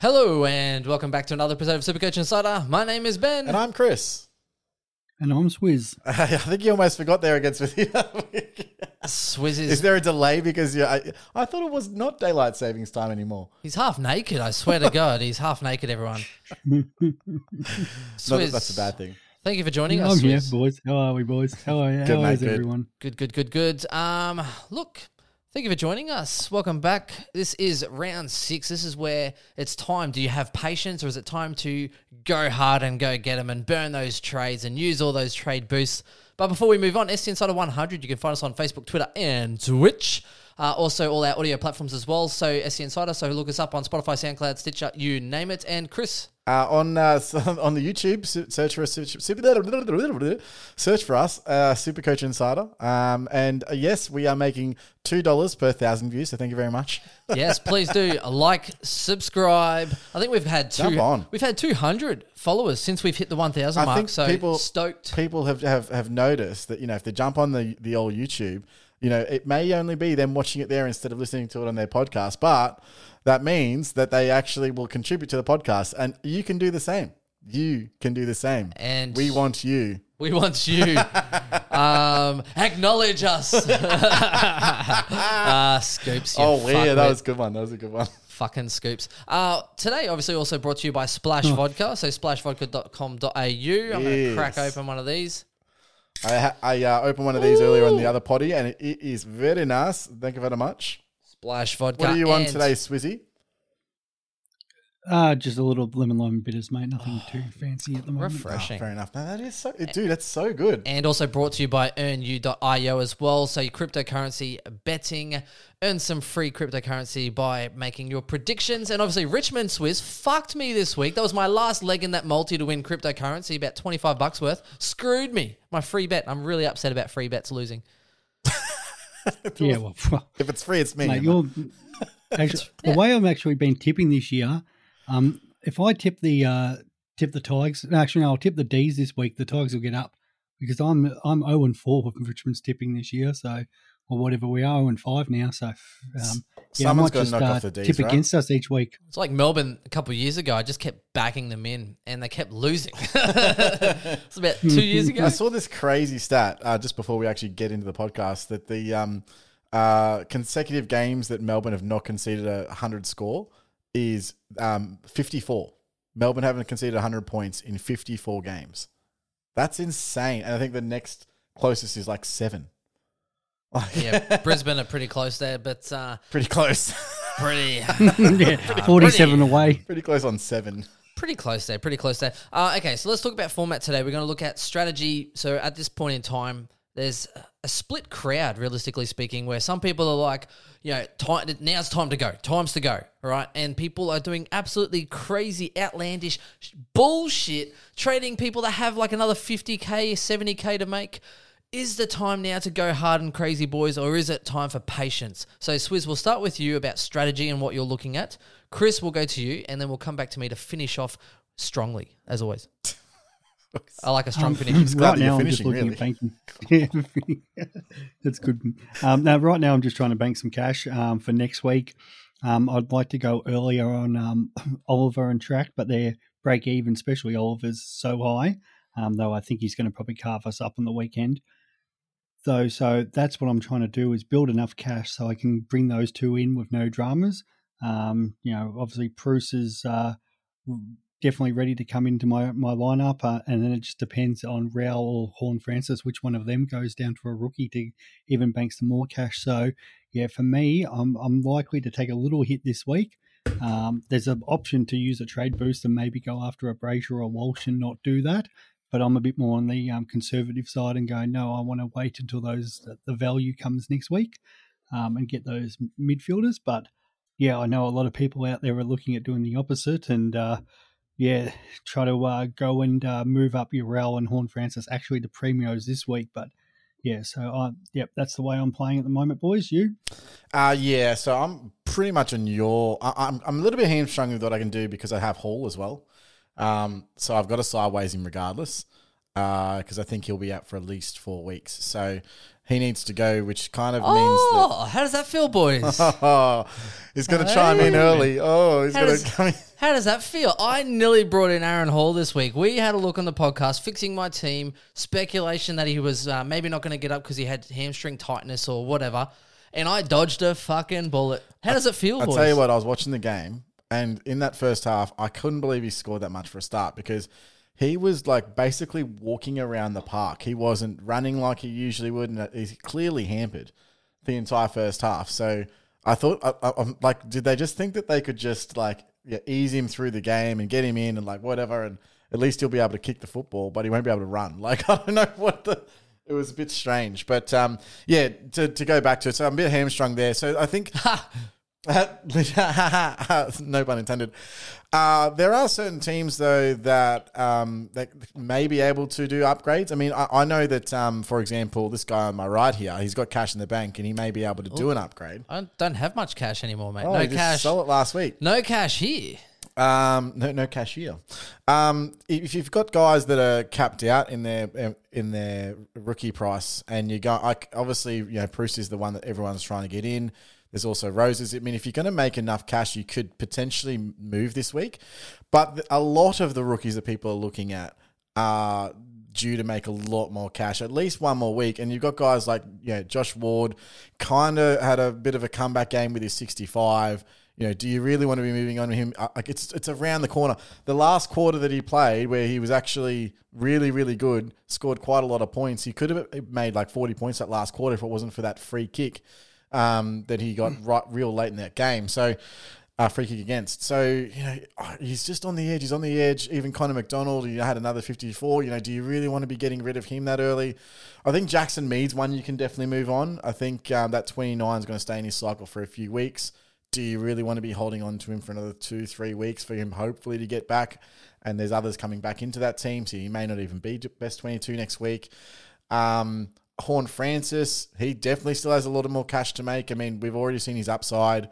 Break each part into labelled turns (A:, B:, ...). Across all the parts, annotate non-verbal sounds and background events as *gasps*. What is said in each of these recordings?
A: Hello and welcome back to another episode of Supercoach Insider. My name is Ben.
B: And I'm Chris.
C: And I'm Swizz. *laughs*
B: I think you almost forgot there against with *laughs* you.
A: Swizz is,
B: Is there a delay because you? I, I thought it was not daylight savings time anymore.
A: he's half naked. I swear to God, he's half naked. Everyone.
B: Not that
A: Swizz,
B: that's a bad thing.
A: Thank you for joining
C: I'm
A: us.
C: here,
A: Swizz.
C: boys. How are we, boys? How are
B: Good,
C: how
B: mate,
C: is
B: good.
C: everyone?
A: Good, good, good, good. Um, look, thank you for joining us. Welcome back. This is round six. This is where it's time. Do you have patience, or is it time to go hard and go get them and burn those trades and use all those trade boosts? But before we move on, SC Insider 100, you can find us on Facebook, Twitter, and Twitch. Uh, also, all our audio platforms as well. So, SC Insider. So, look us up on Spotify, SoundCloud, Stitcher, you name it. And Chris,
B: Uh, on uh, *laughs* on the YouTube, search for super, search for us, uh, Super Coach Insider. Um, and uh, yes, we are making two dollars per thousand views. So thank you very much. *laughs*
A: yes, please do like, subscribe. I think we've had two. We've had two hundred followers since we've hit the one thousand mark.
B: think
A: so
B: people
A: stoked.
B: People have, have have noticed that you know if they jump on the the old YouTube, you know it may only be them watching it there instead of listening to it on their podcast, but that means that they actually will contribute to the podcast, and you can do the same. You can do the same,
A: And-
B: we want you.
A: We want you. *laughs* um, acknowledge us. *laughs* uh, scoops.
B: Oh, yeah, that was a good one. That was a good one. *laughs*
A: fucking scoops. Uh, today, obviously, also brought to you by Splash Vodka. So, splashvodka.com.au. I'm going to crack open one of these.
B: I ha- I uh, opened one of these earlier on the other potty, and it, it is very nice. Thank you very much.
A: Splash Vodka.
B: What are you on
A: and-
B: today, Swizzy?
C: Uh, just a little lemon lime bitters, mate. Nothing too fancy at the moment.
A: Refreshing.
B: Oh, fair enough. No, that is so, dude. That's so good.
A: And also brought to you by earnu.io as well. So your cryptocurrency betting, earn some free cryptocurrency by making your predictions. And obviously Richmond Swiss fucked me this week. That was my last leg in that multi to win cryptocurrency, about 25 bucks worth. Screwed me. My free bet. I'm really upset about free bets losing. *laughs*
C: Yeah, well,
B: If it's free, it's me.
C: mate, you're actually, *laughs* the way I'm actually been tipping this year. Um, if I tip the uh, tip the Tigers, actually, no, I'll tip the D's this week. The Tigers will get up because I'm I'm zero and four with Richmond's tipping this year. So or whatever we are, zero and five now. So um, yeah, I
B: Someone's
C: might
B: gotta
C: just
B: knock
C: uh,
B: off the Ds,
C: tip
B: right?
C: against us each week.
A: It's like Melbourne a couple of years ago. I just kept backing them in and they kept losing. *laughs* it's about two years ago.
B: I saw this crazy stat uh, just before we actually get into the podcast that the um, uh, consecutive games that Melbourne have not conceded a hundred score is um, fifty-four. Melbourne haven't conceded hundred points in fifty-four games. That's insane. And I think the next closest is like seven.
A: Yeah, Brisbane are pretty close there, but uh,
B: Pretty close.
A: pretty. *laughs* *laughs*
C: yeah, forty-seven away.
B: Pretty close on seven.
A: Pretty close there, pretty close there. Uh, okay, so let's talk about format today. We're going to look at strategy. So at this point in time, there's a split crowd, realistically speaking, where some people are like, you know, time, now's time to go, time's to go, all right? And people are doing absolutely crazy, outlandish bullshit, trading people that have like another 50K, 70K to make. Is the time now to go hard and crazy, boys, or is it time for patience? So, Swizz, we'll start with you about strategy and what you're looking at. Chris, we'll go to you, and then we'll come back to me to finish off strongly, as always. *laughs* I like a strong
C: Um,
A: finish. *laughs*
B: glad
C: right now, I'm just
B: finishing,
C: looking at banking. *laughs* Yeah, that's good. Um, now, right now, I'm just trying to bank some cash um, for next week. Um, I'd like to go earlier on um, Oliver and Track, but their break even, especially Oliver's, so high. Um, though I think he's going to probably carve us up on the weekend. Though, so that's what I'm trying to do is build enough cash so I can bring those two in with no dramas. Um, you know, obviously, Bruce is uh, definitely ready to come into my my lineup, uh, and then it just depends on Rowell or Horne-Francis which one of them goes down to a rookie to even bank some more cash. So yeah, for me, I'm I'm likely to take a little hit this week. Um, there's an option to use a trade boost and maybe go after a Brayshaw or Walsh and not do that. But I'm a bit more on the um, conservative side and go, no, I want to wait until those the value comes next week um, and get those midfielders. But yeah, I know a lot of people out there are looking at doing the opposite and uh, yeah, try to uh, go and uh, move up your Rowell and Horne-Francis actually to premios this week. But yeah, so I, yep, that's the way I'm playing at the moment, boys. You?
B: Uh, yeah, so I'm pretty much on your. I, I'm, I'm a little bit hamstrung with what I can do because I have Hall as well. Um, so I've got to sideways him regardless because I think he'll be out for at least four weeks. So he needs to go, which kind of means that
A: Oh, how does that feel, boys?
B: Oh, *laughs* he's going to chime in early. Oh, he's going to come in.
A: How does that feel? I nearly brought in Aaron Hall this week. We had a look on the podcast, fixing my team, speculation that he was uh, maybe not going to get up because he had hamstring tightness or whatever, and I dodged a fucking bullet. How does it feel,
B: I'll
A: boys?
B: tell you what, I was watching the game, and in that first half, I couldn't believe he scored that much for a start because he was like basically walking around the park. He wasn't running like he usually would, and he's clearly hampered the entire first half. So I thought, I, I, I'm like, did they just think that they could just like yeah, ease him through the game and get him in and like whatever, and at least he'll be able to kick the football, but he won't be able to run. *laughs* Like I don't know what the. It was a bit strange, but um, yeah. To, to go back to it, so I'm a bit hamstrung there. So I think *laughs* *laughs* no pun intended. Uh, there are certain teams though that um, that may be able to do upgrades. I mean, I, I know that um, for example, this guy on my right here, he's got cash in the bank and he may be able to do an upgrade.
A: I don't have much cash anymore, mate.
B: Oh,
A: no
B: he
A: cash.
B: Sold it last week.
A: No cash here.
B: Um, no, no cashier. Um, if you've got guys that are capped out in their in their rookie price, and you go, like obviously, you know, Bruce is the one that everyone's trying to get in. There's also Rosas. I mean, if you're going to make enough cash, you could potentially move this week. But a lot of the rookies that people are looking at are due to make a lot more cash, at least one more week. And you've got guys like, you know, Josh Ward kind of had a bit of a comeback game with his 65. You know, do you really want to be moving on him? Uh, Like it's it's around the corner. The last quarter that he played, where he was actually really really good, scored quite a lot of points. He could have made like forty points that last quarter if it wasn't for that free kick um, that he got right real late in that game. So. Uh, free kick against. So, you know, oh, he's just on the edge. He's on the edge. Even Connor MacDonald, you had another 54. You know, do you really want to be getting rid of him that early? I think Jackson Mead's one you can definitely move on. I think um, that 29 is going to stay in his cycle for a few weeks. Do you really want to be holding on to him for another two, three weeks for him hopefully to get back? And there's others coming back into that team, so he may not even be best 22 next week. Um, Horne-Francis, he definitely still has a lot of more cash to make. I mean, we've already seen his upside.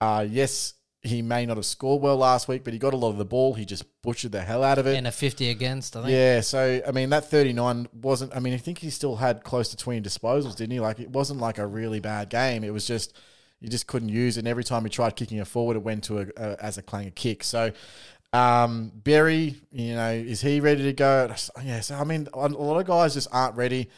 B: Uh, yes, he may not have scored well last week, but he got a lot of the ball. He just butchered the hell out of it.
A: And a 50 against, I think.
B: Yeah, so I mean that 39 wasn't I mean I think he still had close to 20 disposals, didn't he? Like it wasn't like a really bad game. It was just you just couldn't use it and every time he tried kicking it forward it went to a, a as a clanger kick. So um Berry, you know, is he ready to go? Yeah, so I mean a lot of guys just aren't ready.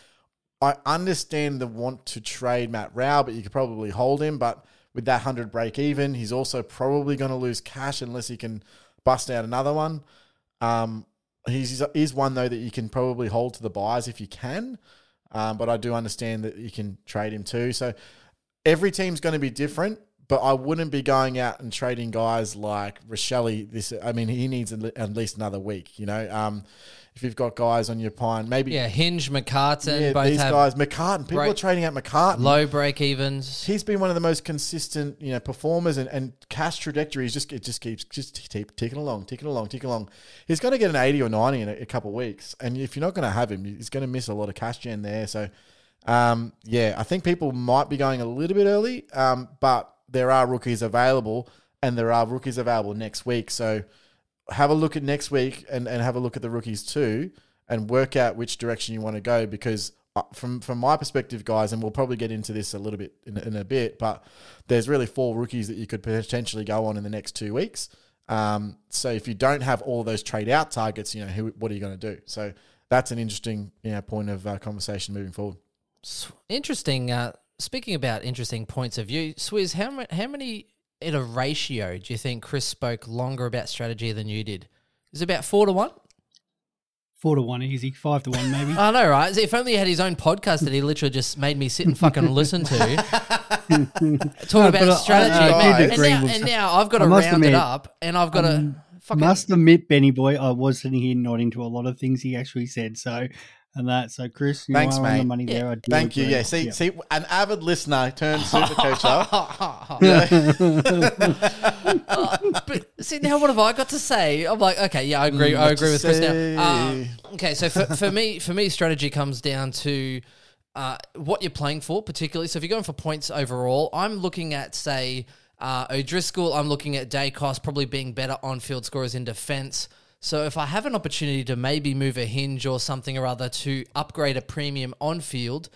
B: I understand the want to trade Matt Rowell, but you could probably hold him, but with that 100 break even, he's also probably going to lose cash unless he can bust out another one. Um, he's is one though that you can probably hold to the buyers if you can, um, but I do understand that you can trade him too. So every team's going to be different, but I wouldn't be going out and trading guys like Rachele. This, I mean, he needs at least another week. You know, um, if you've got guys on your pine, maybe
A: Yeah, Hinge, McCartan,
B: yeah,
A: both
B: these guys, McCartan. People
A: great-
B: are trading out McCartan.
A: low break evens.
B: He's been one of the most consistent, you know, performers and, and cash trajectories. Just it just keeps just keep ticking along, ticking along, ticking along. He's going to get an eighty or ninety in a, a couple of weeks, and if you're not going to have him, he's going to miss a lot of cash gen there. So, um, yeah, I think people might be going a little bit early, um, but there are rookies available, and there are rookies available next week. So, have a look at next week and, and have a look at the rookies too, and work out which direction you want to go because uh, from from my perspective, guys, and we'll probably get into this a little bit in, in a bit, but there's really four rookies that you could potentially go on in the next two weeks. Um, so if you don't have all those trade out targets, you know, who, what are you going to do? So that's an interesting you know, point of uh, conversation moving forward.
A: Interesting. Uh, speaking about interesting points of view, Swizz, how, how many in a ratio do you think Chris spoke longer about strategy than you did? Is it about four to one?
C: Four to one easy, five to one maybe. *laughs*
A: I know, right? If only he had his own podcast that he literally just made me sit and fucking listen to, *laughs* talk
C: No,
A: about
C: but I-
A: strategy.
B: I
A: and, now, and now I've got
C: I
A: to round it
C: admit,
A: up, and I've got to
C: um,
A: fucking.
C: Must admit, Benny boy, I was sitting here nodding to a lot of things he actually said. So, and that. So, Chris, you
B: Thanks,
C: are on the
B: mate.
C: money
A: Yeah.
C: there. I do
B: Thank you. Yeah, see,
C: Yeah.
B: see, an avid listener turned *laughs* super coach coacher. *laughs*
A: but see now, what have I got to say? I'm like, okay, yeah, I agree. I agree
B: to
A: with Chris
B: say?
A: now. Uh, okay, so for, for me, for me, strategy comes down to uh, what you're playing for, particularly. So if you're going for points overall, I'm looking at say uh, O'Driscoll. I'm looking at Daicos probably being better on field scorers in defense. So if I have an opportunity to maybe move a hinge or something or other to upgrade a premium on field,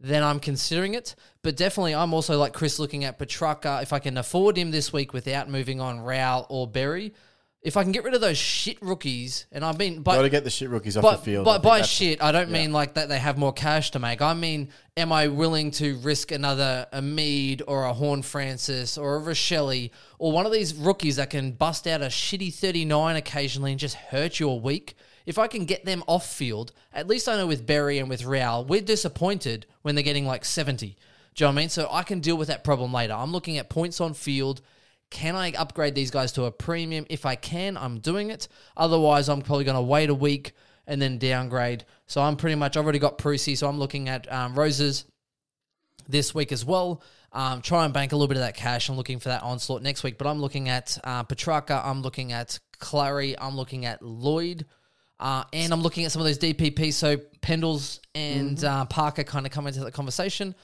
A: then I'm considering it. But definitely, I'm also like Chris looking at Petracca. If I can afford him this week without moving on Rowell or Berry, if I can get rid of those shit rookies, and I've been,
B: Got to get the shit rookies off
A: but,
B: the field.
A: But by shit, I don't mean like that they have more cash to make. I mean, am I willing to risk another a Mead or a Horne-Francis or a Rachele or one of these rookies that can bust out a shitty 39 occasionally and just hurt you a week? If I can get them off field, at least I know with Berry and with Rowell, we're disappointed when they're getting like 70. Do you know what I mean? So I can deal with that problem later. I'm looking at points on field. Can I upgrade these guys to a premium? If I can, I'm doing it. Otherwise, I'm probably going to wait a week and then downgrade. So I'm pretty much I've already got Prusy, so I'm looking at um, Rosas this week as well. Um, try and bank a little bit of that cash. I'm looking for that onslaught next week, but I'm looking at uh, Petracca. I'm looking at Clary. I'm looking at Lloyd. Uh, and I'm looking at some of those DPP. So Pendles and uh, Parker kind of come into the conversation.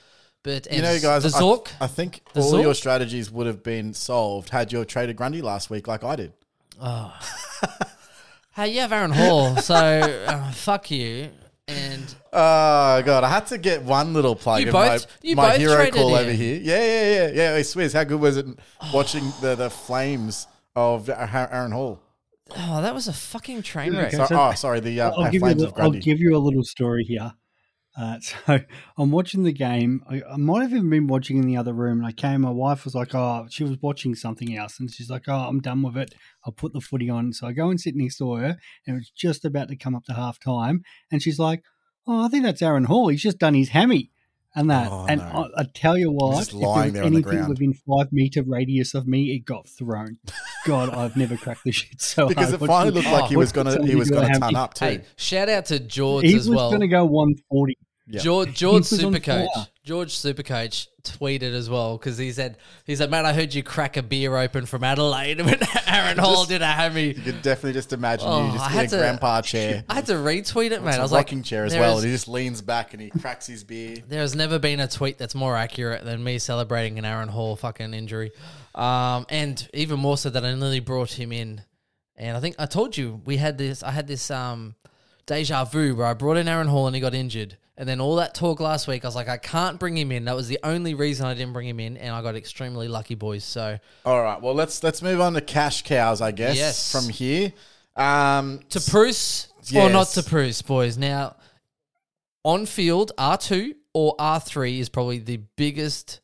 A: But
B: You know, guys,
A: the
B: I,
A: Zork,
B: I think
A: The
B: all your strategies would have been solved had you traded Grundy last week like I did. Oh. *laughs*
A: hey, you have Aaron Hall, so uh, fuck you. And
B: Oh god, I had to get one little plug
A: You
B: of
A: both-
B: my,
A: you
B: my
A: both
B: hero
A: traded
B: call
A: in.
B: over here. Yeah, yeah, yeah, yeah. Hey, Swizz, how good was it watching the the flames of Aaron Hall?
A: oh, that was a fucking train wreck.
C: Okay,
B: So,
C: so-
B: oh, sorry, the uh,
C: I'll give, you a,
B: flames of
C: li- I'll give you a little story here. Uh, *laughs* so I'm watching the game. I, I might have even been watching in the other room, and I came. My wife was like, "Oh, she was watching something else," and she's like, "Oh, I'm done with it. I'll put the footy on." So I go and sit next to her, and it was just about to come up to half time, and she's like, "Oh, I think that's Aaron Hall. He's just done his hammy." And that,
B: Oh,
C: and
B: no.
C: I, I tell you what,
B: just
C: if there
B: lying
C: was
B: there on the
C: anything
B: ground.
C: within five meter radius of me, it got thrown. *laughs* God, I've never cracked the shit so
B: because
C: hard
B: it finally looked like he was gonna he was
C: do a
B: gonna
C: hammy.
B: turn up too.
A: Hey, shout out to George
C: He
A: as
C: was going to go 140.
B: Yeah.
A: George, George
C: was on
A: Supercoach,
C: fire.
A: George Supercoach tweeted as well because he said, "He said, man, I heard you crack a beer open from Adelaide *laughs* when Aaron Hall
B: Just-
A: did a hammy."
B: You could definitely just imagine
A: Oh,
B: you just in
A: had
B: a
A: to-
B: grandpa *laughs* chair.
A: I had to retweet it, man.
B: It's
A: I
B: a
A: was like,
B: rocking chair as well,
A: is-
B: and he just leans back and he cracks his beer.
A: There has never been a tweet that's more accurate than me celebrating an Aaron Hall fucking injury. Um, and even more so that I nearly brought him in. And I think I told you we had this, I had this um, deja vu where I brought in Aaron Hall and he got injured. And then all that talk last week, I was like, I can't bring him in. That was the only reason I didn't bring him in. And I got extremely lucky, boys. So
B: All right, well let's let's move on to cash cows, I guess.
A: Yes.
B: From here, um,
A: to Bruce or not to Bruce, boys. Now, on field, R2 or R3 is probably the biggest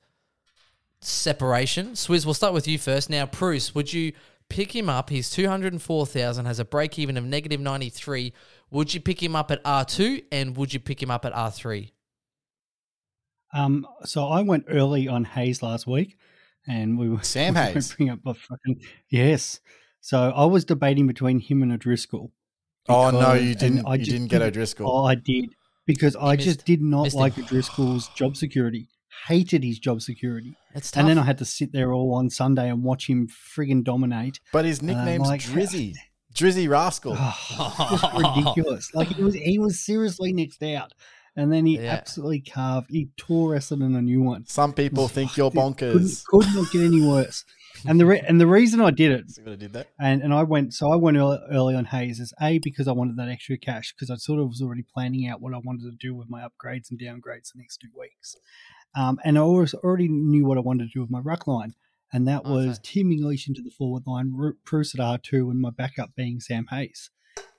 A: separation. Swizz, we'll start with you first. Now, Bruce, would you pick him up? He's 204,000, has a break even of negative 93. Would you pick him up at R2 and would you pick him up at R3?
C: Um, so I went early on Hayes last week, and we were *laughs*
B: Sam
C: we
B: Hayes.
C: Bring up a fucking yes. So I was debating between him and O'Driscoll.
B: oh no, you didn't.
C: I
B: You didn't get O'Driscoll.
C: Oh, I did because I
A: missed-
C: just did not
A: missed him.
C: like O'Driscoll's job security. Hated his job security,
A: It's tough.
C: and then I had to sit there all on Sunday and watch him friggin' dominate.
B: But his nickname's
C: like-
B: Drizzy, *laughs* Drizzy Rascal.
C: Oh, ridiculous. *laughs* Like he was, he was seriously nixed out, and then he
A: Yeah.
C: absolutely carved. He tore us Essendon a new one.
B: Some people think you're bonkers.
C: could not get any worse. And the re- *laughs* and the reason I did it,
B: I did there?
C: and and I went so I went early, early on Hayes is a because I wanted that extra cash because I sort of was already planning out what I wanted to do with my upgrades and downgrades the next two weeks, um, and I always already knew what I wanted to do with my ruck line, and that was
A: Okay.
C: Tim English into the forward line, Ru- Bruce at R two, and my backup being Sam Hayes.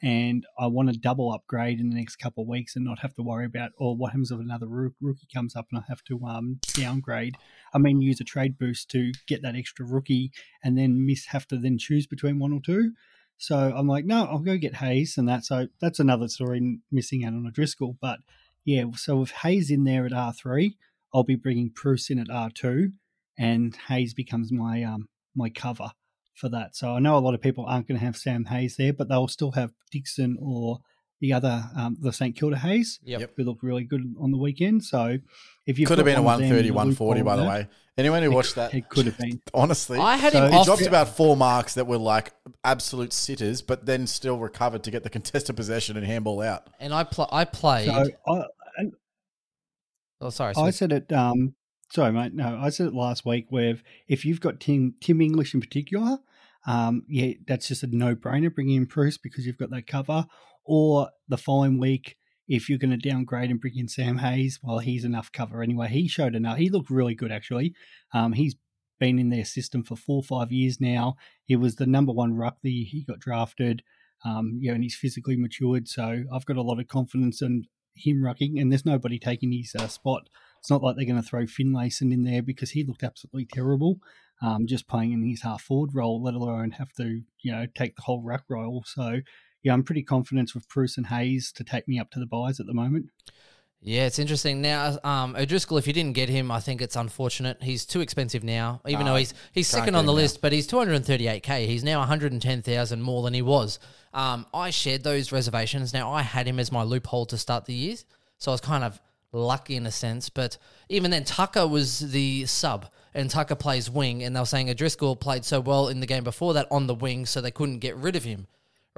C: And I want to double upgrade in the next couple of weeks and not have to worry about, or what happens if another rookie comes up and I have to um, downgrade. I mean, use a trade boost to get that extra rookie and then miss have to then choose between one or two. So I'm like, no, I'll go get Hayes, and that. So that's another story missing out on a Driscoll. But yeah, so with Hayes in there at R three, I'll be bringing Bruce in at R two, and Hayes becomes my um my cover for that. So I know a lot of people aren't going to have Sam Hayes there, but they'll still have Dixon or the other um, the St Kilda Hayes,
A: Yep.
C: who look really good on the weekend. So if you
B: Could have been a 130, 140, by the way. Anyone who watched that,
C: it could have been. *laughs*
B: honestly,
A: I had
C: So
A: him
B: he
A: off.
B: dropped about four marks that were like absolute sitters, but then still recovered to get the contested possession and handball out.
A: and I, pl- I played.
C: So I,
A: oh, sorry.
C: I said it. Um, sorry, mate. No, I said it last week. Where if you've got Tim Tim English in particular, um, yeah, that's just a no brainer. Bringing in Bruce because you've got that cover. Or the following week, if you're going to downgrade and bring in Sam Hayes, well, he's enough cover anyway. He showed enough. He looked really good, actually. Um, he's been in their system for four or five years now. He was the number one ruck. he got drafted. Um, yeah, and he's physically matured. So I've got a lot of confidence in him rucking, and there's nobody taking his uh, spot. It's not like they're going to throw Finlayson in there because he looked absolutely terrible, um, just playing in his half forward role, let alone have to, you know, take the whole ruck role. So yeah, I'm pretty confident with Bruce and Hayes to take me up to the buys at the moment.
A: Yeah, it's interesting now. Um, O'Driscoll, if you didn't get him, I think it's unfortunate. He's too expensive now, even though he's he's second on the list, now. but he's 238k. He's now 110,000 more than he was. Um, I shared those reservations. Now I had him as my loophole to start the year, so I was kind of lucky in a sense. But even then, Tucker was the sub, and Tucker plays wing, and they were saying O'Driscoll played so well in the game before that on the wing, so they couldn't get rid of him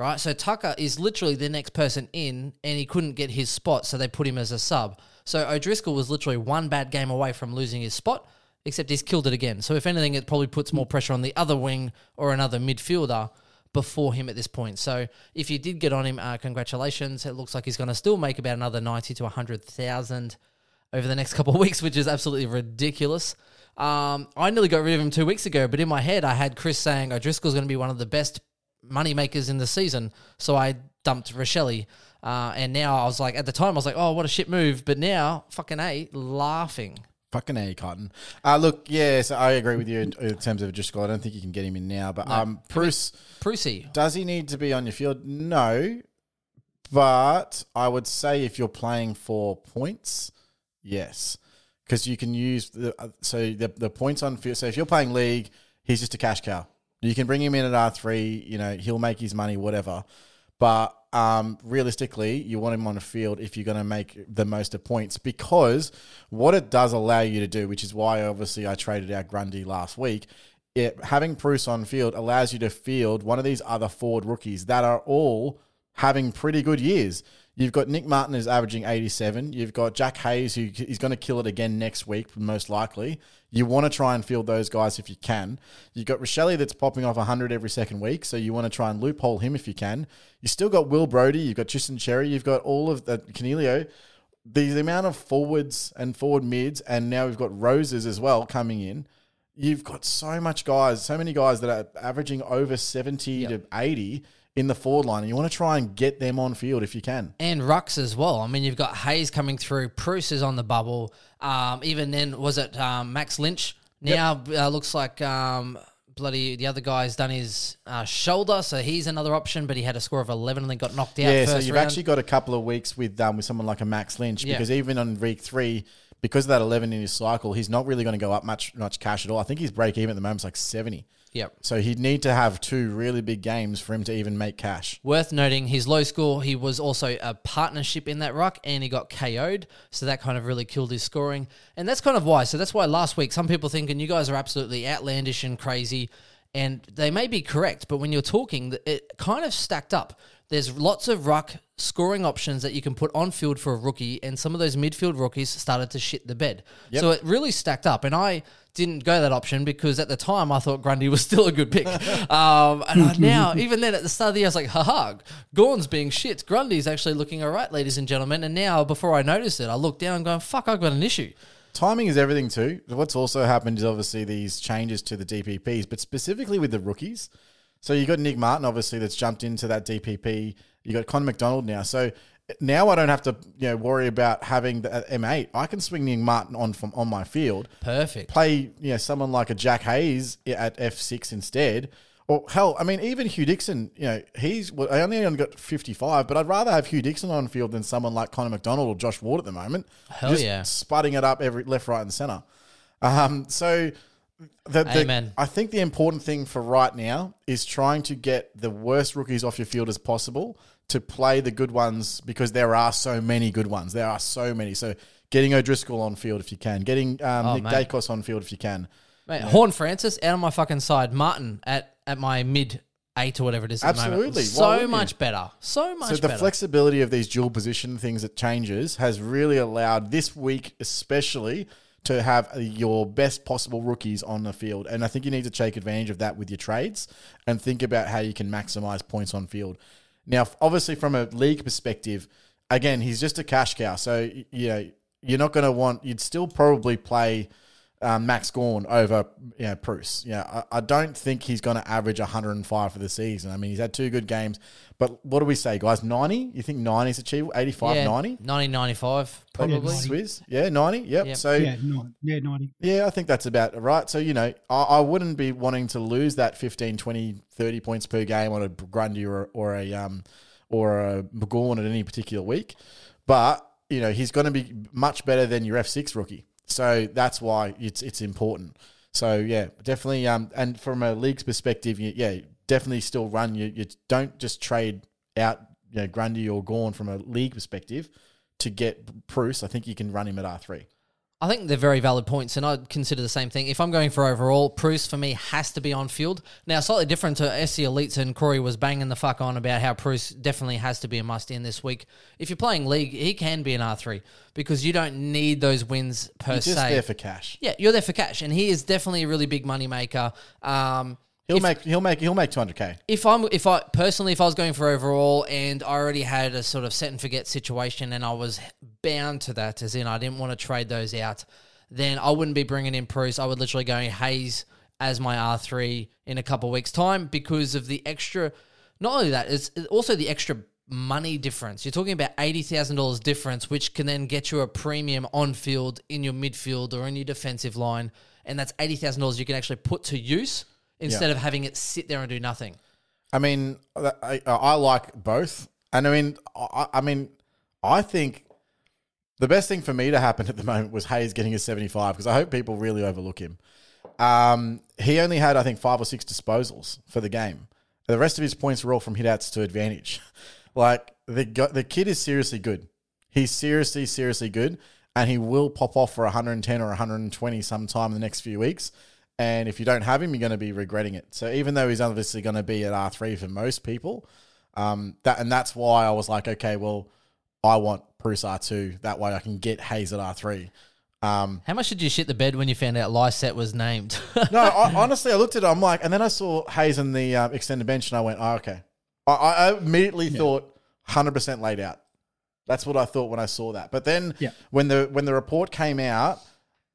A: right? So Tucker is literally the next person in, and he couldn't get his spot, so they put him as a sub. So O'Driscoll was literally one bad game away from losing his spot, except he's killed it again. So if anything, it probably puts more pressure on the other wing or another midfielder before him at this point. So if you did get on him, uh, congratulations. It looks like he's going to still make about another ninety to hundred thousand over the next *laughs* couple of weeks, which is absolutely ridiculous. Um, I nearly got rid of him two weeks ago, but in my head, I had Chris saying O'Driscoll's going to be one of the best money makers in the season. So I dumped Rachele. Uh, and now I was like, at the time, I was like, oh, what a shit move. But now, fucking A, laughing.
B: Fucking A, Cotton. Uh, look, yes, I agree with you in, in terms of just score. I don't think you can get him in now. But um, Bruce.
A: Prusy.
B: Does he need to be on your field? No. But I would say if you're playing for points, yes. Because you can use the uh, so the, the points on field. So if you're playing league, he's just a cash cow. You can bring him in at R three. You know he'll make his money, whatever. But um, realistically, you want him on the field if you're going to make the most of points because what it does allow you to do, which is why obviously I traded out Grundy last week. It, having Bruce on field allows you to field one of these other forward rookies that are all having pretty good years. You've got Nick Martin is averaging 87. You've got Jack Hayes who is going to kill it again next week, most likely. You want to try and field those guys if you can. You've got Rachele that's popping off 100 every second week, so you want to try and loophole him if you can. You still got Will Brodie, you've got Tristan Xerri, you've got all of the Coniglio. The amount of forwards and forward mids, and now we've got Rosas as well coming in. You've got so much guys, so many guys that are averaging over 70 yep. to 80 in the forward line, and you want to try and get them on field if you can.
A: And rucks as well. I mean, you've got Hayes coming through, Bruce is on the bubble. Um, even then, was it um, Max Lynch? Now yep. uh, looks like um, bloody the other guy's done his uh, shoulder, so he's another option. But he had a score of eleven and then got knocked out.
B: Yeah, so you've round. actually got a couple of weeks with um, with someone like a Max Lynch because even on week three, because of that eleven in his cycle, he's not really going to go up much much cash at all. I think his break even at the moment is like seventy.
A: Yep.
B: So he'd need to have two really big games for him to even make cash.
A: Worth noting his low score, he was also a partnership in that ruck and he got KO'd. So that kind of really killed his scoring. And that's kind of why. So that's why last week some people thinking you guys are absolutely outlandish and crazy. And they may be correct, but when you're talking, it kind of stacked up. There's lots of ruck scoring options that you can put on field for a rookie, and some of those midfield rookies started to shit the bed. Yep. So it really stacked up. And I didn't go that option because at the time I thought Grundy was *laughs* still a good pick. um, and now, *laughs* even then at the start of the year, I was like, haha, Gawn's being shit. Grundy's actually looking all right, ladies and gentlemen. And now, before I noticed it, I looked down and going, fuck, I've got an issue.
B: Timing is everything too. What's also happened is obviously these changes to the DPPs, but specifically with the rookies. So you got Nick Martin, obviously, that's jumped into that DPP. You got Connor MacDonald now. So now I don't have to you know worry about having the uh, M8. I can swing Nick Martin on from on my field.
A: Perfect.
B: Play you know someone like a Jack Hayes at F6 instead. Or hell, I mean, even Hugh Dixon, you know, he's well, I only got 55, but I'd rather have Hugh Dixon on field than someone like Connor MacDonald or Josh Ward at the moment.
A: Hell
B: just
A: yeah.
B: Spudding it up every left, right, and center. Um, so the, the, Amen. I think the important thing for right now is trying to get the worst rookies off your field as possible to play the good ones because there are so many good ones. There are so many. So getting O'Driscoll on field if you can, getting um, oh, Nick mate. Daicos on field if you can.
A: Mate, Horne-Francis out on my fucking side. Martin at, at my mid eight or whatever it is.
B: Absolutely,
A: so much better. So much. Better. So
B: the
A: better.
B: flexibility of these dual position things that changes has really allowed this week, especially to have your best possible rookies on the field. And I think you need to take advantage of that with your trades and think about how you can maximize points on field. Now, obviously, from a league perspective, again, he's just a cash cow. So you know, you're not going to want. You'd still probably play um, Max Gawn over you know, Bruce. Yeah, I, I don't think he's going to average 105 for the season. I mean, he's had two good games, but what do we say, guys? 90? You think 90 is achievable? 85,
A: yeah,
B: 90?
A: 90, 95, probably.
C: Yeah,
B: Swizz? Yeah, 90. Yep.
A: Yep.
B: So
C: Yeah, no, yeah, ninety.
B: yeah, I think that's about right. So, you know, I, I wouldn't be wanting to lose that 15, 20, 30 points per game on a Grundy or, or a um or a McGowan at any particular week. But, you know, he's going to be much better than your F6 rookie. So that's why it's it's important. So, yeah, definitely. Um, And from a league's perspective, yeah, definitely still run. You, you don't just trade out, you know, Grundy or Gawn from a league perspective to get Bruce. I think you can run him at R3.
A: I think they're very valid points, and I'd consider the same thing. If I'm going for overall, Bruce for me has to be on field. Now, slightly different to SC Elites, and Corey was banging the fuck on about how Bruce definitely has to be a must in this week. If you're playing league, he can be an R3 because you don't need those wins per se.
B: You're just
A: se.
B: there for cash.
A: yeah, you're there for cash, and he is definitely a really big money maker. Um,
B: He'll make he'll make he'll make two hundred k.
A: if I'm if I personally if I was going for overall and I already had a sort of set and forget situation and I was bound to that as in I didn't want to trade those out, then I wouldn't be bringing in Bruce. I would literally go Hayes as my R three in a couple of weeks time because of the extra. Not only that, it's also the extra money difference. You're talking about eighty thousand dollars difference, which can then get you a premium on field in your midfield or in your defensive line, and that's eighty thousand dollars you can actually put to use instead of having it sit there and do nothing.
B: I mean, I, I, I like both, and I mean, I, I mean, I think the best thing for me to happen at the moment was Hayes getting a seventy five because I hope people really overlook him. Um, he only had I think five or six disposals for the game. The rest of his points were all from hitouts to advantage. *laughs* Like the the kid is seriously good. He's seriously seriously good, and he will pop off for 110 or 120 sometime in the next few weeks. And if you don't have him, you're going to be regretting it. So even though he's obviously going to be at R three for most people, um, that and that's why I was like, okay, well, I want Bruce R two. That way I can get Hayes at R three. Um,
A: How much did you shit the bed when you found out Lycett was named?
B: no, *laughs* I, honestly, I looked at it. I'm like, and then I saw Hayes in the um, extended bench, and I went, oh, okay. I, I immediately thought 100 percent laid out. That's what I thought when I saw that. But then
C: Yeah.
B: when the when the report came out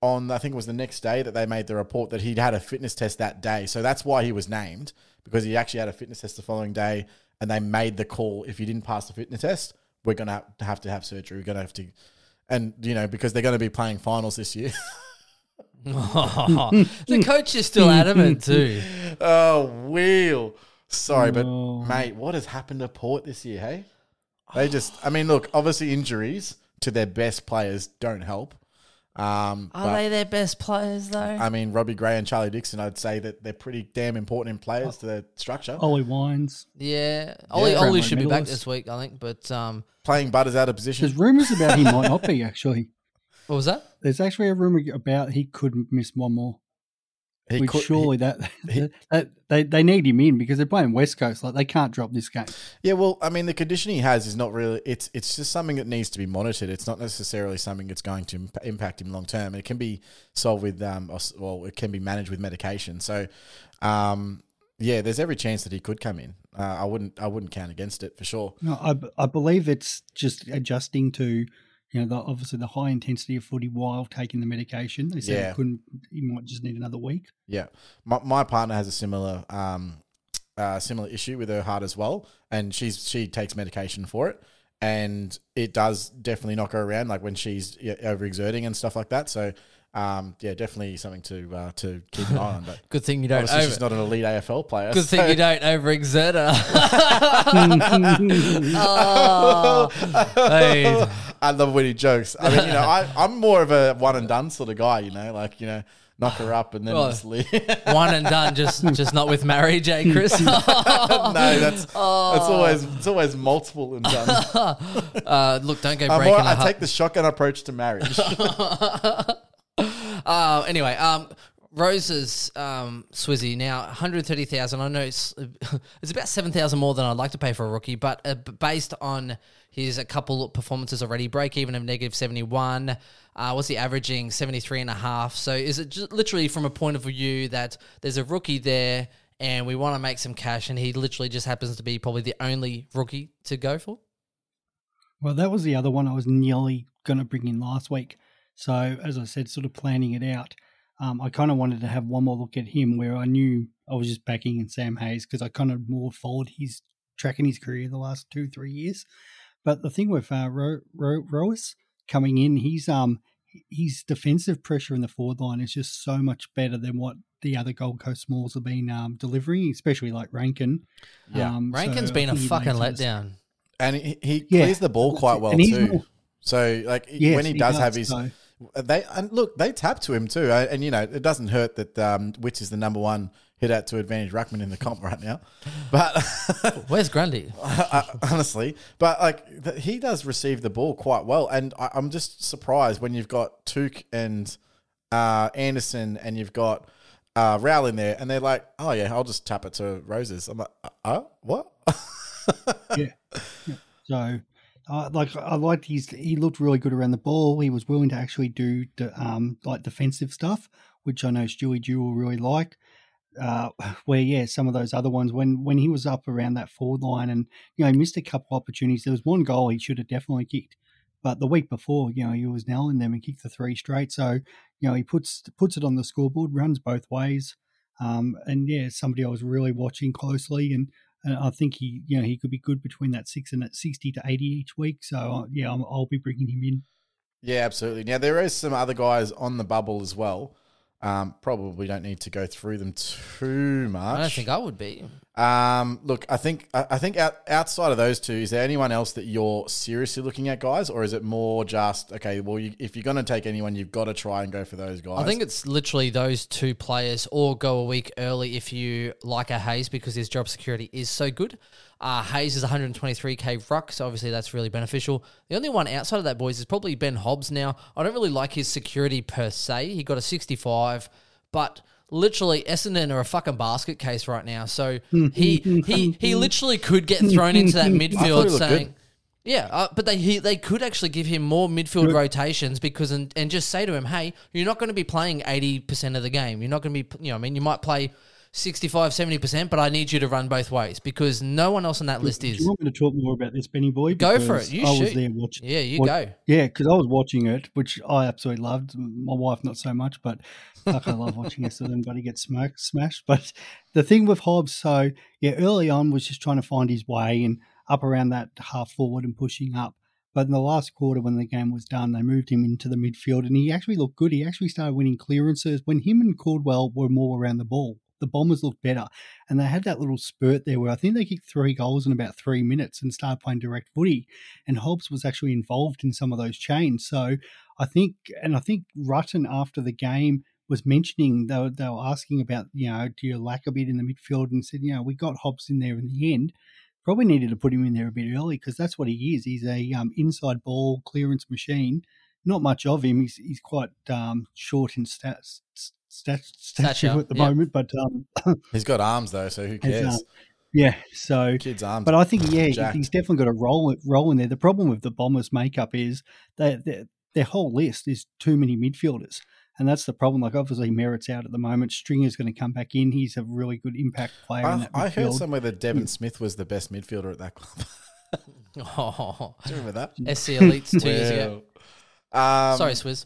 B: on, I think it was the next day that they made the report that he'd had a fitness test that day. So that's why he was named because he actually had a fitness test the following day, and they made the call. If you didn't pass the fitness test, we're gonna have to have, surgery. We're gonna have to, and you know because they're going to be playing finals this year. *laughs* *laughs*
A: the coach is still adamant too. *laughs*
B: Oh, wheel. Sorry, but
C: Oh.
B: mate, what has happened to Port this year, hey? They just, I mean, look, obviously injuries to their best players don't help. Um,
A: Are
B: but,
A: they their best players though?
B: I mean, Robbie Gray and Charlie Dixon, I'd say that they're pretty damn important in players to their structure.
C: Ollie Wines.
A: yeah, Ollie,
C: Yeah.
A: Ollie
C: Brownlow
A: should be back this week, I think. But um,
B: Playing Butters out of position.
C: There's rumours about he might not be actually. *laughs*
A: what was that?
C: There's actually a rumor about he could miss one more.
B: He
C: Which
B: could-
C: surely that, *laughs*
B: he-
C: that they they need him in because they're playing West Coast. Like they can't drop this game.
B: Yeah, well, I mean, the condition he has is not really. It's it's just something that needs to be monitored. It's not necessarily something that's going to imp- impact him long term. It can be solved with um, well, it can be managed with medication. So, um, yeah, there's every chance that he could come in. Uh, I wouldn't I wouldn't count against it for sure.
C: No, I I believe it's just adjusting to you know the, obviously the high intensity of footy while taking the medication. They said
B: Yeah.
C: he couldn't. He might just need another week.
B: Yeah, my, my partner has a similar um, uh, similar issue with her heart as well, and she's she takes medication for it, and it does definitely knock her around, like when she's overexerting and stuff like that. So, um, yeah, definitely something to uh, to keep an eye on. But *laughs*
A: Good thing you don't.
B: obviously,
A: Over,
B: she's not an elite AFL player.
A: good
B: so-
A: thing you don't overexert her. oh, *laughs* *laughs* hey,
B: I love when he jokes. I mean, you know, I, I'm more of a one and done sort of guy. You know, like you know, knock her up and then
A: Well,
B: just leave.
A: one and done. Just just not with marriage, eh, Chris?
B: no, that's
A: Oh.
B: that's always it's always multiple and done.
A: uh, look, don't go
B: I'm
A: breaking
B: more,
A: a
B: I
A: hu-
B: take the shotgun approach to marriage.
A: Uh, anyway, um, Rosas um, Swizzy now 130,000. I know it's, *laughs* it's about 7,000 more than I'd like to pay for a rookie, but uh, based on his a couple of performances already, break even of negative 71. Uh, what's he averaging? 73 and a half. So is it just literally from a point of view that there's a rookie there and we want to make some cash and he literally just happens to be probably the only rookie to go for?
C: Well, that was the other one I was nearly going to bring in last week. So, as I said, sort of planning it out, um, I kind of wanted to have one more look at him where I knew I was just backing in Sam Hayes because I kind of more followed his track in his career the last two, three years. But the thing with uh, Ro- Ro- Rosas coming in, he's um his defensive pressure in the forward line is just so much better than what the other Gold Coast Smalls have been um, delivering, especially like Rankin.
B: Yeah.
C: um,
A: Rankin's
C: so
A: been a fucking
C: makes us-
A: letdown.
B: and he, he
C: Yeah,
B: clears the ball quite well too.
C: more-
B: So like
C: Yes,
B: when he,
C: he
B: does,
C: does,
B: have his
C: so-
B: they and look they tap to him too, and you know it doesn't hurt that um, Witts is the number one hit out to advantage ruckman in the comp right now, but *laughs*
A: Where's Grundy? *laughs*
B: honestly, but like he does receive the ball quite well, and I, I'm just surprised when you've got Touk and uh, Anderson and you've got uh, Rowell in there, and they're like, oh yeah, I'll just tap it to Rosas. I'm like, uh, uh what? *laughs*
C: yeah. yeah. So, uh, like, I liked his. He looked really good around the ball. He was willing to actually do the, um like defensive stuff, which I know Stewie Dew will really like. Uh, *laughs* where yeah, some of those other ones when when he was up around that forward line and you know he missed a couple opportunities. There was one goal he should have definitely kicked, but the week before you know he was nailing them and kicked the three straight. So you know he puts puts it on the scoreboard, runs both ways. Um, and yeah, somebody I was really watching closely, and and I think he, you know, he could be good between that six and that sixty to eighty each week. So uh, yeah, I'm, I'll be bringing him in.
B: Yeah, absolutely. Now there is some other guys on the bubble as well. Um, probably don't need to go through them too much.
A: I don't think I would be.
B: Um, look, I think I I think out, outside of those two, is there anyone else that you're seriously looking at, guys, or is it more just okay? Well, you, if you're going to take anyone, you've got to try and go for those guys.
A: I think it's literally those two players, or go a week early if you like a Hayes because his job security is so good. Uh, Hayes is 123k ruck, so obviously that's really beneficial. The only one outside of that, boys, is probably Ben Hobbs. Now, I don't really like his security per se. He got a 65, but literally Essendon are a fucking basket case right now. So *laughs* he he he literally could get thrown into that *laughs* midfield saying.
B: good.
A: Yeah, uh, but they he, they could actually give him more midfield rotations because and, and just say to him, hey, you're not going to be playing eighty percent of the game. You're not going to be, you know, I mean, you might play 65, 70 percent, but I need you to run both ways because no one else on that list
C: Do
A: is.
C: you want me to talk more about this, Benny Boy?
A: Go for it. You
C: I
A: shoot.
C: was there watching.
A: Yeah, you
C: What-
A: go.
C: Yeah, because I was watching it, which I absolutely loved. My wife not so much, but fuck, I love watching Essendon buddy get smacked, smashed. But the thing with Hobbs, so yeah, early on was just trying to find his way and up around that half forward and pushing up. But in the last quarter, when the game was done, they moved him into the midfield, and he actually looked good. He actually started winning clearances when him and Caldwell were more around the ball. The Bombers looked better, and they had that little spurt there where I think they kicked three goals in about three minutes and started playing direct footy. And Hobbs was actually involved in some of those chains. So I think, and I think Rutten after the game was mentioning they were, they were asking about you know do you lack a bit in the midfield and said you know we got Hobbs in there in the end. Probably needed to put him in there a bit early because that's what he is. He's a um, inside ball clearance machine. Not much of him. He's he's quite um, short in stats, stat, stature
A: Stature,
C: at the
A: yeah.
C: moment, but um, *laughs*
B: he's got arms though, so who cares?
C: uh, yeah. So
B: Kids' arms.
C: but I think yeah,
B: jacked.
C: he's definitely got a role role in there. The problem with the Bombers' makeup is that their, their whole list is too many midfielders, and that's the problem. Like obviously Merrett's out at the moment. Stringer's going to come back in. He's a really good impact player in
B: I,
C: that
B: I heard somewhere that Devon Smith was the best midfielder at that club. *laughs*
A: Oh,
B: Do you remember that?
A: SC Elites two years ago.
B: Um,
A: Sorry, Swizz.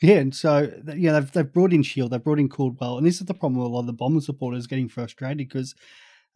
C: Yeah, and so yeah, they've they've brought in Shiel, they've brought in Caldwell, and this is the problem with a lot of the Bomber supporters getting frustrated because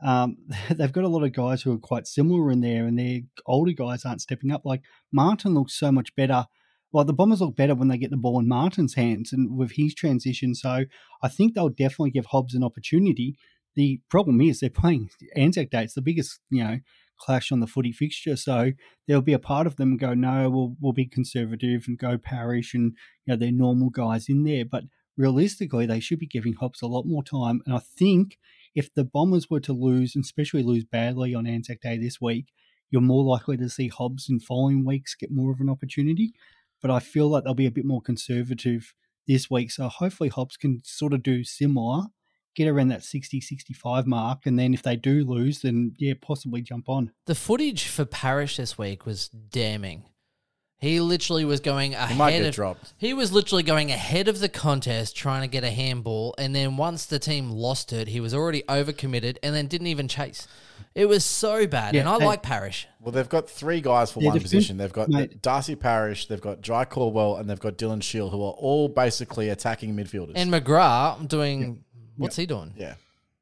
C: um, *laughs* they've got a lot of guys who are quite similar in there, and their older guys aren't stepping up. Like Martin looks so much better. Well, the Bombers look better when they get the ball in Martin's hands and with his transition. So I think they'll definitely give Hobbs an opportunity. The problem is they're playing Anzac Day. It's the biggest, you know, clash on the footy fixture. So there'll be a part of them go, no, we'll we'll be conservative and go Parish and you know they're normal guys in there. But realistically, they should be giving Hobbs a lot more time. And I think if the Bombers were to lose, and especially lose badly on Anzac Day this week, you're more likely to see Hobbs in following weeks get more of an opportunity. But I feel like they'll be a bit more conservative this week. So hopefully Hobbs can sort of do similar, get around that 60 65 mark. And then if they do lose, then yeah, possibly jump on.
A: The footage for Parish this week was damning. He literally was going ahead
B: he might get
A: of
B: dropped.
A: He was literally going ahead of the contest trying to get a handball, and then once the team lost it, he was already overcommitted and then didn't even chase. It was so bad, and I
C: hey-
A: like Parish.
B: Well, they've got three guys for
C: Yeah,
B: one position. They've got
C: mate.
B: Darcy Parish, they've got Jye Caldwell, and they've got Dylan Shiel, who are all basically attacking midfielders.
A: And McGrath doing what's he doing?
B: yeah.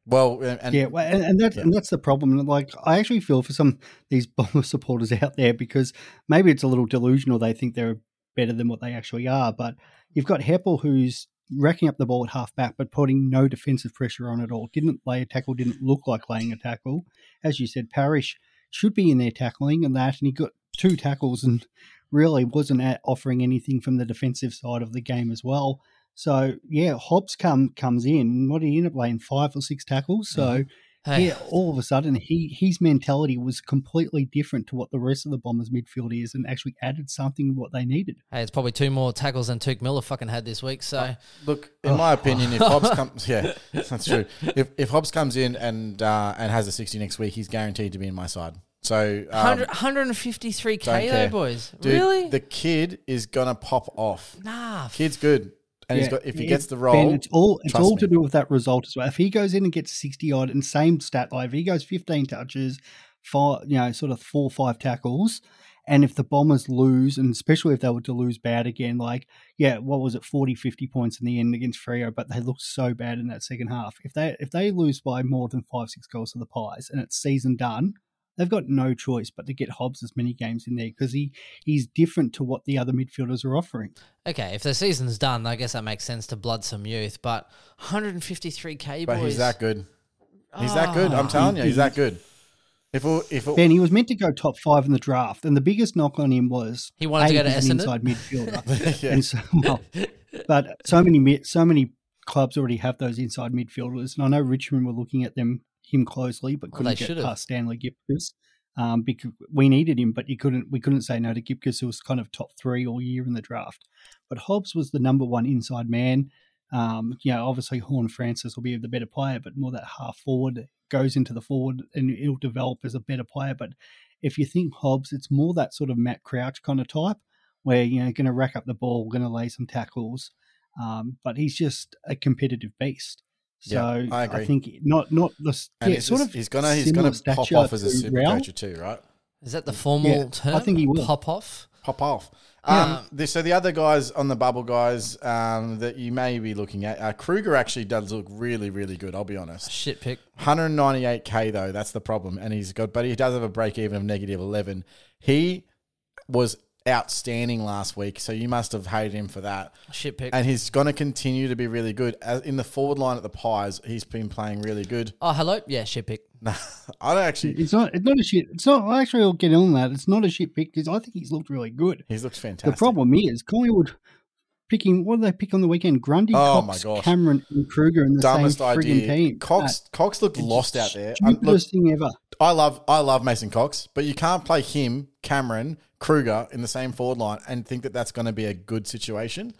B: Well, and, and
C: Yeah, well, and, and that's and that's the problem. Like, I actually feel for some these *laughs* bomber supporters out there because maybe it's a little delusional. They think they're better than what they actually are. But you've got Heppell who's racking up the ball at half back, but putting no defensive pressure on at all. Didn't lay a tackle. Didn't look like laying a tackle. As you said, Parish should be in there tackling and that, and he got two tackles and *laughs* really wasn't offering anything from the defensive side of the game as well. So yeah, Hobbs come comes in. What did he end up laying five or six tackles? So
A: Hey,
C: yeah, all of a sudden he his mentality was completely different to what the rest of the Bombers midfield is, and actually added something what they needed.
A: hey, it's probably two more tackles than Touk Miller fucking had this week. So
B: Look, in my opinion, if Hobbs *laughs* comes, yeah, that's true. If if Hobbs comes in and uh, and has a sixty next week, he's guaranteed to be in my side. So, um,
A: 100, 153k though, boys.
B: dude,
A: really?
B: the kid is gonna pop off.
A: nah.
B: Kid's good, and he's
C: Yeah,
B: got if he
C: it-
B: gets the
C: Ben,
B: role,
C: it's all it's all
B: me.
C: to do with that result as well. If he goes in and gets sixty odd and same stat line, if he goes fifteen touches, five you know, sort of four or five tackles, and if the Bombers lose, and especially if they were to lose bad again, like yeah, what was it, 40, 50 points in the end against Freo, but they looked so bad in that second half. If they if they lose by more than five, six goals to the Pies and it's season done, they've got no choice but to get Hobbs as many games in there because he he's different to what the other midfielders are offering.
A: Okay, if the season's done, I guess that makes sense to blood some youth. But 153k
B: but
A: boys.
B: he's that good. He's that good. I'm
A: Ah.
B: telling you, he's that good. If it, if it,
C: Ben, he was meant to go top five in the draft, and the biggest knock on him was
A: He wanted to go to
C: an
A: Essendon?
C: inside midfielder. *laughs*
B: yeah.
C: And so, well, but so many so many clubs already have those inside midfielders, and I know Richmond were looking at them him closely, but couldn't
A: they
C: get
A: should've.
C: past Stanley Gibcus. Um, because we needed him, but you couldn't. We couldn't say no to Gibcus, who was kind of top three all year in the draft. But Hobbs was the number one inside man. Um, you know, obviously Horne-Francis will be the better player, but more that half forward goes into the forward and he'll develop as a better player. But if you think Hobbs, it's more that sort of Matt Crouch kind of type, where you know going to rack up the ball, going to lay some tackles, um, but he's just a competitive beast. So
B: Yeah, I agree.
C: think not not the
B: and
C: yeah, sort of
B: he's gonna he's gonna pop off as a
C: to
B: super
C: Rao.
B: coacher too, right?
A: Is that the formal
C: Yeah,
A: term?
C: I think he will.
A: Pop off.
B: Pop off. Um,
A: Um,
B: the, so the other guys on the bubble guys um, that you may be looking at, uh, Kreuger actually does look really, really good. I'll be honest.
A: Shit pick.
B: 198k though, that's the problem, and he's got, but he does have a break even of negative 11. He was outstanding last week, so you must have hated him for that.
A: Shit pick.
B: And he's going to continue to be really good. As in the forward line at the Pies, he's been playing really good.
A: oh, hello. Yeah, shit pick. *laughs*
B: Nah, I don't actually.
C: It's not. It's not a shit. It's not. I Actually, I'll get on that. It's not a shit pick because I think he's looked really good.
B: He's looked fantastic.
C: The problem is Collingwood picking. What did they pick on the weekend? Grundy,
B: Oh
C: Cox,
B: my gosh.
C: Cameron, and Kreuger in the
B: dumbest
C: same frigging
B: idea.
C: team.
B: Cox Cox looked lost out there. Um, look,
C: Stupidest thing ever.
B: I love I love Mason Cox, but you can't play him, Cameron, Kreuger in the same forward line and think that that's going to be a good situation.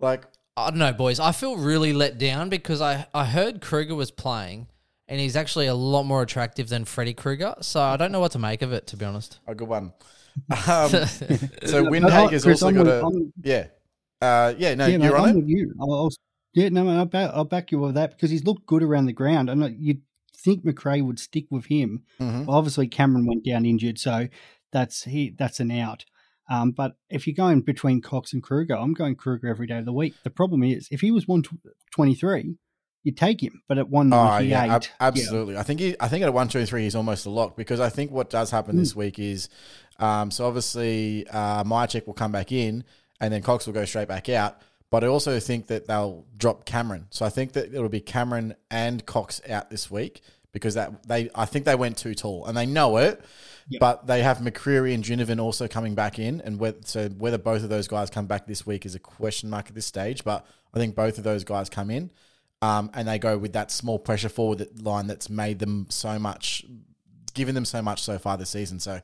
B: Like,
A: I don't know, boys. I feel really let down because I, I heard Kreuger was playing and he's actually a lot more attractive than Freddy Krueger. So I don't know what to make of it, to be honest.
B: a good one. Um, *laughs* so
C: No,
B: Windhager's
C: Chris,
B: also
C: I'm
B: got
C: with-
B: a
C: I'm-
B: yeah, uh, yeah. No,
C: yeah,
B: you're
C: I'm
B: on it.
C: with you. I'll, I'll, yeah, no, I'll back, I'll back you with that because he's looked good around the ground. And like, you'd think McRae would stick with him.
B: Mhm.
C: Well, obviously, Cameron went down injured, so that's he that's an out. Um, but if you're going between Cox and Kreuger, I'm going Kreuger every day of the week. The problem is, if he was 123, you take him. But at
B: Oh yeah, ab-
C: yeah.
B: absolutely. I think he, I think at one, two, and three, he's almost a lock because I think what does happen
C: Hmm.
B: this week is, um, so obviously uh, Mihocek will come back in and then Cox will go straight back out. But I also think that they'll drop Cameron. So I think that it'll be Cameron and Cox out this week because that they I think they went too tall and they know it. But they have McCreery and Ginnivan also coming back in, and whether, so whether both of those guys come back this week is a question mark at this stage. But I think both of those guys come in, um, and they go with that small pressure forward line that's made them so much, given them so much so far this season. So,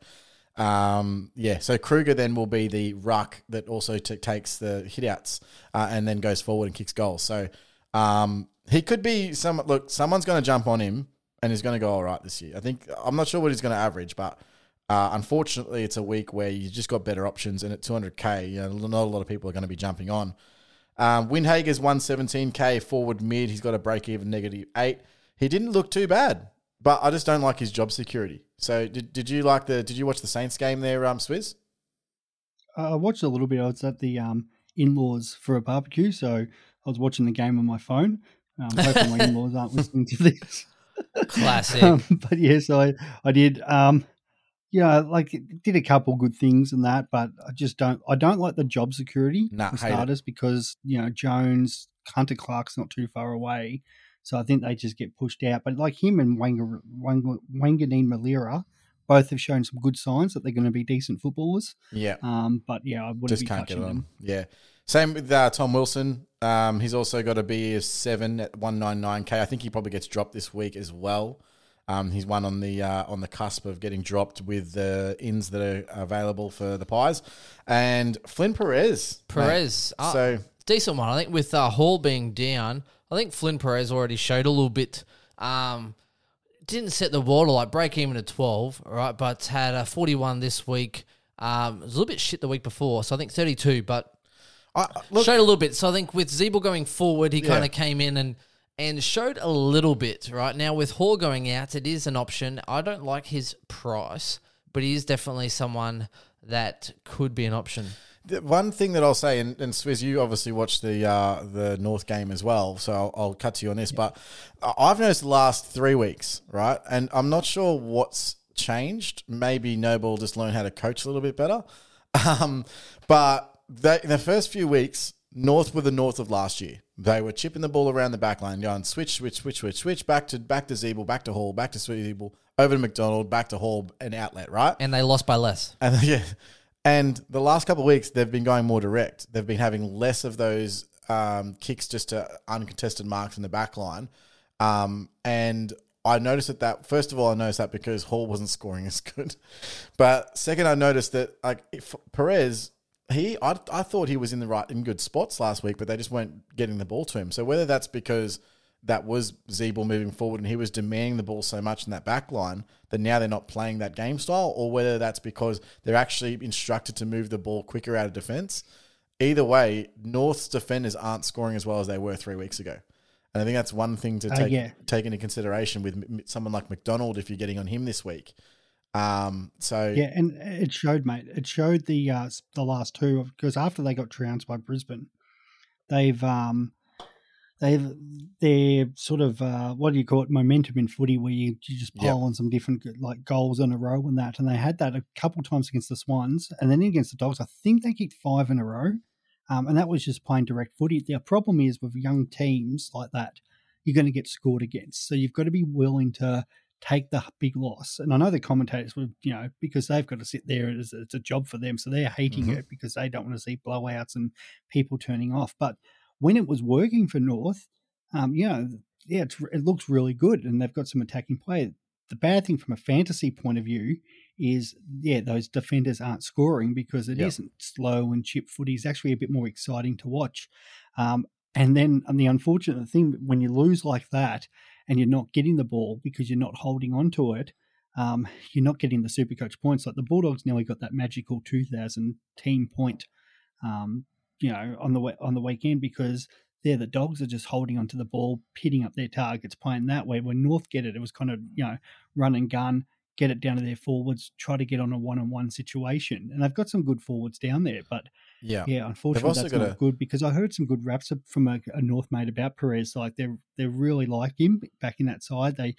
B: um, yeah, so Kreuger then will be the ruck that also t- takes the hitouts uh, and then goes forward and kicks goals. So, um, he could be some. Look, someone's going to jump on him and he's going to go all right this year. I think I'm not sure what he's going to average, but. Uh, unfortunately, it's a week where you just got better options, and at 200k, you know, not a lot of people are going to be jumping on. Um, Windhager's 117k forward mid. He's got a break even negative eight. He didn't look too bad. But I just don't like his job security. So did, did you like the did you watch the Saints game there, um, Swizz?
C: I watched a little bit. I was at the um, in-laws for a barbecue, so I was watching the game on my phone. Um, hoping my in-laws aren't listening to this. *laughs*
A: Classic.
C: Um, but yes, I I did. Um, yeah, like did a couple good things and that, but I just don't. I don't like the job security
B: Nah,
C: for
B: hate it.
C: starters because you know Jones, Hunter Clark's not too far away, so I think they just get pushed out. But like him and Wanga, Wanga, Wanganeen-Milera, both have shown some good signs that they're going to be decent footballers.
B: Yeah.
C: Um, but yeah, I wouldn't
B: just
C: be
B: can't get
C: touching
B: on.
C: them.
B: Yeah. Same with uh, Tom Wilson. Um, he's also got a B of seven at one nine nine k. I think he probably gets dropped this week as well. Um, he's one on the uh, on the cusp of getting dropped with the ins that are available for the Pies, and Flynn Perez.
A: Perez. uh,
B: So
A: decent one. I think with uh, Hall being down, I think Flynn Perez already showed a little bit. Um, didn't set the water like break even at twelve, all right, but had a forty-one this week. Um, it was a little bit shit the week before, so I think thirty-two, but
B: I, look,
A: showed a little bit. So I think with Ziebell going forward, he
B: Yeah.
A: kind of came in and and showed a little bit. Right now with Hall going out, it is an option. I don't like his price, but he is definitely someone that could be an option.
B: One thing that I'll say, and, and Swizz, you obviously watched the uh, the North game as well, so I'll, I'll cut to you on this. But I- I've noticed the last three weeks, right, and I'm not sure what's changed. Maybe Noble just learned how to coach a little bit better. Um, but they, the first few weeks, North were the North of last year. They were chipping the ball around the back line, going switch, switch, switch, switch, switch, back to back to Ziebell, back to Hall, back to Ziebell, over to McDonald, back to Hall, and outlet, right?
A: And they lost by less.
B: And *laughs* yeah, and the last couple of weeks they've been going more direct. They've been having less of those um, kicks just to uncontested marks in the back line. Um, and I noticed that that first of all I noticed that because Hall wasn't *laughs* scoring as good, but second I noticed that like Perez. He, I, I thought he was in the right, in good spots last week, but they just weren't getting the ball to him. So whether that's because that was Ziebell moving forward and he was demanding the ball so much in that back line that now they're not playing that game style, or whether that's because they're actually instructed to move the ball quicker out of defense. Either way, North's defenders aren't scoring as well as they were three weeks ago. And I think that's one thing to
C: Uh,
B: take,
C: yeah.
B: take into consideration with someone like McDonald if you're getting on him this week. Um, so
C: Yeah, and it showed, mate. It showed the uh, the last two because after they got trounced by Brisbane, they've um they've they're sort of uh, what do you call it momentum in footy where you, you just
B: Yep.
C: pile on some different like goals in a row and that, and they had that a couple times against the Swans, and then against the Dogs, I think they kicked five in a row, um, and that was just playing direct footy. The problem is with young teams like that, you're going to get scored against, so you've got to be willing to take the big loss. And I know the commentators would, you know, because they've got to sit there, it's, it's a job for them. So they're hating
B: Mhm.
C: it because they don't want to see blowouts and people turning off. But when it was working for North, um, you know, yeah, it's, it looks really good and they've got some attacking play. The bad thing from a fantasy point of view is, yeah, those defenders aren't scoring because it
B: Yep.
C: not slow and chip footy. It's actually a bit more exciting to watch. Um, and then and the unfortunate thing, when you lose like that, and you're not getting the ball because you're not holding on to it, um, you're not getting the super coach points. Like the Bulldogs nearly got that magical 2000 team point, um, you know, on the on the weekend because there the dogs are just holding onto the ball, pitting up their targets, playing that way. When North get it, it was kind of you know run and gun, get it down to their forwards, try to get on a one on one situation, and they've got some good forwards down there, but
B: yeah,
C: yeah, unfortunately, that's not
B: a-
C: good because I heard some good raps from a, a North mate about Perez. Like they they really like him back in that side. They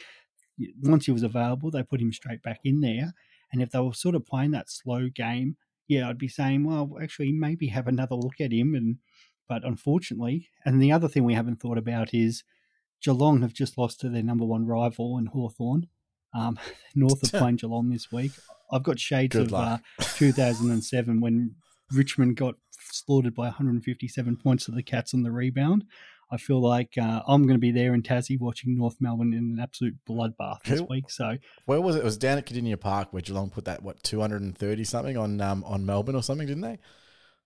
C: once he was available, they put him straight back in there. And if they were sort of playing that slow game, yeah, I'd be saying, well, actually, maybe have another look at him. And but unfortunately, and the other thing we haven't thought about is Geelong have just lost to their number one rival in Hawthorn. Um, *laughs* North of *laughs* playing Geelong this week. I've got shades
B: Good
C: of uh, *laughs* 2007 when Richmond got slaughtered by 157 points to the Cats on the rebound. I feel like uh, I'm going to be there in Tassie watching North Melbourne in an absolute bloodbath this
B: Who-
C: week. So
B: Where was it? It was down at Kardinia Park where Geelong put that what two hundred and thirty something on um, on Melbourne or something, didn't they?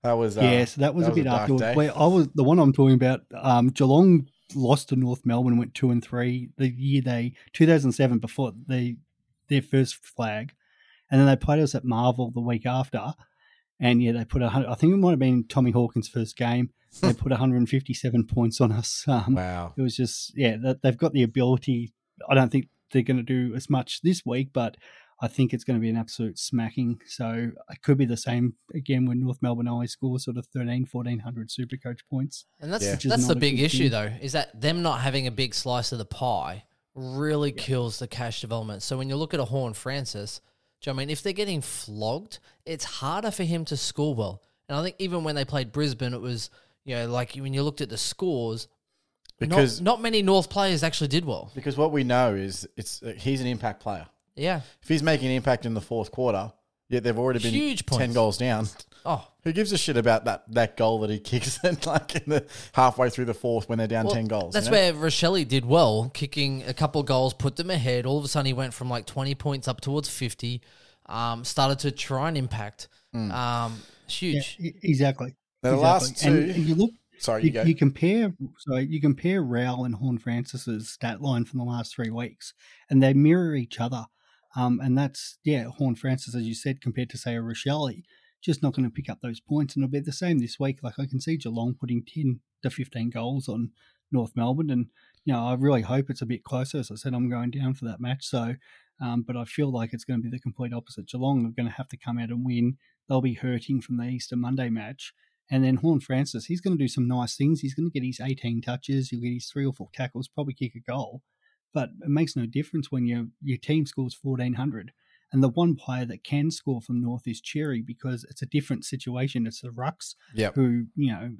B: That was uh,
C: yeah, so that was
B: that
C: a bit
B: dark
C: afterwards.
B: day.
C: Where I was the one I'm talking about. Um, Geelong lost to North Melbourne, went two and three the year they 2007 before they their first flag, and then they played us at Marvel the week after. And yeah, they put a hundred. I think it might have been Tommy Hawkins' first game. They put 157 *laughs* points on us. Um,
B: Wow.
C: it was just yeah they've got the ability i don't think they're going to do as much this week, but I think it's going to be an absolute smacking. So it could be the same again when North Melbourne only score sort of 13, 1400 super coach points.
A: And that's
B: Yeah.
A: That's the big issue
C: thing.
A: though, is that them not having a big slice of the pie really kills the cash development. So when you look at a Horne-Francis, do you know I mean if they're getting flogged, it's harder for him to score well. And I think even when they played Brisbane, it was you know like when you looked at the scores,
B: Because
A: not, not many North players actually did well.
B: because what we know is it's uh, he's an impact player.
A: Yeah.
B: If he's making an impact in the fourth quarter, yet they've already been
A: Huge
B: ten goals down.
A: Oh,
B: Who gives a shit about that, that goal that he kicks *laughs* and like in the halfway through the fourth when they're down
A: Well,
B: ten goals?
A: That's
B: you know?
A: where Rachele did well, kicking a couple goals, put them ahead. All of a sudden, he went from like 20 points up towards 50, um, started to try and impact.
B: Hmm.
A: Um, it's huge.
C: e- exactly.
B: Now, the
C: exactly.
B: last
C: And,
B: two-
C: and you look,
B: Sorry, you
C: you,
B: go.
C: you compare so you compare Rowell and Horne-Francis's stat line from the last three weeks, and they mirror each other. Um, and that's yeah, Horne-Francis, as you said, compared to say a Rachele, just not going to pick up those points, and it'll be the same this week. Like I can see Geelong putting ten to fifteen goals on North Melbourne, and you know I really hope it's a bit closer. As I said, I'm going down for that match, so. Um, but I feel like it's going to be the complete opposite. Geelong are going to have to come out and win. They'll be hurting from the Easter Monday match. And then Horne-Francis, he's going to do some nice things. He's going to get his 18 touches. He'll get his three or four tackles, probably kick a goal. But it makes no difference when your your team scores 1400. And the one player that can score from North is Xerri because it's a different situation. It's the Rucks
B: Yep.
C: who, you know,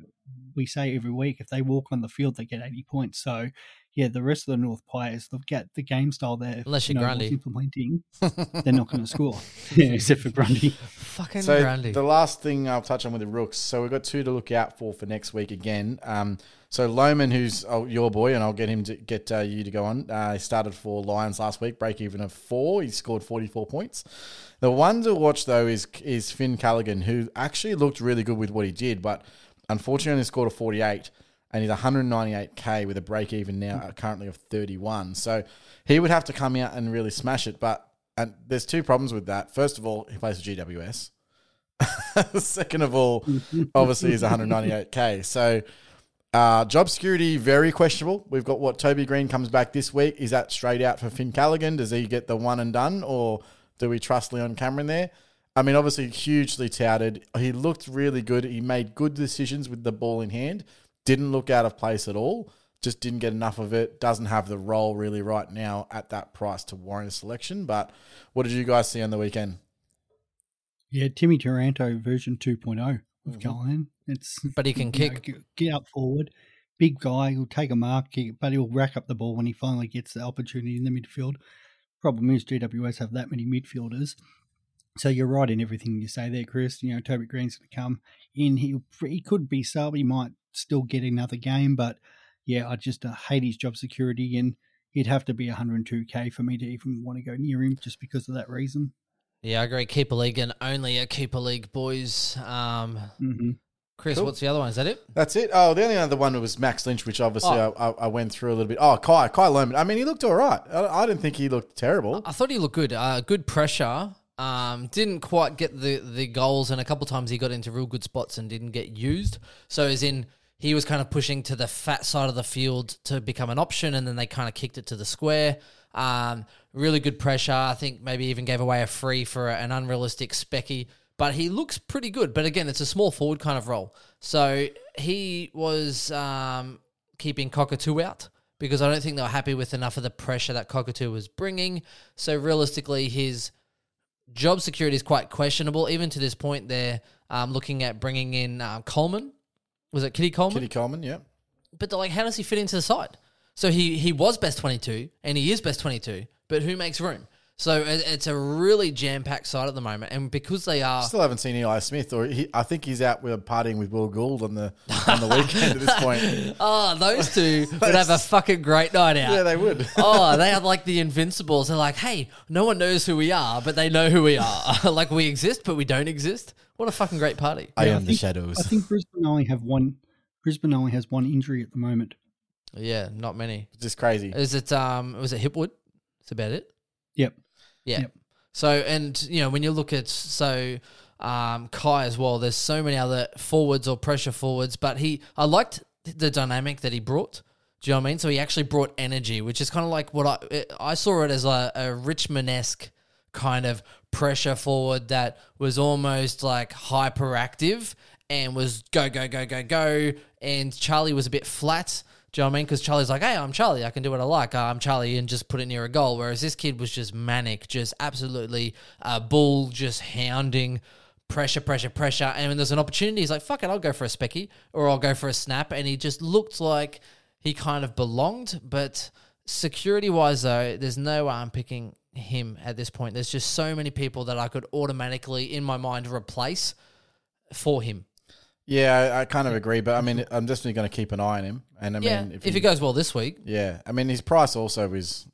C: we say every week if they walk on the field, they get 80 points. So, yeah, the rest of the North players, they'll get the game style they're
A: Unless
C: you
A: you're
C: know,
A: Grundy.
C: implementing, *laughs* they're not going to score. *laughs* yeah, except for Grundy.
A: Fucking
B: So
A: Grundy.
B: the last thing I'll touch on with the Rooks. So we've got two to look out for for next week again. Um, so Lohmann, who's oh, your boy, and I'll get him to get uh, you to go on. Uh, he started for Lions last week, break even of four. He scored forty four points. The one to watch though is is Finn Callaghan, who actually looked really good with what he did, but unfortunately only scored a forty eight. And he's 198k with a break even now uh, currently of 31. So he would have to come out and really smash it. But and there's two problems with that. First of all, he plays for GWS. *laughs* Second of all, *laughs* obviously he's 198k. So uh, job security very questionable. We've got what Toby Green comes back this week. Is that straight out for Finn Callaghan? Does he get the one and done, or do we trust Leon Cameron there? I mean, obviously hugely touted. He looked really good. He made good decisions with the ball in hand. Didn't look out of place at all. Just didn't get enough of it. Doesn't have the role really right now at that price to warrant a selection. But what did you guys see on the weekend?
C: Yeah, Timmy Taranto version 2.0 of
B: Mhm.
C: Callaghan. It's *laughs*
A: But he can kick.
C: know, get up forward, big guy. He'll take a mark, kick, but he'll rack up the ball when he finally gets the opportunity in the midfield. Problem is, GWS have that many midfielders. So you're right in everything you say there, Chris. You know, Toby Green's going to come in. He he could be sub. He might still get another game, but yeah, I just uh, hate his job security, and he'd have to be 102k for me to even want to go near him, just because of that reason.
A: Yeah, I agree. Keeper league and only a keeper league, boys. Um,
C: hmm
A: Chris,
B: Cool.
A: what's the other one? Is that it?
B: That's it. Oh, the only other one was Max Lynch, which obviously
A: Oh.
B: I, I, I went through a little bit. Oh, Kai, Kai Lohmann. I mean, he looked all right. I, I didn't think he looked terrible.
A: I thought he looked good. Uh, good pressure. Um, didn't quite get the the goals, and a couple times he got into real good spots and didn't get used. So as in he was kind of pushing to the fat side of the field to become an option, and then they kind of kicked it to the square. Um, really good pressure. I think maybe even gave away a free for an unrealistic specky. But he looks pretty good. But again, it's a small forward kind of role. So he was um, keeping Cockatoo out because I don't think they were happy with enough of the pressure that Cockatoo was bringing. So realistically, his job security is quite questionable. Even to this point, they're um, looking at bringing in um, Coleman. Was it Keidean Coleman?
B: Keidean Coleman, yeah.
A: But they're like, how does he fit into the side? So he he was best twenty two, and he is best twenty two. But who makes room? So it's a really jam packed side at the moment, and because they are
B: Still haven't seen Eli Smith, or he, I think he's out with partying with Will Gould on the on the weekend at this point. *laughs*
A: oh, those two would have a fucking great night out.
B: Yeah, they would.
A: oh, they *laughs* are like the Invincibles. They're like, hey, no one knows who we are, but they know who we are. *laughs* like we exist, but we don't exist. What a fucking great party.
B: I
C: Yeah, I
B: am the shadows.
C: I think Brisbane only have one. Brisbane only has one injury at the moment.
A: Yeah, not many.
B: It's just crazy.
A: Is it um was it Hipwood? That's about it.
C: Yep.
A: Yeah.
C: Yep.
A: So and you know when you look at so um, Kai as well, there's so many other forwards or pressure forwards, but he I liked the dynamic that he brought Do you know what I mean? So he actually brought energy, which is kind of like what I it- I saw it as a, a Richmond esque kind of pressure forward that was almost like hyperactive and was go go go go go. And Charlie was a bit flat. Do you know what I mean? Because Charlie's like, hey, I'm Charlie. I can do what I like. Uh, I'm Charlie and just put it near a goal. Whereas this kid was just manic, just absolutely uh, bull, just hounding pressure, pressure, pressure. And when there's an opportunity, he's like, fuck it, I'll go for a specky or I'll go for a snap. And he just looked like he kind of belonged. But security wise, though, there's no way I'm picking him at this point. There's just so many people that I could automatically, in my mind, replace for him.
B: Yeah, I, I kind of agree, but I mean, I'm definitely going to keep an eye on him. And I
A: Yeah,
B: mean,
A: if, it goes well this week,
B: yeah, I mean, his price also is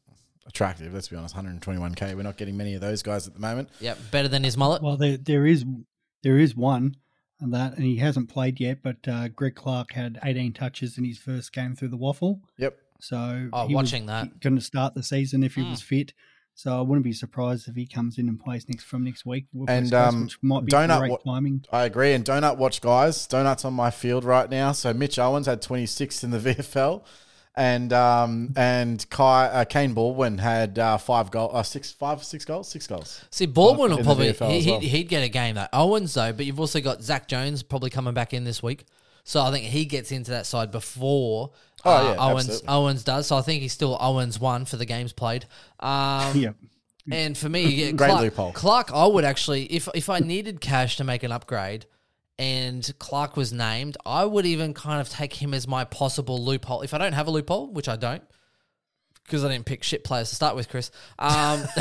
B: attractive. Let's be honest, 121k. We're not getting many of those guys at the moment.
A: yeah, better than his mullet.
C: Well, there there is there is one and that, and he hasn't played yet. But uh, Greg Clark had 18 touches in his first game through the waffle,
B: Yep.
C: so
A: Oh,
C: he
A: watching that.
C: going to start the season if he
A: Mm.
C: was fit. So I wouldn't be surprised if he comes in and plays next from next week. with
B: And,
C: West Coast,
B: um,
C: which might be
B: Donut
C: great
B: wa-
C: timing.
B: I agree. And donut watch guys. Donut's on my field right now. So Mitch Owens had 26 in the *laughs* VFL, and um and Kai uh, Kane Baldwin had uh, five goal, uh, six, five, six goals, six goals.
A: See, Baldwin
B: in
A: will probably he,
B: as
A: he'd,
B: well.
A: he'd get a game though. Owens though, but you've also got Zach Jones probably coming back in this week, so I think he gets into that side before
B: Oh,
A: uh,
B: yeah,
A: Owens
B: absolutely.
A: Owens does. So I think he's still Owens one for the games played. Um, *laughs*
C: Yeah,
A: And for me, yeah,
B: Great
A: Clark,
B: loophole.
A: Clark, I would actually, if if I needed cash to make an upgrade, and Clark was named, I would even kind of take him as my possible loophole. If I don't have a loophole, which I don't, because I didn't pick shit players to start with, Chris. Um, *laughs*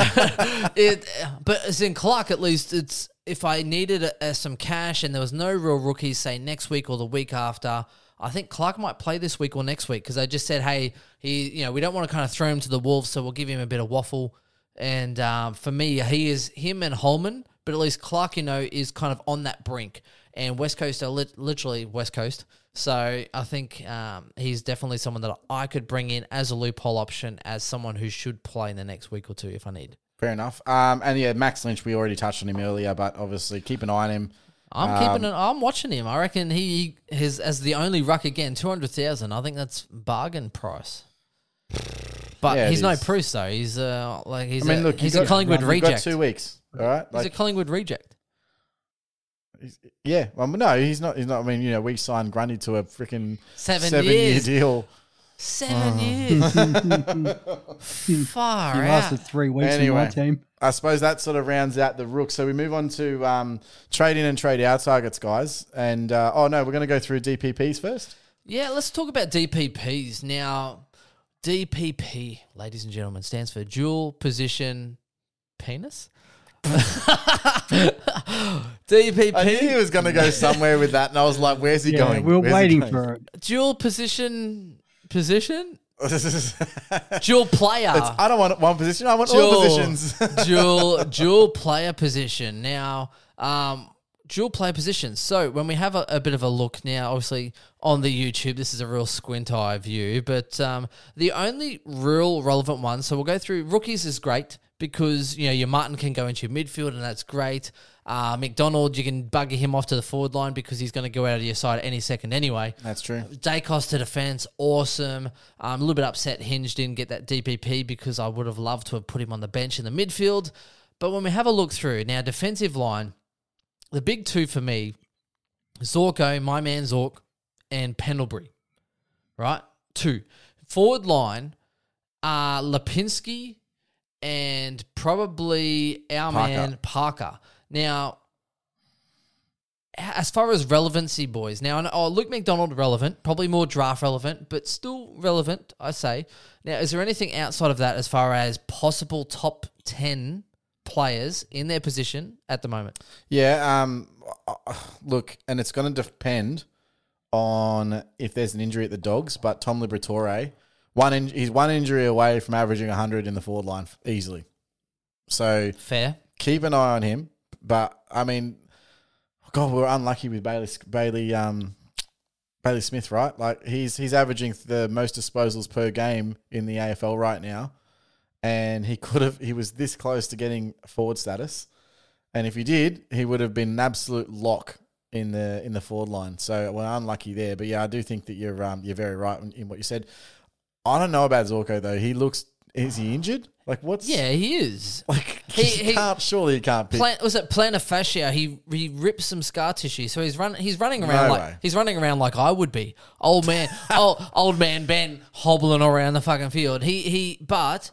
A: it, but as in Clark, at least it's if I needed a, a, some cash and there was no real rookies, say next week or the week after. I think Clark might play this week or next week because they just said, "Hey, he, you know, we don't want to kind of throw him to the wolves, so we'll give him a bit of waffle." And um, for me, he is him and Holman, but at least Clark, you know, is kind of on that brink. And West Coast are lit- literally West Coast, so I think um, he's definitely someone that I could bring in as a loophole option, as someone who should play in the next week or two if I need.
B: Fair enough. Um, and yeah, Max Lynch, we already touched on him earlier, but obviously keep an eye on him.
A: I'm
B: Um,
A: keeping an. I'm watching him. I reckon he his as the only ruck again, two hundred thousand. I think that's bargain price. But
B: Yeah,
A: he's no. Bruce though. He's uh like he's
B: I mean,
A: a,
B: look,
A: he's
B: you
A: a Collingwood
B: got
A: reject.
B: two weeks. All right.
A: He's a Collingwood reject.
B: yeah. Well, no, he's not. He's not. I mean, you know, we signed Grundy to a freaking
A: Seven,
B: seven
A: years.
B: year deal.
A: Seven years. *laughs* Far
C: he
A: out.
C: lasted three weeks in
B: Anyway.
C: my team.
B: I suppose that sort of rounds out the rook. So we move on to um, trade in and trade out targets, guys. And uh, oh no, we're going to go through DPPs first.
A: Yeah, let's talk about DPPs now. DPP, ladies and gentlemen, stands for dual position penis. *laughs* DPP,
B: I knew he was going to go somewhere with that, and I was like, "Where's he
C: Yeah,
B: going?"
C: We're
B: Where's
C: waiting
B: going?
C: for it.
A: dual position position, *laughs* dual player.
B: I don't want one position. I want all
A: Dual.
B: positions. *laughs*
A: dual dual player position. Now, um, dual player position. So when we have a, a bit of a look now, obviously on the YouTube, this is a real squint eye view, but um, the only real relevant one. So we'll go through rookies is great because you know your Martin can go into your midfield and that's great. Uh, McDonald, you can bugger him off to the forward line because he's going to go out of your side any second anyway.
B: That's true.
A: Daicos to defense, awesome. I'm a little bit upset Hinge didn't get that DPP because I would have loved to have put him on the bench in the midfield. But when we have a look through, now defensive line, the big two for me, Zorko, my man Zork, and Pendlebury, right? Two. Forward line, uh, Lipinski and probably our
B: Parker.
A: man Parker. Now, as far as relevancy, boys. Now, oh, Luke McDonald relevant, probably more draft relevant, but still relevant, I say. Now, is there anything outside of that as far as possible top 10 players in their position at the moment?
B: Yeah. Um. Look, and it's going to depend on if there's an injury at the Dogs. But Tom Liberatore, one in, he's one injury away from averaging 100 in the forward line easily. So
A: Fair.
B: keep an eye on him. But I mean, God, we we're unlucky with Bailey Bailey um, Bailey Smith, right? Like he's he's averaging the most disposals per game in the AFL right now, and he *laughs* could have he was this close to getting forward status, and if he did, he would have been an absolute lock in the in the forward line. So we're unlucky there. But yeah, I do think that you're um, you're very right in, in what you said. I don't know about Zorko though. He looks. Is he injured? Like what's?
A: Yeah, he is.
B: Like
A: He-
B: he, can't. Surely he can't pick.
A: Plan, was it plantar fascia? He he ripped some scar tissue, so he's run. He's running around
B: No
A: like
B: way.
A: he's running around like I would be. Old man, *laughs* old old man Ben hobbling around the fucking field. He he. But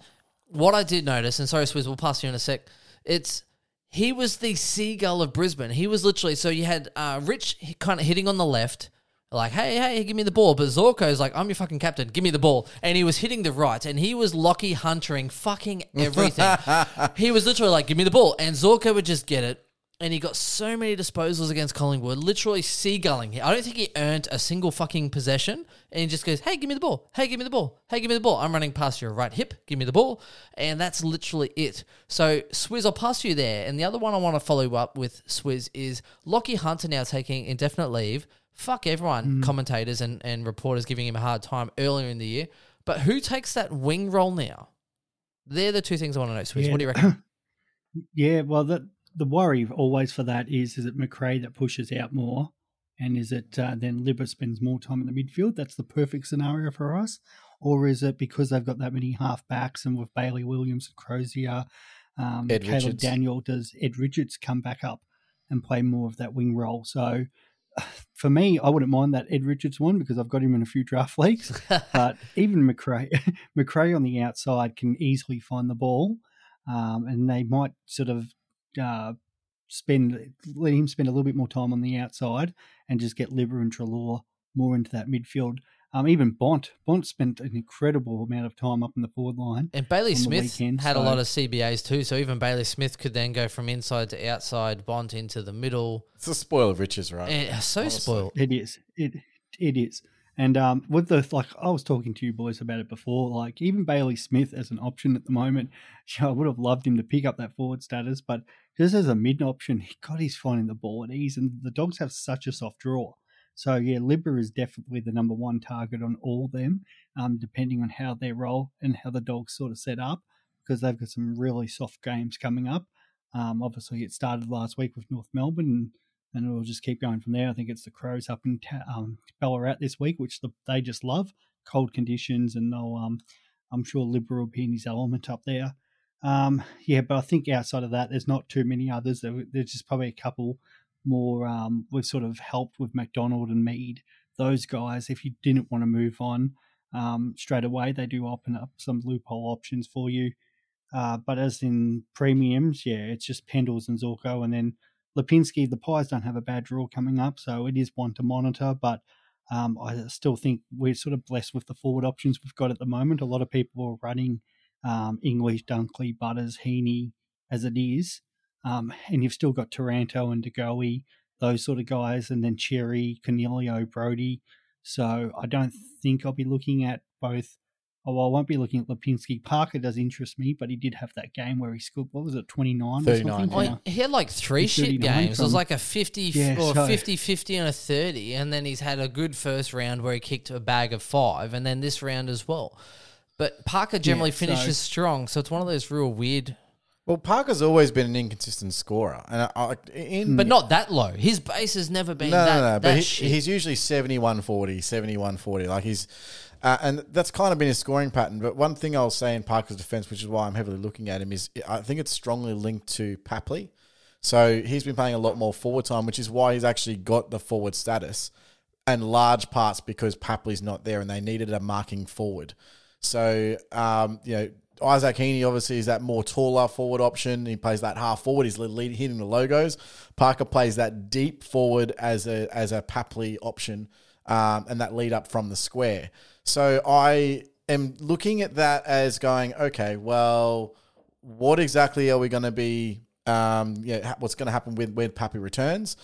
A: what I did notice, and sorry, Swizz, we'll pass you in a sec. It's he was the seagull of Brisbane. He was literally so you had uh, Rich kind of hitting on the left. Like, hey, hey, give me the ball. But Zorko's like, I'm your fucking captain. Give me the ball. And he was hitting the right, and he was Lachie Huntering fucking everything. *laughs* he was literally like, give me the ball. And Zorko would just get it. And he got so many disposals against Collingwood, literally seagulling. I don't think he earned a single fucking possession. And he just goes, hey, give me the ball. Hey, give me the ball. Hey, give me the ball. I'm running past your right hip. Give me the ball. And that's literally it. So, Swizz, I'll pass you there. And the other one I want to follow up with, Swizz, is Lachie Hunter now taking indefinite leave. Fuck everyone, commentators and, and reporters giving him a hard time earlier in the year. But who takes that wing role now? They're the two things I want to know, Swizz.
C: Yeah.
A: What do you reckon? *clears throat*
C: Yeah, well, the the worry always for that is is it McRae that pushes out more, and is it uh, then Libba spends more time in the midfield? That's the perfect scenario for us, or is it because they've got that many half backs and with Bailey Williams and Crozier, um,
B: Ed
C: Caleb
B: Richards.
C: Daniel does Ed Richards come back up and play more of that wing role? So. *sighs* For me, I wouldn't mind that Ed Richards one because I've got him in a few draft *laughs* leagues. *laughs* but even McRae, *laughs* McRae on the outside can easily find the ball, um, and they might sort of uh, spend let him spend a little bit more time on the outside and just get Libba and Treloar more into that midfield. Um, even Bont, Bont spent an incredible amount of time up in the forward line.
A: And Bailey Smith
C: weekend,
A: had a lot of CBAs too, so even Bailey Smith could then go from inside to outside, Bont into the middle.
B: It's a spoil of riches, right?
A: Eh, so
B: Honestly.
A: spoiled.
C: It is. It it is. And um, with the like, I was talking to you boys about it before. Like even Bailey Smith as an option at the moment, *laughs* yeah, I would have loved him to pick up that forward status, but just as a mid option, he God, he's finding the ball at ease, and the dogs have such a soft draw. So yeah, Libba is definitely the number one target on all them, um, depending on how they roll and how the dogs sort of set up, because they've got some really soft games coming up. Um, obviously, it started last week with North Melbourne, and and it'll just keep going from there. I think it's the Crows up in Ta- um, Ballarat this week, which the, they just love cold conditions, and they'll um, I'm sure Libba will be in his element up there. Um, yeah, but I think outside of that, there's not too many others. There, there's just probably a couple more. Um, we've sort of helped with McDonald and Mead. Those guys, if you didn't want to move on um, straight away, they do open up some loophole options for you. Uh, but as in premiums, yeah, it's just Pendles and Zorko, and then Lipinski. The Pies don't have a bad draw coming up, so it is one to monitor. But um, I still think we're sort of blessed with the forward options we've got at the moment. A lot of people are running um, English, Dunkley, Butters, Heaney as it is, um, and you've still got Taranto and De Goey, those sort of guys, and then Xerri, Cornelio, Brodie. So I don't think I'll be looking at both. Oh, well, I won't be looking at Lipinski. Parker does interest me, but he did have that game where he scored, what was it, 29 or
B: 39,
C: something?
B: yeah.
A: Well, he had like three shit
C: 39
A: games. It was like a 50
C: Yeah,
A: or
C: so-
A: 50 50 and a 30. And then he's had a good first round where he kicked a bag of five. And then this round as well. But Parker generally
C: so-
A: finishes strong. So it's one of those real weird,
B: Well, Parker's always been an inconsistent scorer, and I, I, in
A: but not that low. His base has never been
B: no,
A: that,
B: no, no,
A: that
B: but he,
A: shit.
B: he's usually 71 40, 71 40. Like he's, uh, and that's kind of been his scoring pattern. But one thing I'll say in Parker's defense, which is why I'm heavily looking at him, is I think it's strongly linked to Papley. So he's been playing a lot more forward time, which is why he's actually got the forward status, and large parts because Papley's not there and they needed a marking forward. So, um, you know, Isaac Heaney obviously is that more taller forward option. He plays that half forward. He's hitting the logos. Parker plays that deep forward as a as a Papley option, um, and that lead up from the square. So I am looking at that as going, okay, well, what exactly are we going to be? Um, yeah, what's going to happen with when Pappy returns?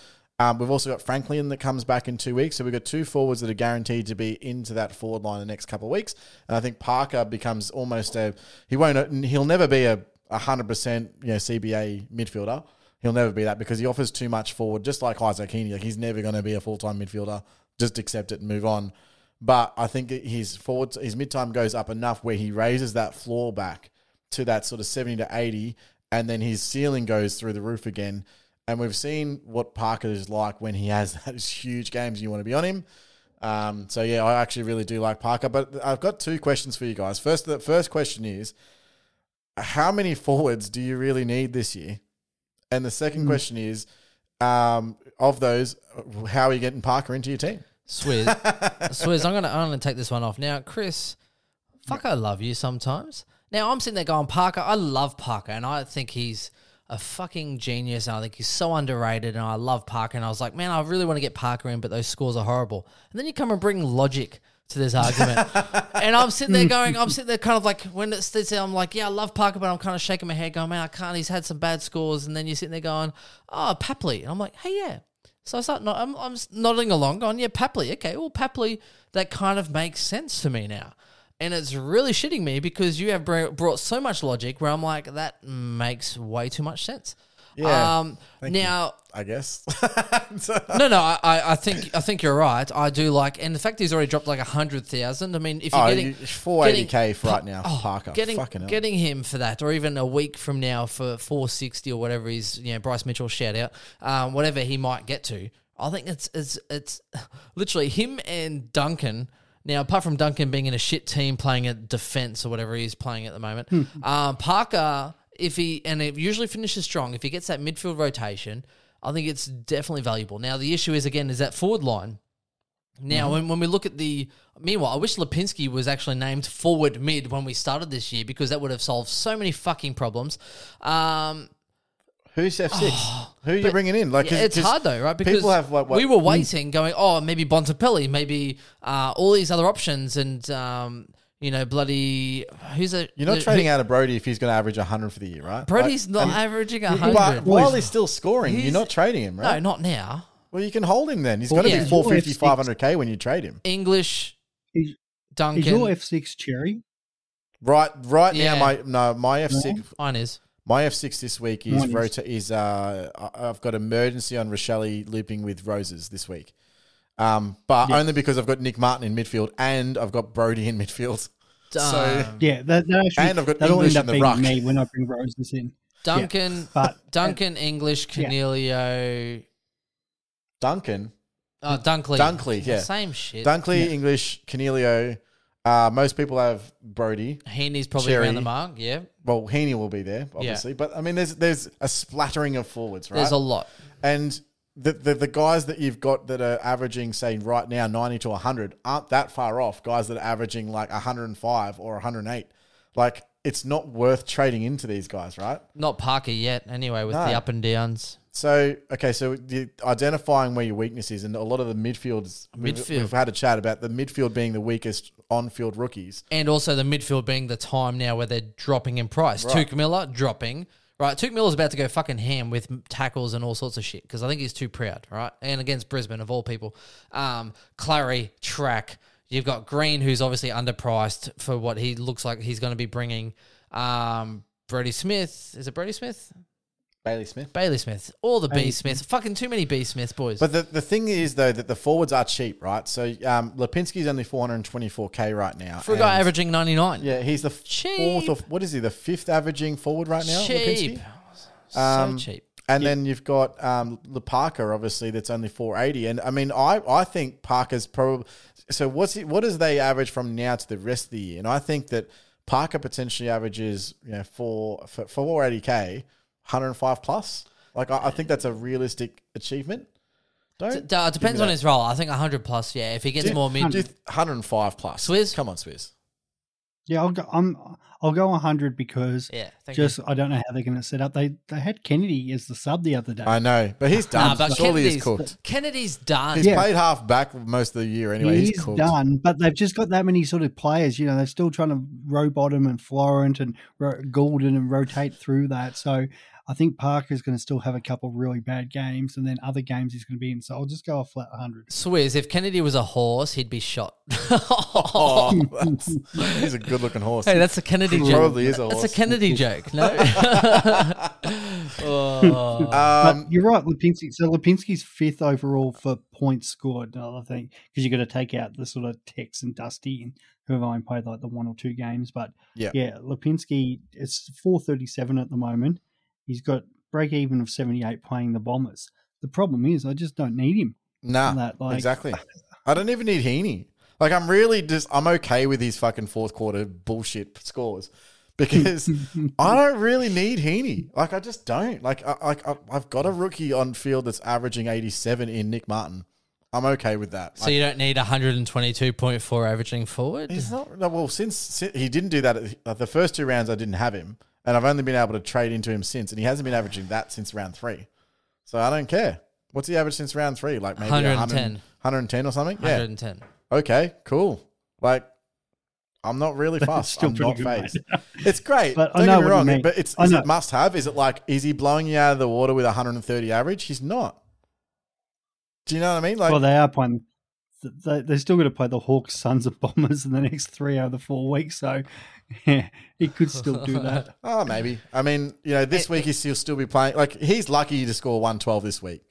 B: Um, we've also got Franklin that comes back in two weeks, so we've got two forwards that are guaranteed to be into that forward line the next couple of weeks. And I think Parker becomes almost a he won't he'll never be a hundred percent you know CBA midfielder. He'll never be that because he offers too much forward, just like Isaac Heaney. Like he's never going to be a full time midfielder. Just accept it and move on. But I think his forward his mid time goes up enough where he raises that floor back to that sort of seventy to eighty, and then his ceiling goes through the roof again. And we've seen what Parker is like when he has *laughs* those huge games. You want to be on him. Um, so yeah, I actually really do like Parker. But I've got two questions for you guys. First, the first question is, how many forwards do you really need this year? And the second
C: Mm.
B: question is, um, of those, how are you getting Parker into your team?
A: Swizz, *laughs* Swizz, I'm gonna I'm gonna take this one off now, Chris. Fuck, I love you sometimes. Now I'm sitting there going, Parker. I love Parker, and I think he's a fucking genius, and I think he's so underrated, and I love Parker. And I was like, man, I really want to get Parker in, but those scores are horrible. And then you come and bring logic to this argument, *laughs* and I'm sitting there going, I'm sitting there kind of like when it's this, I'm like, yeah, I love Parker, but I'm kind of shaking my head, going, man, I can't. He's had some bad scores, and then you're sitting there going, oh, Papley, and I'm like, hey, yeah. So I start, not, I'm, I'm nodding along, going, yeah, Papley. Okay, well, Papley, that kind of makes sense to me now. And it's really shitting me because you have br- brought so much logic where I'm like, that makes way too much sense.
B: Yeah,
A: Um,
B: thank you.
A: now,
B: I guess. *laughs*
A: no, no, I, I think I think you're right. I do like, and the fact he's already dropped like a hundred thousand. I mean, if you're
B: oh,
A: getting
B: 480k for right now,
A: oh,
B: Parker.
A: getting
B: Fucking
A: getting him for that, or even a week from now for 460 or whatever he's, you know, Bryce Mitchell shout out, um, whatever he might get to. I think it's it's it's *sighs* literally him and Duncan. Now, apart from Duncan being in a shit team playing at defense or whatever he's playing at the moment, um, Parker, if he and it usually finishes strong, if he gets that midfield rotation, I think it's definitely valuable. Now, the issue is again is that forward line. Now, when, when we look at the meanwhile, I wish Lipinski was actually named forward mid when we started this year because that would have solved so many fucking problems. Um,
B: Who's F6? Who are you bringing in? Like,
A: yeah,
B: 'cause-
A: it's
B: 'cause
A: hard though, right? Because
B: people have like what,
A: we were waiting, going, oh, maybe Bontempelli, maybe uh, all these other options, and um, you know, bloody who's a
B: You're not
A: who-
B: trading out of Brodie if he's going to average 100 for the year, right?
A: Brodie's
B: Like,
A: not
B: and-
A: averaging a
B: But
A: hundred.
B: while he's still scoring,
A: He's-
B: you're not trading him, right?
A: No, not now.
B: Well, you can hold him then. He's
C: Well,
B: got to
A: yeah.
B: be 450, 500k when you trade him.
A: English,
C: Is-
A: Duncan,
C: Is your F6 Xerri?
B: Right, right
A: Yeah.
B: now, my no, my F6,
A: mine is.
B: My F6 this week is
C: Mine
B: rota is uh, I- I've got emergency on Rachele looping with Rosas this week, um, but
C: Yeah.
B: only because I've got Nick Martin in midfield and I've got Brodie in midfield. *laughs* So
A: Um,
C: Yeah, that, that actually,
B: And I've got
C: that'll
B: English
C: end up
B: in the
C: being
B: ruck.
C: me when I bring Rosas in.
A: Duncan,
C: But
A: Duncan, English,
C: Yeah.
A: Cornelio,
B: Duncan,
A: oh, Dunkley,
B: Dunkley, yeah.
A: same shit.
B: Dunkley,
C: Yeah.
B: English, Cornelio. Uh, most people have Brodie.
A: Heaney's probably
B: Xerri.
A: around the mark. Yeah,
B: Well, Heaney will be there, obviously. But I mean, there's there's a splattering of forwards, right?
A: there's a lot.
B: and the, the the guys that you've got that are averaging, say, right now, 90 to 100, aren't that far off. Guys that are averaging like 105 or 108. Like, it's not worth trading into these guys, right?
A: Not Parker yet. Anyway, with
B: No.
A: the up and downs.
B: So, okay, so the, identifying where your weakness is, and a lot of the midfields, we've, we've had a chat about the midfield being the weakest on field rookies.
A: And also the midfield being the time now where they're dropping in price.
B: Right.
A: Touk Miller dropping. Right, Touk Miller's about to go fucking ham with tackles and all sorts of shit because I think he's too proud, right? And against Brisbane, of all people. Um, Clarry, track. You've got Green, who's obviously underpriced for what he looks like he's going to be bringing. Um, Brody Smith. Is it Brody Smith?
B: Bailey Smith.
A: Bailey Smith. All the B
C: Bailey
A: Smiths. Fucking too many B Smiths, boys.
B: But the, the thing is, though, that the forwards are cheap, right? So um, Lipinski's only 424k right now.
A: for a guy
B: and-
A: averaging 99.
B: Yeah, he's the
A: Cheap.
B: fourth or what is he? The fifth averaging forward right now.
A: cheap.
B: Lipinski?
A: So
B: Um,
A: cheap.
B: And then you've got um, Le Parker, obviously, that's only 480. And I mean, I, I think Parker's probably. So what's he, what does they average from now to the rest of the year? And I think that Parker potentially averages, you know, for, for, for 480k, 105 plus. Like, I, I think that's a realistic achievement. Don't.
A: D- uh, it depends on his role. I think 100 plus, yeah. If he gets
B: Do-
A: more mid.
B: do 105 plus.
A: Swizz?
B: Come on, Swizz.
C: Yeah, I'll go. I'm. I'll go 100 because
A: Yeah, thank
C: just I don't know how they're going to set up. They they had Kennedy as the sub the other day.
B: I know, but he's
A: you. Nah,
B: done.
A: but
B: Surely he's
A: Kennedy's,
B: cooked.
A: Kennedy's done.
B: He's
C: Yeah.
B: played half back most of the year anyway. He's,
C: he's
B: cooked.
C: done, but they've just got that many sort of players. You know, they're still trying to robot him and Florent and Ro- Gulden and rotate through that. So I think Parker's going to still have a couple of really bad games, and then other games he's going to be in. So I'll just go a flat 100.
A: Swizz, if Kennedy was a horse, he'd be shot. *laughs*
B: Oh, that's, he's a good-looking horse.
A: hey, that's a Kennedy joke.
B: probably is a
A: That's a Kennedy joke, no? *laughs* oh.
B: um,
C: but you're right, Lipinski. So Lipinski's fifth overall for points scored. another thing, because you've got to take out the sort of Tex and Dusty and who have only played like the one or two games. But
B: Yeah.
C: yeah, Lipinski it's 437 at the moment. He's got break even of 78 playing the Bombers. The problem is I just don't need him.
B: nah,
C: that, like-
B: exactly. I don't even need Heaney. Like I'm really just I'm okay with his fucking fourth quarter bullshit scores because *laughs* I don't really need Heaney. Like I just don't. Like I, like I, I've got a rookie on field that's averaging 87 in Nick Martin. I'm okay with that.
A: So you don't need 122.4 averaging forward.
B: He's not no, well since, since he didn't do that at the, uh, the first two rounds. I didn't have him, and I've only been able to trade into him since, and he hasn't been averaging that since round three. So I don't care. What's he average since round three? Like maybe
A: 110.
B: 100 110 or something. Yeah.
A: 110.
B: Okay. Cool. Like I'm not really *laughs* fast.
C: still
B: I'm not
C: pretty good,
B: phased. *laughs* It's great.
C: But I
B: don't
C: know
B: get me wrong. But it's is it must have? Is it like is he blowing you out of the water with 130 average? He's not. Do you know what I mean? Like
C: well, they are playing. They, they're still going to play the Hawks, Suns, and Bombers in the next three out of the four weeks. So, yeah, he could still do *laughs* that.
B: Oh, maybe. I mean, you know, this eh, week eh. he'll still be playing. Like, he's lucky to score 112 this week.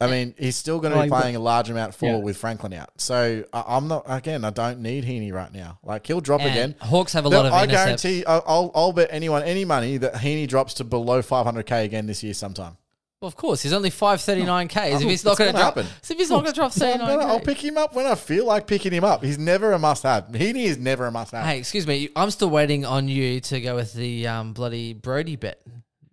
B: I eh. mean, he's still going to be playing a large amount forward
C: Yeah.
B: with Franklin out. So I, I'm not, again, I don't need Heeney right now. Like, he'll drop
A: And
B: again.
A: Hawks have a
B: No,
A: lot of
B: I
A: intercepts.
B: guarantee, I'll, I'll, I'll bet anyone any money that Heeney drops to below 500k again this year sometime.
A: Well, of course, he's only 539Ks.
B: Oh,
A: if he's not going to drop,
B: happen.
A: so if he's not going to drop 39
B: gonna- I'll pick him up when I feel like picking him up. He's never a must have. Heeney is never a must have.
A: Hey, excuse me. I'm still waiting on you to go with the um, bloody Brodie bet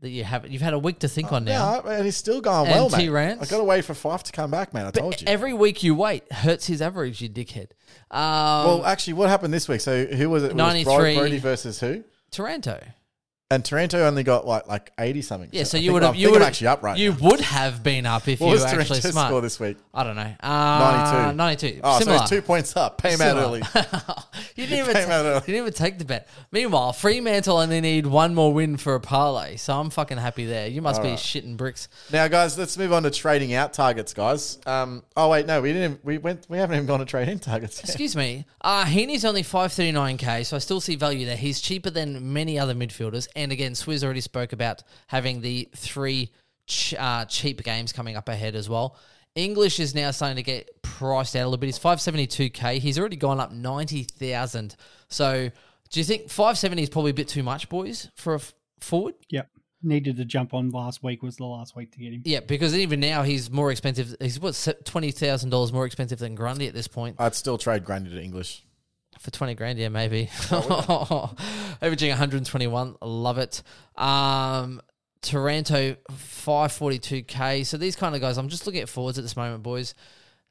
A: that you have. You've had a week to think on now.
B: Yeah, and he's still going well, mate.
A: T-Rance?
B: I got to wait for five to come back, man. I told you.
A: Every week you wait hurts his average, you dickhead. Um,
B: Well, actually, what happened this week? So who was it? It was
A: 93.
B: Brodie versus who?
A: Taranto.
B: And Taranto only got like like eighty something.
A: Yeah, so
B: I
A: you
B: think-
A: would
B: I
A: have. You
B: think
A: would
B: I'm actually up right.
A: You
B: now.
A: would have been up if
B: What
A: you
B: was
A: were actually smart.
B: score this week?
A: I don't know. Uh,
B: 92.
A: 92.
B: Oh,
A: Similar.
B: so it's two points up. Pay him out early. *laughs*
A: you didn't even,
B: Came out
A: ta-
B: early.
A: you didn't even take the bet. Meanwhile, Fremantle only need one more win for a parlay, so I'm fucking happy there. You must be shitting bricks.
B: Now, guys, let's move on to trading out targets, guys. Um, oh wait, no, we didn't. even- We went. We haven't even gone to trade in targets. Yet.
A: Excuse me. Uh, Heeney's only 539k, so I still see value there. He's cheaper than many other midfielders. And again, Swizz already spoke about having the three ch- uh, cheap games coming up ahead as well. English is now starting to get priced out a little bit. He's 572k. He's already gone up 90,000. So do you think 570 is probably a bit too much, boys, for a f- forward?
C: Yep. Needed to jump on last week was the last week to get him.
A: Yeah, because even now he's more expensive. He's what twenty thousand dollars more expensive than Grundy at this point.
B: I'd still trade Grundy to English.
A: For 20 grand, yeah, maybe. *laughs* Averaging 121. Love it. Um, Taranto, 542k. So these kind of guys, I'm just looking at forwards at this moment, boys.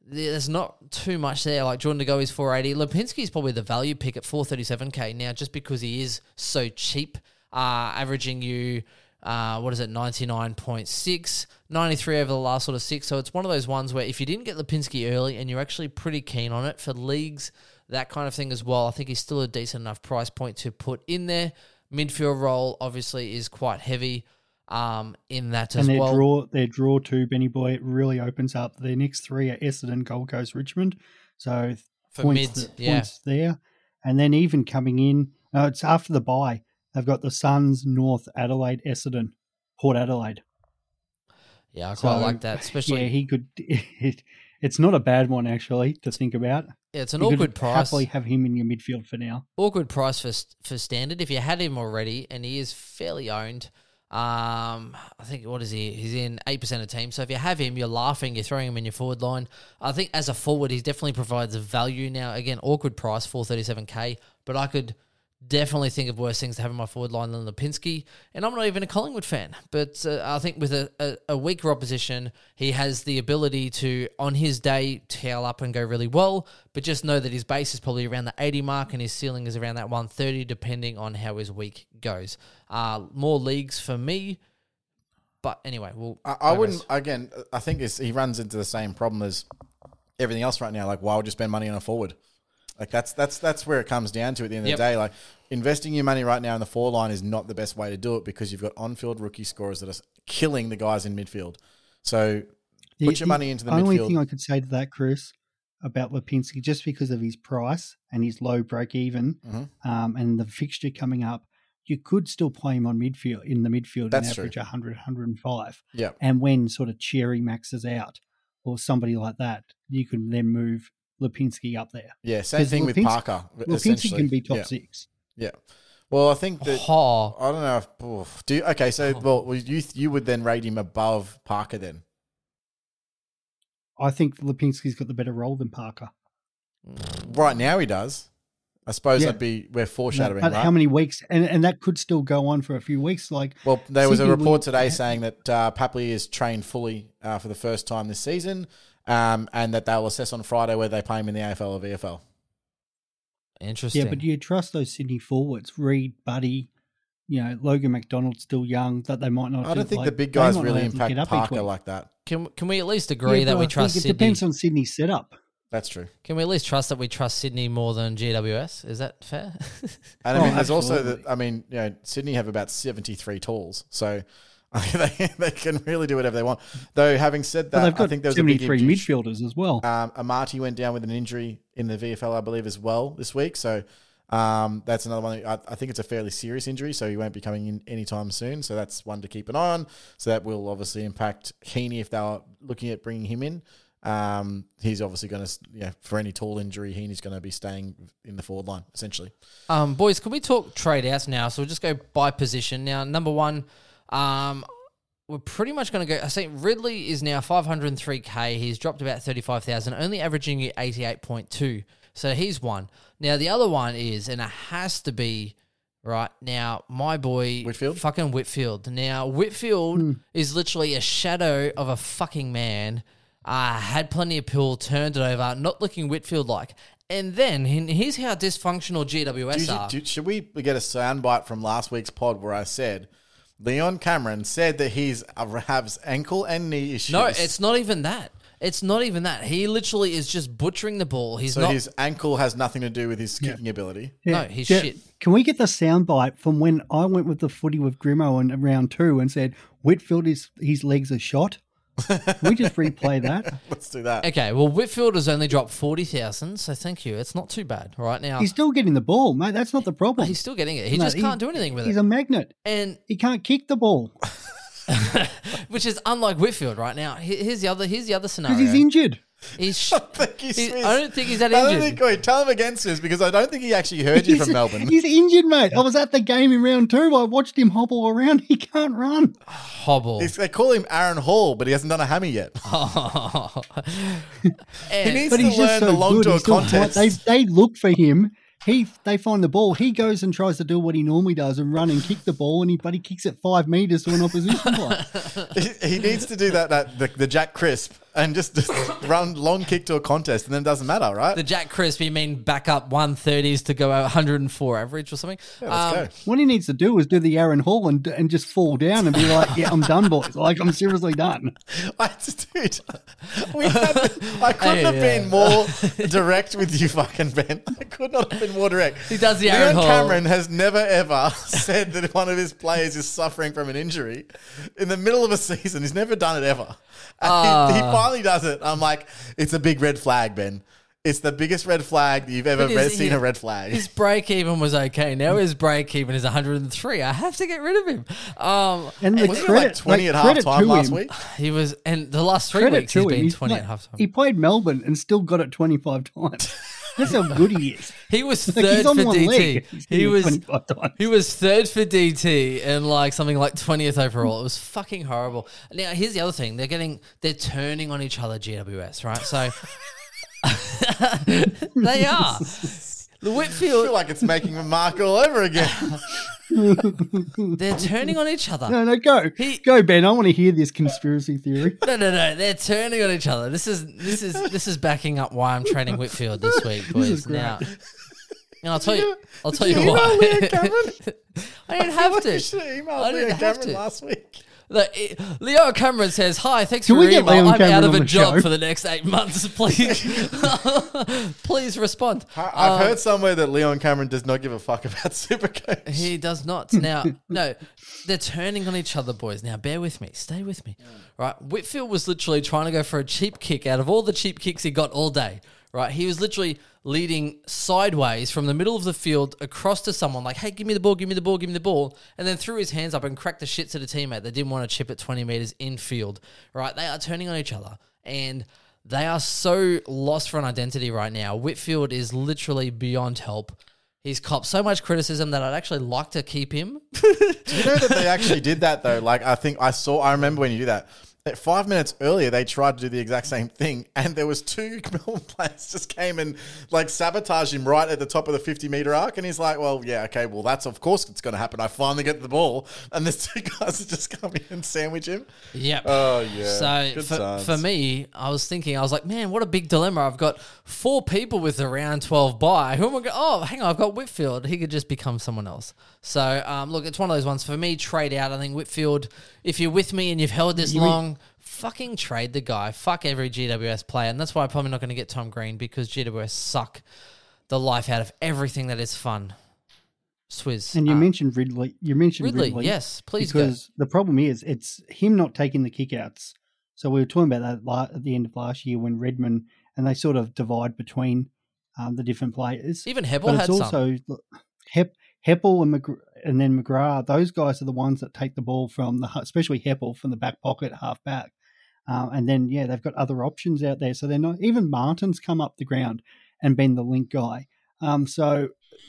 A: There's not too much there. Like Jordan De Goey is 480. Lipinski is probably the value pick at 437k now, just because he is so cheap, uh, averaging you. Uh, what is it? 99.6, 93 over the last sort of six. So it's one of those ones where if you didn't get Lipinski early and you're actually pretty keen on it for leagues, that kind of thing as well, I think he's still a decent enough price point to put in there. Midfield role obviously is quite heavy um, in that as
C: and their
A: well.
C: draw, their draw too, Benny Boy, it really opens up. Their next three are Essendon, Gold Coast, Richmond. So
A: For
C: points,
A: yeah.
C: points there, and then even coming in, no, it's after the bye. They've got the Suns, North Adelaide, Essendon, Port Adelaide.
A: Yeah, I quite
C: So,
A: like that. Especially,
C: yeah, he could. *laughs* It, it's not a bad one actually to think about.
A: It's an
C: You
A: awkward price.
C: Happily have him in your midfield for now.
A: awkward price for for standard. If you had him already, and he is fairly owned, um, I think what is he? He's in eight percent of teams. So if you have him, you're laughing. You're throwing him in your forward line. I think as a forward, he definitely provides value. Now again, awkward price, four thirty seven k. But I could definitely think of worse things to have in my forward line than Lipinski. And I'm not even a Collingwood fan, but uh, I think with a, a, a weaker opposition, he has the ability to, on his day, tail up and go really well. But just know that his base is probably around the 80 mark and his ceiling is around that 130, depending on how his week goes. Uh, more leagues for me. But anyway, we'll.
B: I, I wouldn't. Again, I think it's, he runs into the same problem as everything else right now. Like, why would you spend money on a forward? Like that's that's that's where it comes down to at the end of
A: Yep.
B: the day. Like investing your money right now in the four line is not the best way to do it because you've got on-field rookie scorers that are killing the guys in midfield. So
C: The-
B: put your money into the
C: only
B: midfield.
C: thing I could say to that, Chris, about Lipinski, just because of his price and his low break even,
B: Mhm.
C: um, and the fixture coming up, you could still play him on midfield in the midfield
B: That's
C: and
B: true.
C: average 100, 105.
B: yeah,
C: And when sort of Xerri maxes out or somebody like that, you can then move Lipinski up there.
B: yeah. Same
C: 'Cause
B: thing with Parker.
C: Lipinski can be top
B: yeah.
C: six.
B: Yeah. Well, I think that
A: Oh,
B: I don't know. If, oof. do you, okay. So, well, well, you you would then rate him above Parker then.
C: I think Lipinski's got the better role than Parker.
B: Right now, he does. I suppose
C: Yeah.
B: that'd be we're foreshadowing.
C: But
B: right?
C: how many weeks? And and that could still go on for a few weeks. Like
B: Well, there was a report
C: will-
B: today saying that uh, Papley is trained fully uh, for the first time this season, um, and that they'll assess on Friday whether they play him in the AFL or VFL.
A: Interesting.
C: yeah, but do you trust those Sydney forwards, Reid, Buddy, you know, Logan McDonald's still young, that they might not.
B: I don't think
C: like,
B: the big guys really
C: have to
B: impact
C: up
B: Parker like that.
A: can can we at least agree
C: Yeah,
A: that
C: but
A: we
C: I
A: trust
C: think
A: Sydney?
C: It depends on Sydney's setup.
B: That's true.
A: Can we at least trust that we trust Sydney more than GWS? Is that fair?
B: And I
C: Oh,
B: mean, there's also
C: absolutely.
B: the. I mean, you know, Sydney have about 73 talls, so *laughs* they, they can really do whatever they want. Though, having said
C: But
B: that,
C: they've
B: I think there was a big
C: 73 midfielders as well.
B: Um, Amartey went down with an injury in the VFL, I believe, as well this week. So um, that's another one. I, I think it's a fairly serious injury, so he won't be coming in anytime soon. So that's one to keep an eye on. So that will obviously impact Heeney if they are looking at bringing him in. Um, he's obviously going to, yeah, for any tall injury, Heeney's going to be staying in the forward line essentially.
A: Um, boys, can we talk trade outs now? So we'll just go by position. Now, number one, um, we're pretty much going to go. I think Ridley is now 503k. He's dropped about 35,000, only averaging 88.2. So he's one. Now, the other one is, and it has to be right now, my boy
B: Whitfield?
A: fucking Whitfield. Now, Whitfield is literally a shadow of a fucking man. Uh, had plenty of pill, turned it over, not looking Whitfield like. And then here's how dysfunctional GWS
B: Do you-
A: are.
B: do- should we get a soundbite from last week's pod where I said Leon Cameron said that he's uh, has ankle and knee issues?
A: no, it's not even that. It's not even that. He literally is just butchering the ball. He's
B: so
A: not.
B: his ankle has nothing to do with his kicking ability.
A: No, he's
C: Yeah.
A: shit.
C: Can we get the soundbite from when I went with the footy with Grimo in round two and said Whitfield is his legs are shot? Can we just replay that? *laughs*
B: Let's do that.
A: Okay, well, Whitfield has only dropped 40,000, so thank you. It's not too bad right now.
C: He's still getting the ball, mate. That's not the problem.
A: He's still getting it. He
C: No,
A: just
C: he-
A: can't do anything with it.
C: He's
A: it.
C: a magnet.
A: and
C: He can't kick the ball *laughs*
A: which is unlike Whitfield right now. He- Here's the other. Here's the other scenario.
C: because he's injured.
A: He's sh- *laughs*
B: I think he's-
A: he- I don't think he's that
B: I don't
A: injured.
B: think. Wait, tell him against this because I don't think he actually heard you
C: He's,
B: from Melbourne. *laughs*
C: he's injured, mate. I was at the game in round two. I watched him hobble around. *laughs* He can't run.
A: Hobble.
B: He's- they call him Aaron Hall, but he hasn't done a hammy yet.
A: And-
B: He needs
C: But
B: to
C: he's just
B: learn
C: so
B: the long
C: good.
B: tour contest.
C: They they look for him. He they find the ball. He goes and tries to do what he normally does and run and kick the ball, and he but he kicks it five meters to an opposition player.
B: he, he needs to do that, that the, the Jack Crisp and just, just *laughs* run long kick to a contest, and then it doesn't matter, right?
A: the Jack Crisp, you mean back up 130s to go out 104 average or something?
B: Yeah, let's
A: Um,
B: go.
C: What he needs to do is do the Aaron Hall and and just fall down and be like, "Yeah, I'm done, boys. Like I'm seriously done." *laughs*
B: I just, dude, we had, I couldn't
A: Hey,
B: have
A: yeah.
B: been more *laughs* direct with you, fucking Ben. I could not have been more direct.
A: He does the
B: Leon
A: Aaron Hall.
B: Cameron has never ever said that one of his players is suffering from an injury in the middle of a season. He's never done it ever. And he, he
A: Ah.
B: Finally does it. I'm like, it's a big red flag, Ben. It's the biggest red flag that you've ever
A: But is
B: re-
A: it-
B: seen a red flag.
A: His break even was okay. Now his break even is 103. I have to get rid of him. Um,
C: And the
B: Was he
C: credit,
B: like 20
C: like,
B: at
C: credit
B: half
C: to
B: time last
C: him,
B: week?
A: he was, and the last three
C: Credit
A: weeks
C: to
A: he's
C: him.
A: been
C: He's
A: 20
C: like-
A: at half time.
C: He played Melbourne and still got it 25 times. *laughs* That's how good he is. *laughs*
A: He was
C: Like,
A: third
C: on
A: for DT. He was he was third for DT and like something like twentieth overall. It was fucking horrible. Now here's the other thing: they're getting they're turning on each other. GWS, right? So *laughs* they are. *laughs* The
B: I
A: Whitfield,
B: feel like it's making a mark all over again. *laughs*
A: they're turning on each other.
C: No, no, go,
A: He-
C: go, Ben. I want to hear this conspiracy theory. *laughs*
A: No, no, no. They're turning on each other. This is this is this is backing up why I'm training Whitfield this week, *laughs* boys.
C: is great.
A: now, and I'll tell you, I'll tell you
B: you
A: why. I didn't have to. I
B: emailed
A: didn't
B: Leah
A: have
B: Cameron
A: to.
B: last week.
A: Look, it- Leo Cameron says, "Hi, thanks
C: Can
A: for
C: we
A: your
C: get
A: email.
C: Leo
A: I'm
C: Cameron
A: out of
C: on
A: a
C: the
A: job
C: show?"
A: for the next eight months. *laughs* Please, *laughs* please respond."
B: I- I've
A: Um,
B: heard somewhere that Leon Cameron does not give a fuck about *laughs* Supercoach.
A: He does not. Now, no, they're turning on each other, boys. Now, bear with me. Stay with me. Right. Whitfield was literally trying to go for a cheap kick out of all the cheap kicks he got all day. Right. He was literally leading sideways from the middle of the field across to someone like, hey, give me the ball, give me the ball, give me the ball. And then threw his hands up and cracked the shits at a teammate that didn't want to chip it 20 meters infield. Right. They are turning on each other. And they are so lost for an identity right now. Whitfield is literally beyond help. He's copped so much criticism that I'd actually like to keep him. *laughs*
B: Do you know that they actually did that though? Like I think I saw. I remember when you do that. That five minutes earlier they tried to do the exact same thing, and there was two *laughs* Melbourne players just came and like sabotaged him right at the top of the fifty meter arc, and he's like, "Well, yeah, okay, well that's of course it's going to happen. I finally get the ball, and there's *laughs* two guys that just come in and sandwich him."
A: Yep.
B: Oh yeah.
A: So for, for me, I was thinking, I was like, man, what a big dilemma. I've got four people with the round 12 by. Who am I going Oh, hang on, I've got Whitfield. He could just become someone else. So, um, look, it's one of those ones. For me, trade out. I think Whitfield, if you're with me and you've held this long, fucking trade the guy. Fuck every GWS player. And that's why I'm probably not going to get Tom Green because GWS suck the life out of everything that is fun. Swizz.
C: And you
A: uh,
C: mentioned Ridley. You mentioned
A: Ridley,
C: Ridley.
A: yes, please go.
C: because the problem is it's him not taking the kickouts. So we were talking about that at the end of last year when Redman and they sort of divide between um, the different players.
A: Even Heppell
C: but
A: had
C: it's
A: some.
C: also Hep, Heppell and McGr- and then McGrath. Those guys are the ones that take the ball from the especially Heppell from the back pocket, half back. Um, and then yeah, they've got other options out there. So they're not even Martin's come up the ground and been the link guy. Um, so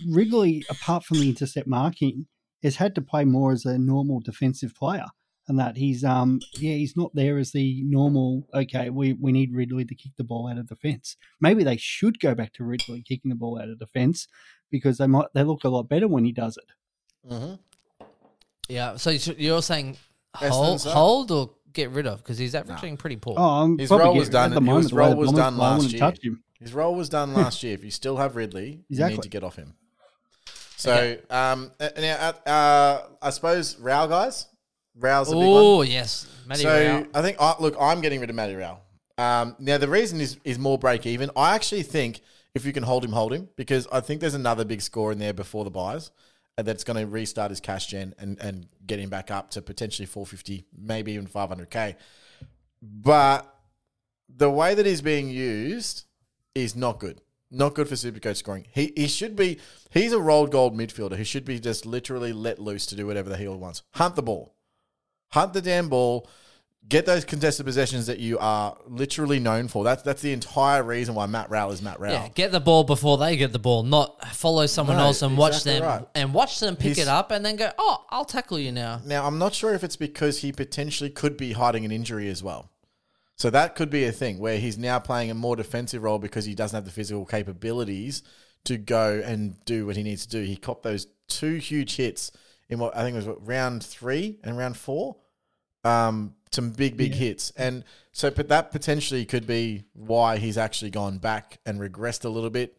C: Ridley, apart from the intercept marking, has had to play more as a normal defensive player. And that he's um yeah he's not there as the normal okay we, we need Ridley to kick the ball out of defence maybe they should go back to Ridley kicking the ball out of defence because they might they look a lot better when he does it.
B: Mhm.
A: Yeah, so you- you're saying
B: Best
A: hold,
B: than
A: hold or get rid of because he's averaging pretty poor.
C: Oh, I'm
B: His
C: probably
B: role was
C: get-
B: done-
C: At the
B: his
C: moment, the way
B: role
C: the
B: was
C: Bombers
B: done
C: play, I
B: last
C: wouldn't
B: year.
C: touch him.
B: His role was done last year. If you still have Ridley, you need to get off him. So, um, uh, now, uh, I suppose Rowell guys, Rowell's a big one.
A: Oh yes, Matty
B: so
A: Rowell.
B: I think I look, I'm getting rid of Matty Rowell. Um, now the reason is is more break even. I actually think if you can hold him, hold him because I think there's another big score in there before the buys, and Uh, that's going to restart his cash gen and and get him back up to potentially 450, maybe even 500k. But the way that he's being used is not good. Not good for Supercoach scoring. He he should be. He's a rolled gold midfielder who should be just literally let loose to do whatever the hell he wants. Hunt the ball, hunt the damn ball, get those contested possessions that you are literally known for. That's that's the entire reason why Matt Rowell is Matt Rowell.
A: Yeah, get the ball before they get the ball, not follow someone
B: No,
A: else and watch them
B: right.
A: and watch them pick
B: He's-
A: it up and then go, "Oh, I'll tackle you now."
B: Now I'm not sure if it's because he potentially could be hiding an injury as well. So that could be a thing where he's now playing a more defensive role because he doesn't have the physical capabilities to go and do what he needs to do. He copped those two huge hits in what I think was what, round three and round four. Um, some big, big hits. And so but that potentially could be why he's actually gone back and regressed a little bit.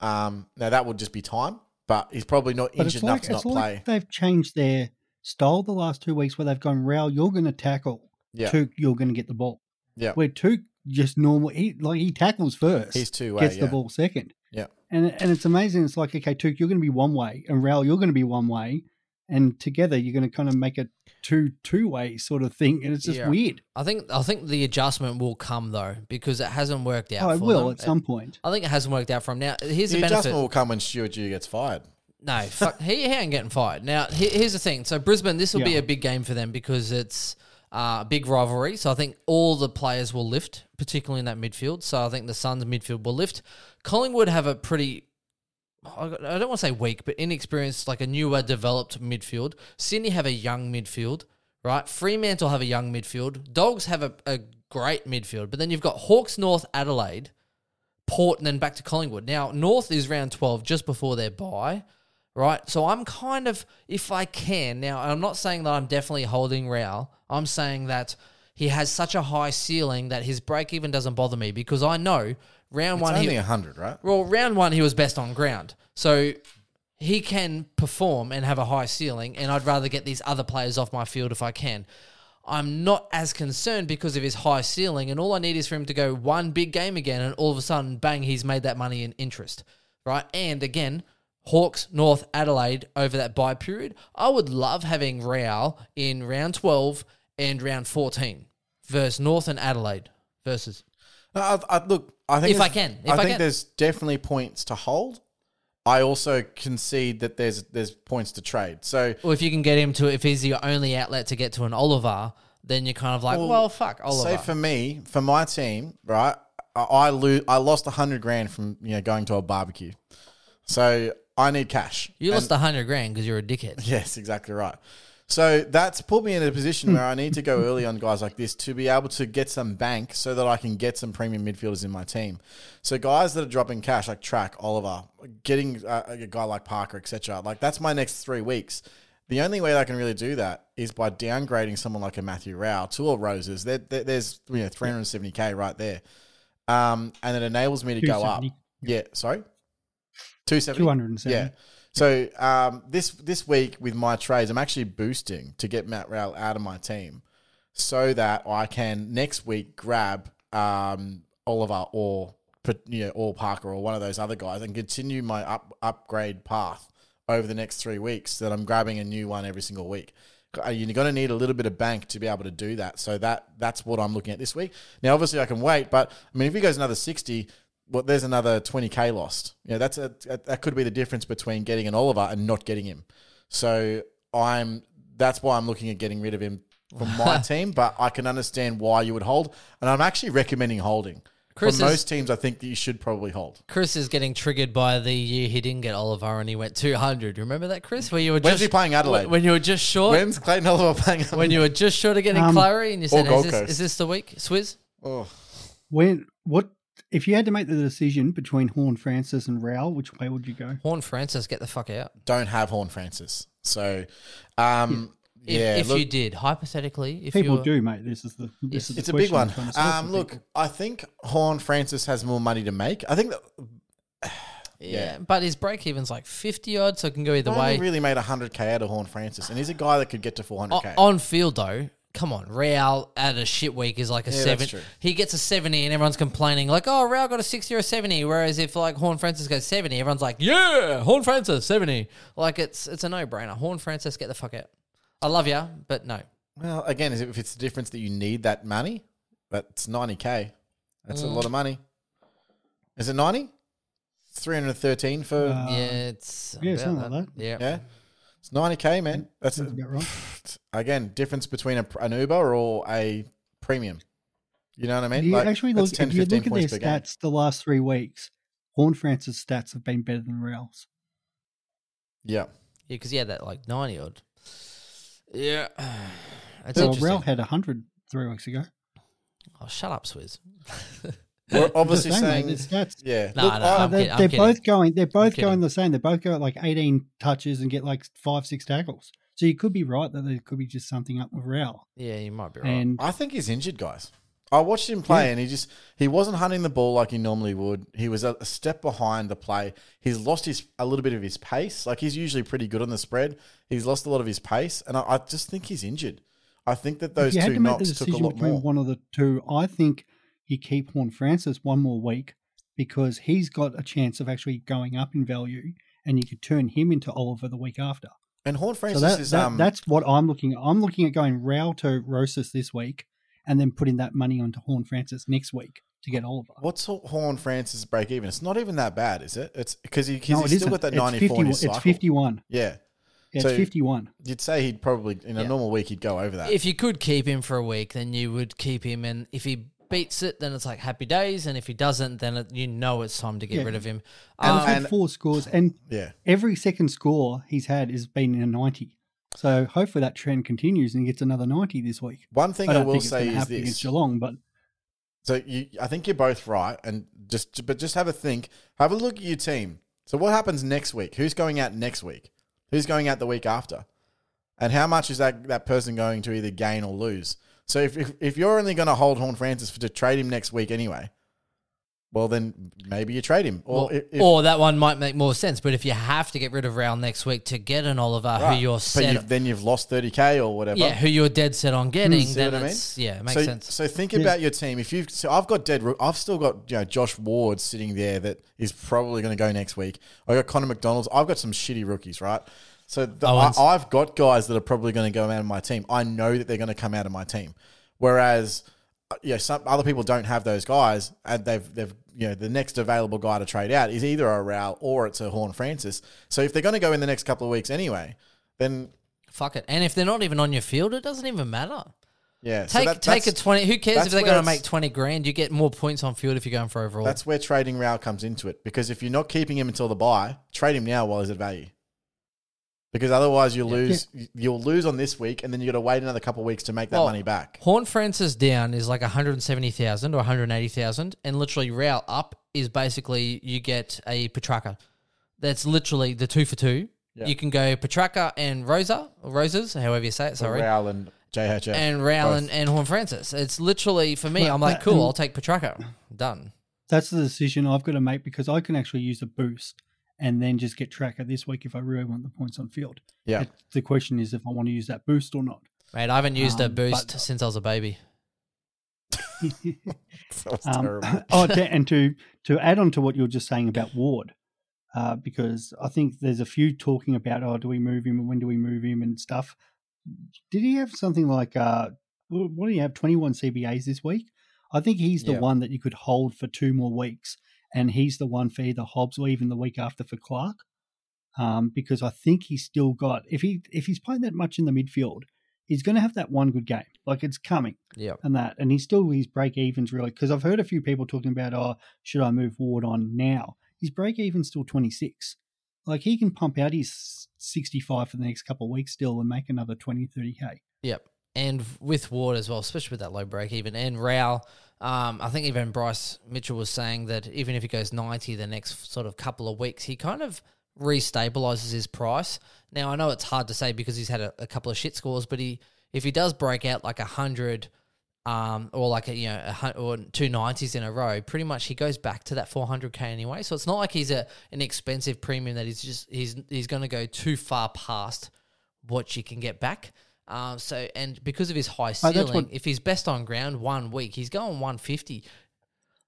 B: Um, now that would just be time, but he's probably not
C: But
B: injured
C: it's
B: enough
C: like
B: to not
C: like
B: play.
C: they've changed their style the last two weeks where they've gone, Rowell, you're going to tackle.
B: Yeah.
C: Touk, you're going to get the ball.
B: Yeah.
C: Where Touk just normal, he, like he tackles first.
B: He's two way,
C: gets
B: yeah.
C: the ball second.
B: Yeah.
C: And and it's amazing. It's like, okay, Touk, you're going to be one way, and Rowell, you're going to be one way, and together you're going to kind of make a two two way sort of thing, and it's just
A: Yeah.
C: weird.
A: I think I think the adjustment will come though because it hasn't worked out.
C: Oh, it
A: for
C: will
A: them.
C: at some point.
A: I think it hasn't worked out for him. Now, here's
B: The
A: the, benefit.
B: adjustment will come when Stuart Dew gets fired.
A: No, *laughs* fuck, he, he ain't getting fired. Now, he, here's the thing. So, Brisbane, this will be a big game for them because it's uh, a big rivalry. So, I think all the players will lift, particularly in that midfield. So, I think the Suns' midfield will lift. Collingwood have a pretty, I don't want to say weak, but inexperienced, like a newer, developed midfield. Sydney have a young midfield, right? Fremantle have a young midfield. Dogs have a, a great midfield. But then you've got Hawks, North, Adelaide. Port and then back to Collingwood. Now, North is round 12 just before their bye, right? So I'm kind of, if I can, now I'm not saying that I'm definitely holding Rowell. I'm saying that he has such a high ceiling that his break even doesn't bother me because I know round
B: It's
A: one,
B: only
A: he,
B: a hundred, right?
A: well, round one he was best on ground. So he can perform and have a high ceiling, and I'd rather get these other players off my field if I can. I'm not as concerned because of his high ceiling, and all I need is for him to go one big game again, and all of a sudden, bang, he's made that money in interest, right? And again, Hawks, North, Adelaide over that buy period. I would love having Rowell in round 12 and round 14 versus North and Adelaide versus.
B: No, I, I, look, I think
A: If I can, if
B: I
A: I
B: think
A: can.
B: there's definitely points to hold. I also concede that there's there's points to trade. So
A: Well, if you can get him to, if he's your only outlet to get to an Oliver, then you're kind of like, well, fuck Oliver.
B: say for me, for my team, right? I, I lose. I lost a hundred grand from you know going to a barbecue. So I need cash.
A: you
B: And-
A: lost a hundred grand because you're a dickhead. *laughs*
B: Yes, exactly right. So that's put me in a position where I need to go early on guys like this to be able to get some bank so that I can get some premium midfielders in my team. So guys that are dropping cash like Track, Oliver, getting a, a guy like Parker, etc. Like that's my next three weeks. The only way I can really do that is by downgrading someone like a Matthew Rowell to a Rosas. There, there- there's you know 370k right there, um, and it enables me to go up. Yeah, sorry, two seventy.
C: 270.
B: Yeah. So um, this this week with my trades, I'm actually boosting to get Matt Rowell out of my team, so that I can next week grab um, Oliver or you know or Parker or one of those other guys and continue my up upgrade path over the next three weeks. That I'm grabbing a new one every single week. Uh, You're going to need a little bit of bank to be able to do that. So that that's what I'm looking at this week. Now, obviously, I can wait, but I mean, if he goes another sixty, well, there's another 20k lost. You know, that's a that could be the difference between getting an Oliver and not getting him. So I'm that's why I'm looking at getting rid of him from my *laughs* team. But I can understand why you would hold, and I'm actually recommending holding.
A: Chris
B: For
A: is-
B: most teams, I think that you should probably hold.
A: Chris is getting triggered by the year he didn't get Oliver and he went 200. Remember that, Chris? Where you were
B: When's
A: just
B: he playing Adelaide?
A: When you were just short.
B: When's Clayton Oliver playing?
A: when you were just short of getting
C: Um,
A: Clarry and you said, is this, is this the week? Swizz?
B: oh.
C: When what if you had to make the decision between Horne-Francis and Rowell, which way would you go?
A: Horne-Francis, get the fuck out.
B: don't have Horne-Francis. So, um,
A: If,
B: yeah,
A: if
B: look,
A: you did, hypothetically, if
C: People
A: you
C: do, mate. This is the this is the
B: it's a big
C: question
B: one.
C: I'm trying to solve
B: Um,
C: for
B: look,
C: people.
B: I think Horne-Francis has more money to make. I think that
A: yeah, but his break even's like 50 odd, so it can go either
B: I
A: way.
B: only really made 100k out of Horne-Francis, and he's a guy that could get to 400k.
A: on field though, come on, Rowell at a shit week is like a
B: Yeah, that's
A: seven.
B: true.
A: He gets a seventy, and everyone's complaining like, "Oh, Rowell got a sixty or a 70. Whereas if like Horne-Francis goes seventy, everyone's like, "Yeah, Horne-Francis seventy. Like it's it's a no brainer. Horne-Francis, get the fuck out. I love you, but no.
B: Well, again, is it- if it's the difference that you need that money, that's 90k. That's a
A: Mm.
B: lot of money. Is it 90? 313 for
C: Uh,
A: yeah, it's
C: yeah,
A: about
C: something like
A: Yeah.
B: yeah. It's 90k, man. That's
C: Sounds about right.
B: Again difference between a, an Uber or a premium. You know what I mean?
C: You
B: Like,
C: actually look,
B: 10,
C: if you look at their
B: points per game.
C: stats the last three weeks, Horne-Francis' stats have been better than Rowell's.
B: Yeah.
A: Yeah, because he had that like ninety odd. Yeah, *sighs* that's
C: Well,
A: interesting.
C: Rowell had 100 three weeks ago.
A: oh, shut up, Swizz. *laughs*
B: We're *laughs* obviously
C: Just
B: saying,
C: mate, the stats.
B: yeah.
A: No,
B: Look,
A: no,
B: I-
A: I'm
C: they're
A: kidding, I'm
C: they're
A: kidding.
C: both going. They're both going the same. They both go at like 18 touches and get like five, six tackles. So you could be right that there could be just something up with Rowell.
A: Yeah, you might be right.
C: And
B: I think he's injured, guys. I watched him play,
C: Yeah.
B: and he just he wasn't hunting the ball like he normally would. He was a, a step behind the play. He's lost his a little bit of his pace. Like he's usually pretty good on the spread. He's lost a lot of his pace, and I, I just think he's injured. I think that
C: if
B: those
C: you had
B: two
C: to make the
B: knocks took a
C: decision
B: lot
C: between
B: more.
C: one of the two, I think you keep Horne-Francis one more week because he's got a chance of actually going up in value, and you could turn him into Oliver the week after.
B: And Horne-Francis
C: so that,
B: is
C: that-
B: um
C: that's what I'm looking at. I'm looking at going Rowell to Rosas this week, and then putting that money onto Horne-Francis next week to get Oliver.
B: what's Horne-Francis break even? It's not even that bad, is it? It's because he, 'cause
C: No,
B: he's
C: it
B: still
C: isn't.
B: got that
C: It's
B: ninety four in
C: 51
B: his cycle.
C: It's 51.
B: Yeah,
C: Yeah,
B: So-
C: it's 51.
B: you'd say he'd probably in a
A: Yeah.
B: normal week he'd go over that.
A: if you could keep him for a week, then you would keep him, and if he beats it, then it's like happy days, and if he doesn't, then it, you know it's time to get
C: Yeah.
A: rid of him.
C: And
A: Um,
C: had
B: and-
C: four scores, and
B: yeah,
C: every second score he's had has been in a 90. So hopefully that trend continues and he gets another 90 this week.
B: one thing
C: I
B: I,
C: don't
B: will
C: think it's
B: say
C: going to
B: is
C: happen
B: this:
C: against Geelong, but
B: So you, I think you're both right, and just but just have a think. Have a look at your team. So what happens next week? Who's going out next week? Who's going out the week after? And how much is that that person going to either gain or lose? So if if, if you're only going to hold Horne-Francis for to trade him next week anyway, well then maybe you trade him. Or if, if-
A: or that one might make more sense. But if you have to get rid of Rowell next week to get an Oliver
B: right.
A: who you're
B: but
A: set,
B: you've, then you've lost thirty k or whatever.
A: yeah, who you're dead set on getting,
B: See
A: then
B: what I mean?
A: yeah, it makes
B: so,
A: sense.
B: So think
C: Yeah.
B: about your team. If you've, so I've got dead. I've still got you know Josh Ward sitting there that is probably going to go next week. I got Connor MacDonald's. I've got some shitty rookies, right? So the, I, I've got guys that are probably going to go out of my team. I know that they're going to come out of my team. Whereas, uh, yeah, some other people don't have those guys, and they've they've you know the next available guy to trade out is either a Rowell or it's a Horne-Francis. So if they're going to go in the next couple of weeks anyway, then
A: Fuck it. And if they're not even on your field, it doesn't even matter.
B: yeah, so
A: Take
B: that-
A: take a twenty. Who cares if they're going to make twenty grand? You get more points on field if you're going for overall.
B: That's where trading Rowell comes into it because if you're not keeping him until the buy, trade him now while he's at value. Because otherwise you lose. You'll lose on this week, and then you got to wait another couple of weeks to make that
A: Well,
B: money back.
A: Horne-Francis down is like 170,000 or 180,000, and literally Rowell up is basically you get a Petracca. That's literally the two for two.
B: Yeah.
A: You can go Petracca and Rosa, or Roses, however you say it, sorry.
B: Rowell and JHF
A: and Rowell
B: both.
A: and, and Horne-Francis. It's literally, for me,
C: Well,
A: I'm like,
C: that-
A: cool, I'll take Petracca. Done.
C: That's the decision I've got to make because I can actually use a boost and then just get tracker this week if I really want the points on field.
B: Yeah.
C: It- the question is if I want to use that boost or not.
A: Mate, I haven't used a
C: Um,
A: boost
C: but-
A: since I was a baby. *laughs*
B: That was
C: Um,
B: terrible. *laughs*
C: oh, to, and to to add on to what you were just saying about Ward, uh, because I think there's a few talking about, oh, do we move him and when do we move him and stuff. Did he have something like, uh, what what do you have, 21 CBAs this week? I think he's the
B: Yeah.
C: one that you could hold for two more weeks, and he's the one for either Hobbs or even the week after for Clark. Um, because I think he's still got if he if he's playing that much in the midfield, he's going to have that one good game. Like it's coming
A: Yeah.
C: and that, and he's still his break evens really because I've heard a few people talking about, oh, should I move Ward on now? His break even's still twenty six. Like he can pump out his sixty five for the next couple of weeks still and make another 20, 30 k.
A: Yep. And with Ward as well, especially with that low break even. And Rowell, um, I think even Bryce Mitchell was saying that even if he goes 90 the next sort of couple of weeks, he kind of restabilizes his price. Now, I know it's hard to say because he's had a, a couple of shit scores, but he if he does break out like a 100 um, or like a, you know, a, or two nineties in a row, pretty much he goes back to that 400k anyway. So it's not like he's a an expensive premium that he's just he's he's going to go too far past what you can get back. Um, so and because of his high
C: Oh,
A: ceiling,
C: what-
A: if he's best on ground one week, he's going 150.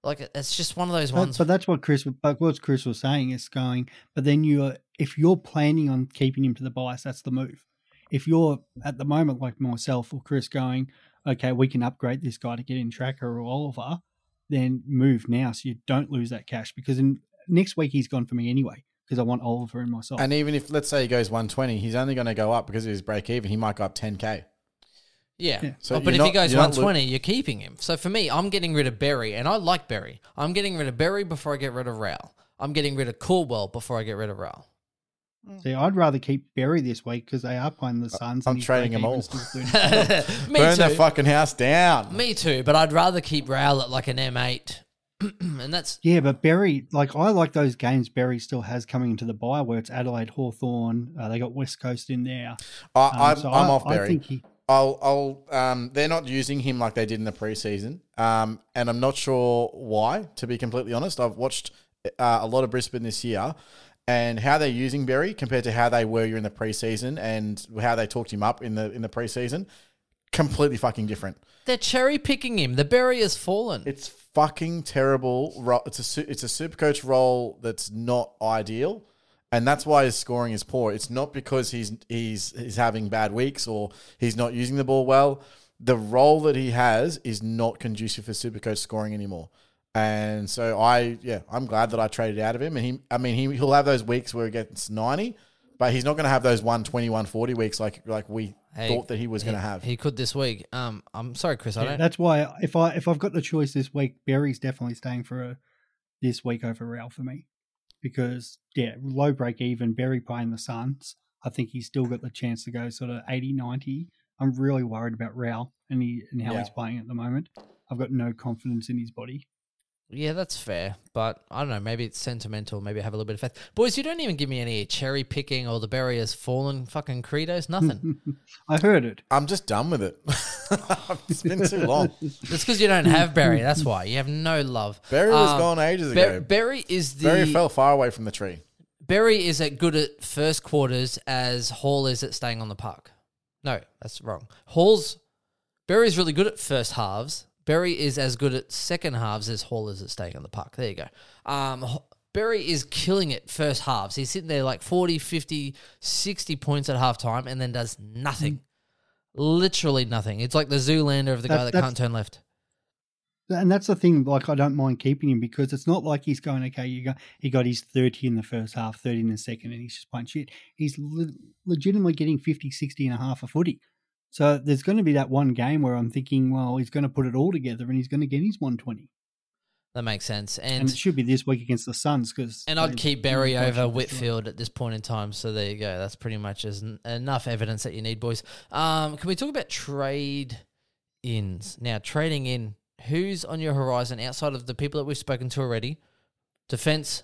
A: Like it's just one of those ones.
C: but that's what Chris, but what Chris was saying is going. But then you're if you're planning on keeping him to the bias, that's the move. If you're at the moment like myself or Chris going, okay, we can upgrade this guy to get in Tracker or Oliver, then move now so you don't lose that cash because in next week he's gone for me anyway because I want Oliver in myself.
B: And even if let's say he goes 120, he's only going to go up because of his break even. He might go up 10k.
A: Yeah.
C: Yeah.
B: So
A: Oh, but
B: you're
A: if he goes
B: you're
A: 120, you're keeping him. So for me, I'm getting rid of Berry, and I like Berry. I'm getting rid of Berry before I get rid of Rowell. I'm getting rid of Caldwell before I get rid of Rowell. Mm.
C: See, I'd rather keep Berry this week because they are playing the uh, Suns.
B: I'm
C: and
B: trading them all.
C: still *laughs* 30.
A: Me
B: Burn
A: too.
B: that fucking house down.
A: Me too, but I'd rather keep Rowell at like an M8. *clears throat* and that's
C: Yeah, but Berry, like I like those games Berry still has coming into the buy where it's Adelaide, Hawthorn. Uh, they got West Coast in there.
B: I,
C: Um,
B: I'm,
C: so
B: I'm
C: I-
B: off
C: I
B: Berry.
C: think he,
B: I'll, I'll, um, they're not using him like they did in the preseason, um, and I'm not sure why. To be completely honest, I've watched uh, a lot of Brisbane this year, and how they're using Berry compared to how they were in the preseason and how they talked him up in the in the preseason, completely fucking different.
A: they're cherry picking him. The berry has fallen.
B: It's fucking terrible. It's a it's a super coach role that's not ideal, and that's why his scoring is poor. It's not because he's he's he's having bad weeks or he's not using the ball well. The role that he has is not conducive for super coach scoring anymore. And so I yeah I'm glad that I traded out of him. And he I mean he he'll have those weeks where he gets ninety. But he's not going to have those 120, 140 weeks like like we
A: Hey,
B: thought that he was going to have.
A: He could this week. Um, I'm sorry, Chris. I
C: yeah,
A: don't.
C: that's why if I if I've got the choice this week, Barry's definitely staying for a, this week over Rowell for me because yeah, low break even. Berry playing the Suns, I think he's still got the chance to go sort of 80, 90. I'm really worried about Rowell and he and how
B: Yeah.
C: he's playing at the moment. I've got no confidence in his body.
A: Yeah, that's fair, but I don't know. Maybe it's sentimental. Maybe I have a little bit of faith. Boys, you don't even give me any cherry picking or the berry has fallen fucking credos. Nothing. *laughs*
C: I heard it.
B: I'm just done with it. *laughs* it's been too long.
A: it's because you don't have berry. That's why you have no love.
B: Barry was
A: Um,
B: gone ages
A: Ber-
B: ago.
A: berry is the
B: Barry fell far away from the tree.
A: Berry is at good at first quarters as Hall is at staying on the park. No, that's wrong. Hall's Berry is really good at first halves. Berry is as good at second halves as Hall is at staying on the park. There you go. Um, Berry is killing it first halves. He's sitting there like 40, 50, 60 points at halftime and then does nothing. Literally nothing. It's like the Zoolander of the guy
C: That-
A: that can't turn left.
C: And that's the thing. Like, I don't mind keeping him because it's not like he's going, okay, you got he got his 30 in the first half, 30 in the second, and he's just playing shit. He's le- legitimately getting 50, 60 and a half a footy. So there's going to be that one game where I'm thinking, well, he's going to put it all together and he's going to get his 120.
A: that makes sense.
C: and
A: And
C: it should be this week against the Suns because.
A: and I'd keep Barry over Whitfield at this point in time. So there you go. That's pretty much as enough evidence that you need, boys. Um, can we talk about trade ins now? Trading in. Who's on your horizon outside of the people that we've spoken to already? Defense,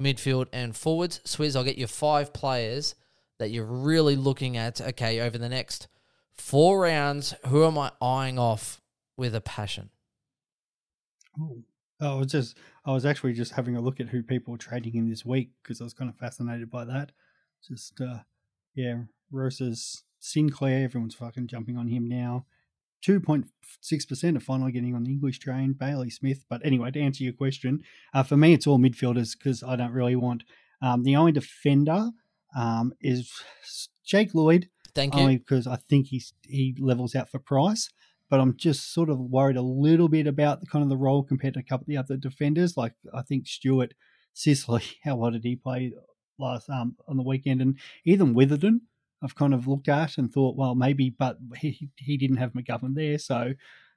A: midfield, and forwards. Swizz, I'll get you five players that you're really looking at. Okay, over the next four rounds, who am I eyeing off with a passion?
C: Oh, I was just, I was actually just having a look at who people are trading in this week because I was kind of fascinated by that. Just, uh, yeah, versus Sinclair, everyone's fucking jumping on him now. 2.6% are finally getting on the English train, Bailey Smith. But anyway, to answer your question, uh, for me, it's all midfielders because I don't really want. Um, the only defender um, is Jake Lloyd,
A: Thank you.
C: only because I think he's he levels out for price. But I'm just sort of worried a little bit about the kind of the role compared to a couple of the other defenders. Like I think Stewart, Sicily, *laughs* how well did he play last um, on the weekend? And even Witherden, I've kind of looked at and thought, well, maybe, but he he didn't have McGovern there, so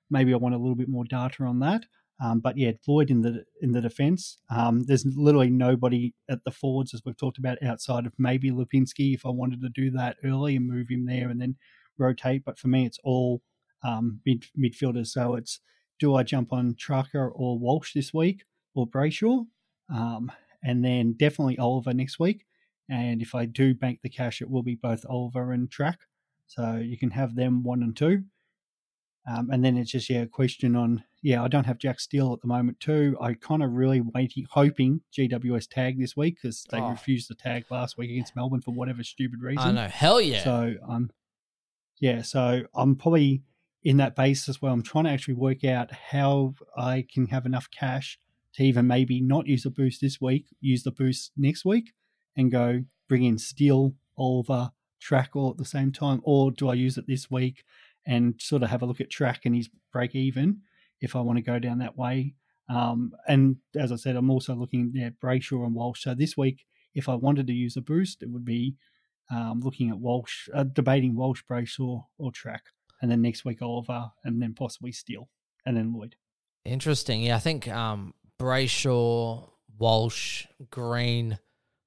C: maybe I want a little bit more data on that. Um, but yeah, Lloyd in the in the defence. Um, there's literally nobody at the forwards, as we've talked about, outside of maybe Lipinski. If I wanted to do that early and move him there and then rotate, but for me, it's all um, mid midfielders. So it's do I jump on Trucker or Walsh this week or Brayshaw, um, and then definitely Oliver next week. And if I do bank the cash, it will be both Oliver and Track. So you can have them one and two. Um, and then it's just yeah a question on yeah I don't have Jack Steele at the moment too. I kind of really waiting hoping GWS tag this week because they
A: Oh.
C: refused to tag last week against Melbourne for whatever stupid reason.
A: I know. Hell yeah.
C: So um, yeah, so I'm probably in that basis where I'm trying to actually work out how I can have enough cash to even maybe not use the boost this week, use the boost next week, and go bring in Steele, Oliver, Track all at the same time, or do I use it this week and sort of have a look at Track and his break even if I want to go down that way. Um, and as I said, I'm also looking at Brayshaw and Walsh. So this week, if I wanted to use a boost, it would be um, looking at Walsh, uh, debating Walsh, Brayshaw, or Track, and then next week Oliver, and then possibly Steele, and then Lloyd.
A: Interesting. Yeah, I think um, Brayshaw, Walsh, Green.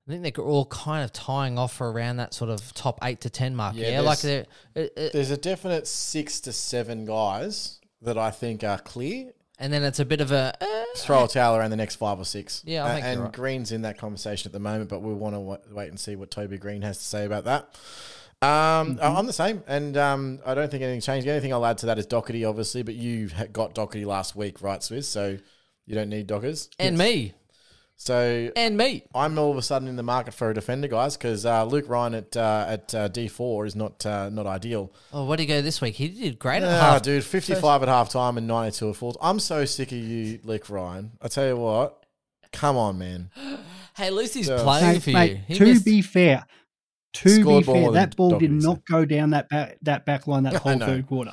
A: I think they're all kind of tying off around that sort of top eight to ten mark.
B: Yeah,
A: Yeah, like they're. It, it,
B: There's a definite six to seven guys that I think are clear.
A: and then it's a bit of a. eh,
B: Throw a towel around the next five or six.
A: Yeah, I
B: A-
A: think you're
B: and
A: right.
B: Green's in that conversation at the moment, but we want to wait and see what Toby Greene has to say about that. Um,
A: Mm-hmm.
B: I'm the same, and um, I don't think anything changed. The only thing I'll add to that is Doherty, obviously, but you ha- got Doherty last week, right, Swizz? So you don't need Dockers.
A: and me.
B: So
A: And me.
B: I'm all of a sudden in the market for a defender, guys, because uh, Luke Ryan at uh, at uh, D4 is not uh, not ideal.
A: Oh, where did he go this week? He did great at
B: Ah,
A: half.
B: dude, 55 at half time and 92 at full. I'm so sick of you, Luke Ryan. I tell you what, come on, man. *gasps*
A: Hey, Lucy's least he's
B: Yeah.
A: playing
C: Mate,
A: for
C: mate,
A: you. He
C: to
A: missed-
C: be fair, to
B: Scored
C: be fair,
B: than
C: that ball did
B: Doherty, so.
C: not go down that back that back line that *laughs* whole third quarter.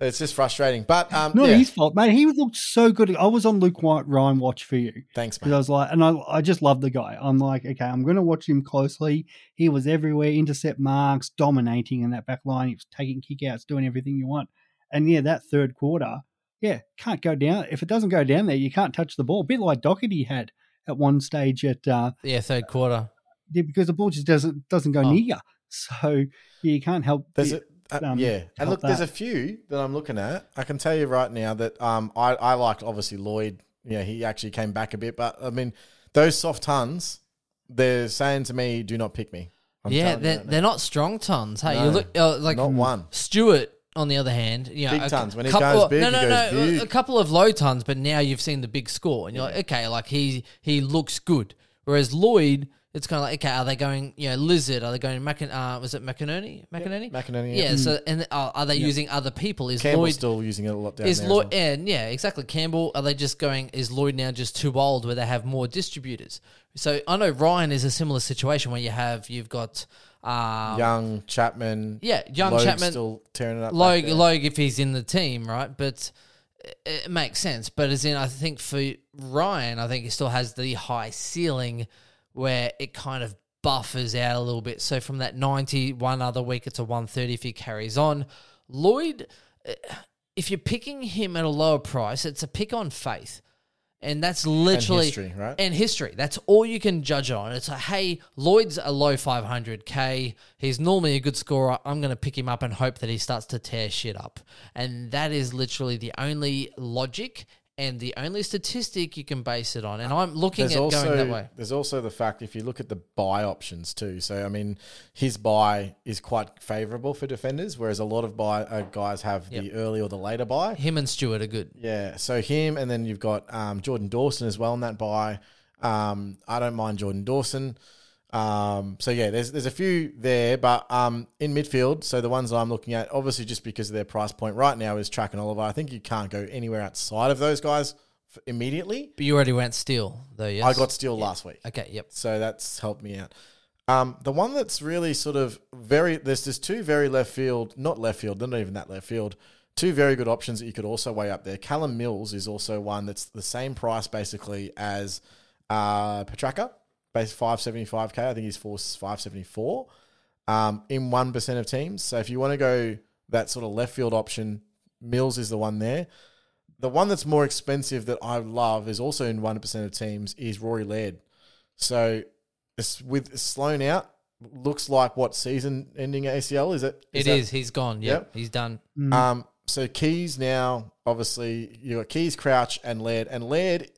B: It's just frustrating. But um,
C: Not
B: yeah,
C: his fault, mate. He looked so good. I was on Luke White Ryan watch for you.
B: thanks,
C: Because I was like, and I, I just love the guy. I'm like, okay, I'm going to watch him closely. He was everywhere, intercept marks, dominating in that back line. He was taking kickouts, doing everything you want. And yeah, that third quarter, yeah, can't go down. If it doesn't go down there, you can't touch the ball. A bit like Doherty had at one stage at uh,
A: yeah, third quarter.
C: yeah, because the ball just doesn't doesn't go
A: Oh.
C: near you. So you can't help.
B: There's
C: it.
B: a,
C: um,
B: yeah, and
C: help
B: look, there's a few that I'm looking at. I can tell you right now that um, I, I liked obviously Lloyd. Yeah, he actually came back a bit, but I mean, those soft tons, they're saying to me, "Do not pick me." I'm
A: yeah, they're,
B: right
A: they're not strong tons. Hey,
B: No,
A: you look uh, like
B: not one.
A: Stewart, on the other hand, you know,
B: Big
A: a
B: tons. When he
A: couple-
B: goes big,
A: no,
B: he
A: no,
B: goes
A: no,
B: big.
A: a couple of low tons, but now you've seen the big score, and you're like, okay, like he he looks good. Whereas Lloyd, it's kind of like, okay, are they going, you know, Lizard? Are they going Macin? Uh, was it McInerney? McInerney?
B: McInerney,
A: Yeah.
B: yeah.
A: So, and uh, are they using other people? Is
B: Campbell's
A: Lloyd
B: still using it a lot down
A: is
B: there. as
A: Lloyd?
B: well.
A: And yeah, exactly. Campbell. Are they just going? Is Lloyd now just too old, where they have more distributors? So I know Ryan is a similar situation where you have you've got. Um,
B: Young Chapman,
A: yeah, young
B: Logue
A: Chapman,
B: still tearing it up. back
A: Logue. Logue if he's in the team, right? But it, it makes sense. But as in, I think for Ryan, I think he still has the high ceiling where it kind of buffers out a little bit. So from that 90, one other week, it's a 130 if he carries on. Lloyd, eh, if you're picking him at a lower price, it's a pick on faith. And that's literally
B: history, right?
A: And history. That's all you can judge on. It's like, hey, Lloyd's a low 500k. He's normally a good scorer. I'm going to pick him up and hope that he starts to tear shit up. And that is literally the only logic and the only statistic you can base it on. And I'm looking
B: There's
A: at
B: also
A: going that way.
B: there's also the fact if you look at the buy options too. So I mean, his buy is quite favourable for defenders, whereas a lot of buy uh, guys have the early or the later buy.
A: Him and Stewart are good.
B: Yeah, so him, and then you've got um, Jordan Dawson as well in that buy. Um, I don't mind Jordan Dawson. Um, so yeah, there's there's a few there, but um, in midfield, so the ones I'm looking at, obviously just because of their price point right now is Track and Oliver. I think you can't go anywhere outside of those guys f- immediately.
A: But you already went Steele, though, yes?
B: I got Steele last week.
A: Okay, yep.
B: So that's helped me out. Um, the one that's really sort of very there's there's two very left field, not left field, they're not even that left field. Two very good options that you could also weigh up there. Callum Mills is also one that's the same price basically as uh, Petracca, base five seventy five k. I think he's for five seventy four. Um, in one percent of teams. So if you want to go that sort of left field option, Mills is the one there. The one that's more expensive that I love is also in one percent of teams is Rory Laird. So it's with Sloane out, looks like what season ending ACL is it?
A: It
B: that-
A: is. He's gone. Yep.
B: Yep.
A: He's done.
B: Um, so Keays now, obviously, you got Keays, Crouch, and Laird. And Laird,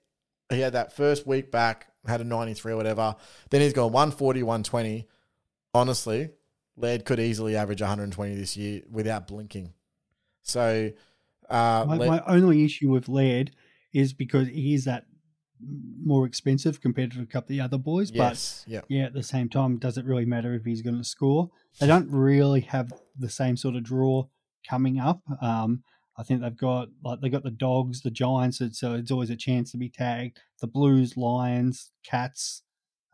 B: he had that first week back, had a 93 or whatever. Then he's gone 140, 120. Honestly, Laird could easily average 120 this year without blinking. So, uh,
C: My,
B: Laird-
C: my only issue with Laird is because he is that more expensive compared to a couple of the other boys.
B: yes, yeah.
C: But yeah, at the same time, does it really matter if he's going to score? They don't really have the same sort of draw coming up. Um, I think they've got like they got the dogs, the Giants, so- so it's always a chance to be tagged. The Blues, Lions, Cats,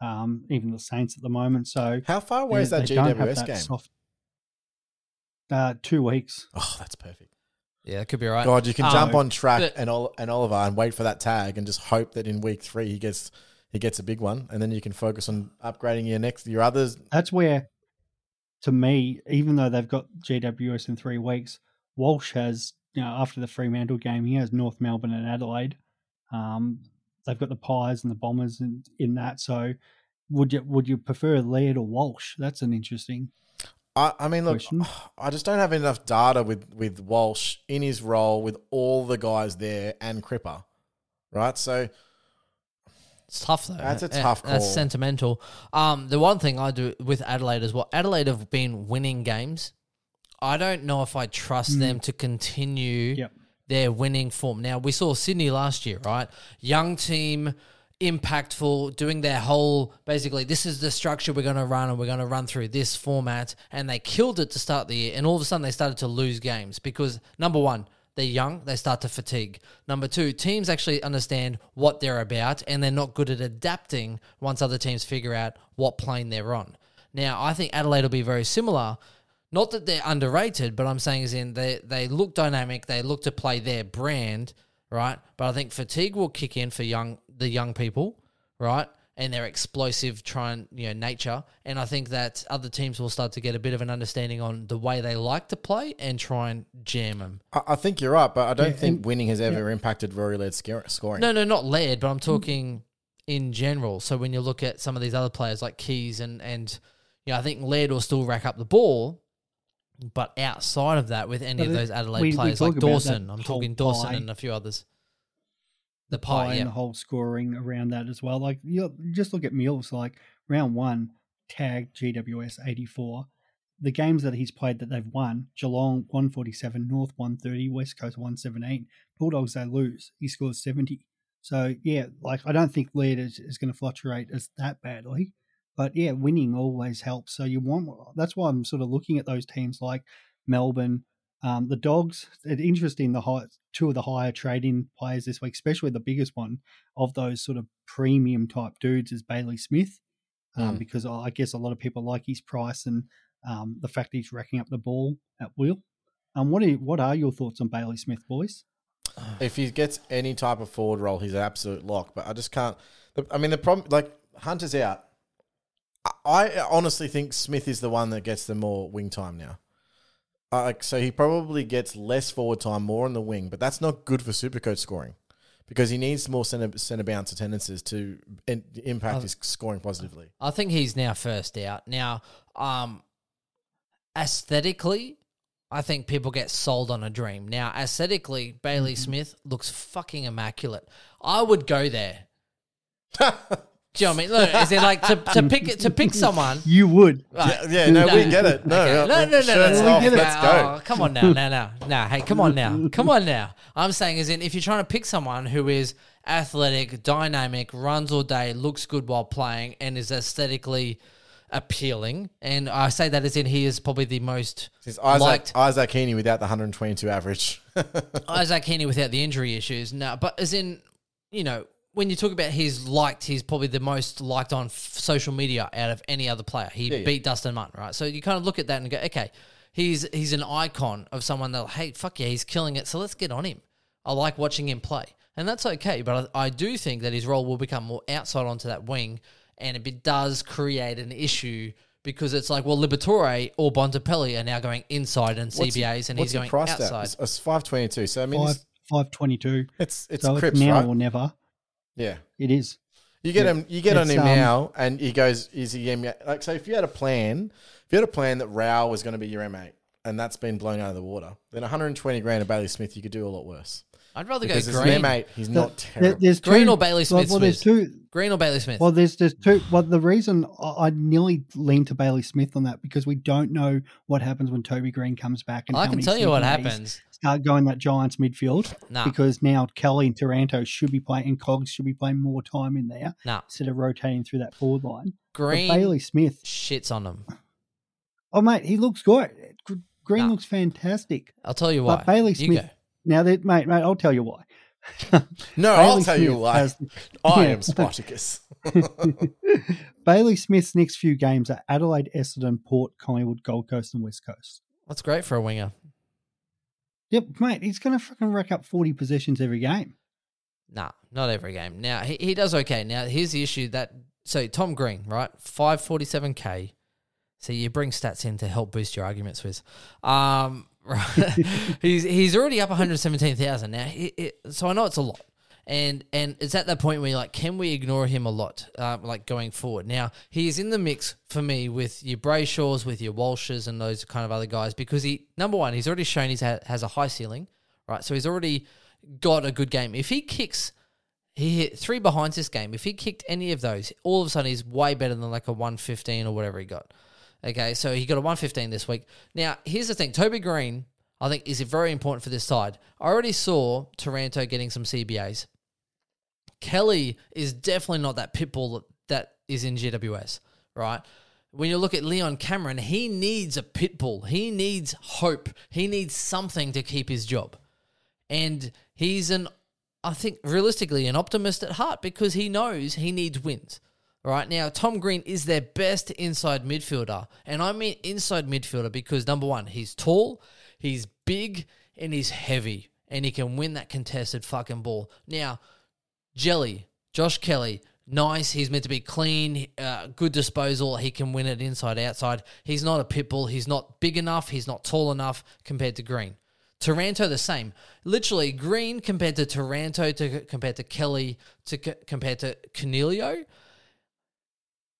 C: um, even the Saints at the moment. So
B: How far away is that
C: they don't have
B: GWS
C: that
B: game?
C: soft- uh, two weeks.
B: Oh, that's perfect.
A: Yeah, that could be right.
B: God, you can
A: Um,
B: jump on track
A: but-
B: and Ol- and Oliver and wait for that tag and just hope that in week three he gets he gets a big one, and then you can focus on upgrading your next your others.
C: That's where, to me, even though they've got GWS in three weeks, Walsh has, you know, after the Fremantle game, he has North Melbourne and Adelaide. Um, they've got the Pies and the Bombers in, in that. So, would you would you prefer Laird or Walsh? That's an interesting.
B: I, I mean, look,
C: Question?
B: I just don't have enough data with with Walsh in his role with all the guys there and Cripper, right? So
A: It's tough though.
B: That's a
A: Yeah,
B: tough
A: That's sentimental. Um, the one thing I do with Adelaide is what Adelaide have been winning games. I don't know if I trust them mm. to continue
C: Yep.
A: their winning form. Now we saw Sydney last year, right? Young team, impactful, doing their whole basically this is the structure we're going to run and we're going to run through this format, and they killed it to start the year. And all of a sudden they started to lose games because number one, they're young, they start to fatigue. Number two, teams actually understand what they're about and they're not good at adapting once other teams figure out what plane they're on. Now, I think Adelaide will be very similar. Not that they're underrated, but I'm saying is in they they look dynamic, they look to play their brand, right? But I think fatigue will kick in for young the young people, right? And their explosive trying, you know, nature. And I think that other teams will start to get a bit of an understanding on the way they like to play and try and jam them.
B: I, I think you're right, but I don't
C: Yeah,
B: think
C: and-
B: winning has ever impacted Rory Laird scor- scoring.
A: No, no, not led, but I'm talking in general. So when you look at some of these other players like Keays and and you know, I think Laird will still rack up the ball, but outside of that, with any of those Adelaide
C: we- we
A: players
C: talk
A: like Dawson, I'm talking Dawson
C: pie.
A: and a few others. The
C: pie
A: pie,
C: and the whole scoring around that as well. Like you just look at Mills, like round one, tag GWS eighty four. The games that he's played that they've won, Geelong one forty seven, North one thirty, West Coast one seventeen. Bulldogs they lose. He scores seventy. So yeah, like I don't think lead is, is going to fluctuate as that badly. But yeah, winning always helps. So you want that's why I'm sort of looking at those teams like Melbourne, um, the Dogs. It's interesting. The high, two of the higher trading players this week, especially the biggest one of those sort of premium type dudes, is Bailey Smith, um,
B: Mm.
C: because I guess a lot of people like his price and um, the fact he's racking up the ball at will. Um, what are what are your thoughts on Bailey Smith, boys?
B: If he gets any type of forward role, he's an absolute lock. But I just can't. I mean, the problem, like Hunter's out. I- honestly think Smith is the one that gets the more wing time now. Uh, like, so he probably gets less forward time, more on the wing, but that's not good for Supercoach scoring because he needs more centre centre bounce attendances to in, impact his scoring positively.
A: I think he's now first out. Now, um, aesthetically, I think people get sold on a dream. Now, aesthetically, Bailey
B: Mm-hmm.
A: Smith looks fucking immaculate. I would go there. *laughs* Do you know what I mean? Look, is it like to, to pick to pick *laughs* someone?
C: You would.
A: Right.
B: Yeah, yeah, no, we get it. No,
A: Okay.
B: Uh, no,
A: no, no, no,
B: shirts
A: no, no,
B: off,
A: no.
B: let's go.
A: Oh, come on now, no, no, no. Hey, come on now, *laughs* come on now. I'm saying is in if you're trying to pick someone who is athletic, dynamic, runs all day, looks good while playing, and is aesthetically appealing, and I say that as in he is probably the most
B: It's Isaac,
A: liked
B: Isaac Heeney without the 122 average. *laughs*
A: Isaac Heeney without the injury issues. No, but as in, you know, when you talk about he's liked, he's probably the most liked on f- social media out of any other player. He
B: Yeah, yeah.
A: beat Dustin Martin, right? So you kind of look at that and go, okay, he's he's an icon of someone that, hey, fuck yeah, he's killing it. So let's get on him. I like watching him play, and that's okay. But I, I do think that his role will become more outside onto that wing, and it does create an issue. Because it's like, well, Liberatore or Bontempelli are now going inside and
B: What's he-
A: CBAs, and he's
B: he
A: going outside.
B: At? It's, it's 522. So I mean,
C: Five
B: it's
C: five twenty two.
B: it's, it's
C: So
B: Crips,
C: it's now
B: right?
C: or never.
B: Yeah.
C: It is.
B: You get him. You get on him
C: um,
B: now, and he goes. Is he M8? like? So if you had a plan, if you had a plan that Rowell was going to be your M8, and that's been blown out of the water, then 120 grand of Bailey Smith, you could do a lot worse.
A: I'd rather go
B: Because as
A: green.
B: M8, he's
C: The-
B: not terrible.
C: there's
A: Green
C: two-
A: or Bailey Smith,
C: Well, there's
A: Smith?
C: two.
A: Green or Bailey Smith?
C: Well, there's there's two. Well, the reason I I nearly lean to Bailey Smith on that because we don't know what happens when Toby Greene comes back. And
A: I can tell you what happens.
C: Start going that Giants midfield
A: Nah,
C: because now Kelly and Taranto should be playing and Cogs should be playing more time in there
A: nah.
C: instead of rotating through that forward line. But
A: Green
C: Bailey Smith,
A: shits on them.
C: oh mate, he looks good. Green
A: Nah.
C: looks fantastic.
A: I'll tell you why.
C: But Bailey
A: You
C: Smith,
A: go.
C: Now that mate, mate, I'll tell you why.
B: no, I'll
C: Bailey
B: tell you why.
C: has- *laughs*
B: I
C: Yeah.
B: am Spartacus. *laughs*
C: Bailey Smith's next few games are Adelaide, Essendon, Port, Collingwood, Gold Coast, and West Coast.
A: That's great for a winger.
C: Yep, mate, he's going to fucking rack up 40 possessions every game.
A: Nah, not every game. Now he, he does okay. Now here's the issue that so Tom Green, right? Five forty seven K. So you bring stats in to help boost your arguments with. Um right. *laughs* he's he's already up one hundred seventeen thousand now. It, it, so I know it's a lot. And and it's at that point where you're like, can we ignore him a lot, um, like going forward? Now he is in the mix for me with your Brayshaws, with your Walshes, and those kind of other guys because he number one, he's already shown he has a high ceiling, right? So he's already got a good game. If he kicks, he hit three behinds this game. If he kicked any of those, all of a sudden he's way better than like a 115 or whatever he got. Okay, so he got a 115 this week. Now, here's the thing Toby Greene, I think, is very important for this side. I already saw Taranto getting some CBAs. Kelly is definitely not that pitbull that is in GWS, right? When you look at Leon Cameron, he needs a pitbull. He needs hope. He needs something to keep his job. And he's an, I think, realistically, an optimist at heart because he knows he needs wins. Right now, Tom Green is their best inside midfielder. And I mean inside midfielder because number one, he's tall, he's big, and he's heavy. And he can win that contested fucking ball. Now, Jelly, Josh Kelly, nice. He's meant to be clean, uh, good disposal. He can win it inside, outside. He's not a pit bull. He's not big enough. He's not tall enough compared to Green. Taranto the same. Literally, Green compared to Taranto to compared to Kelly to compared to Coniglio.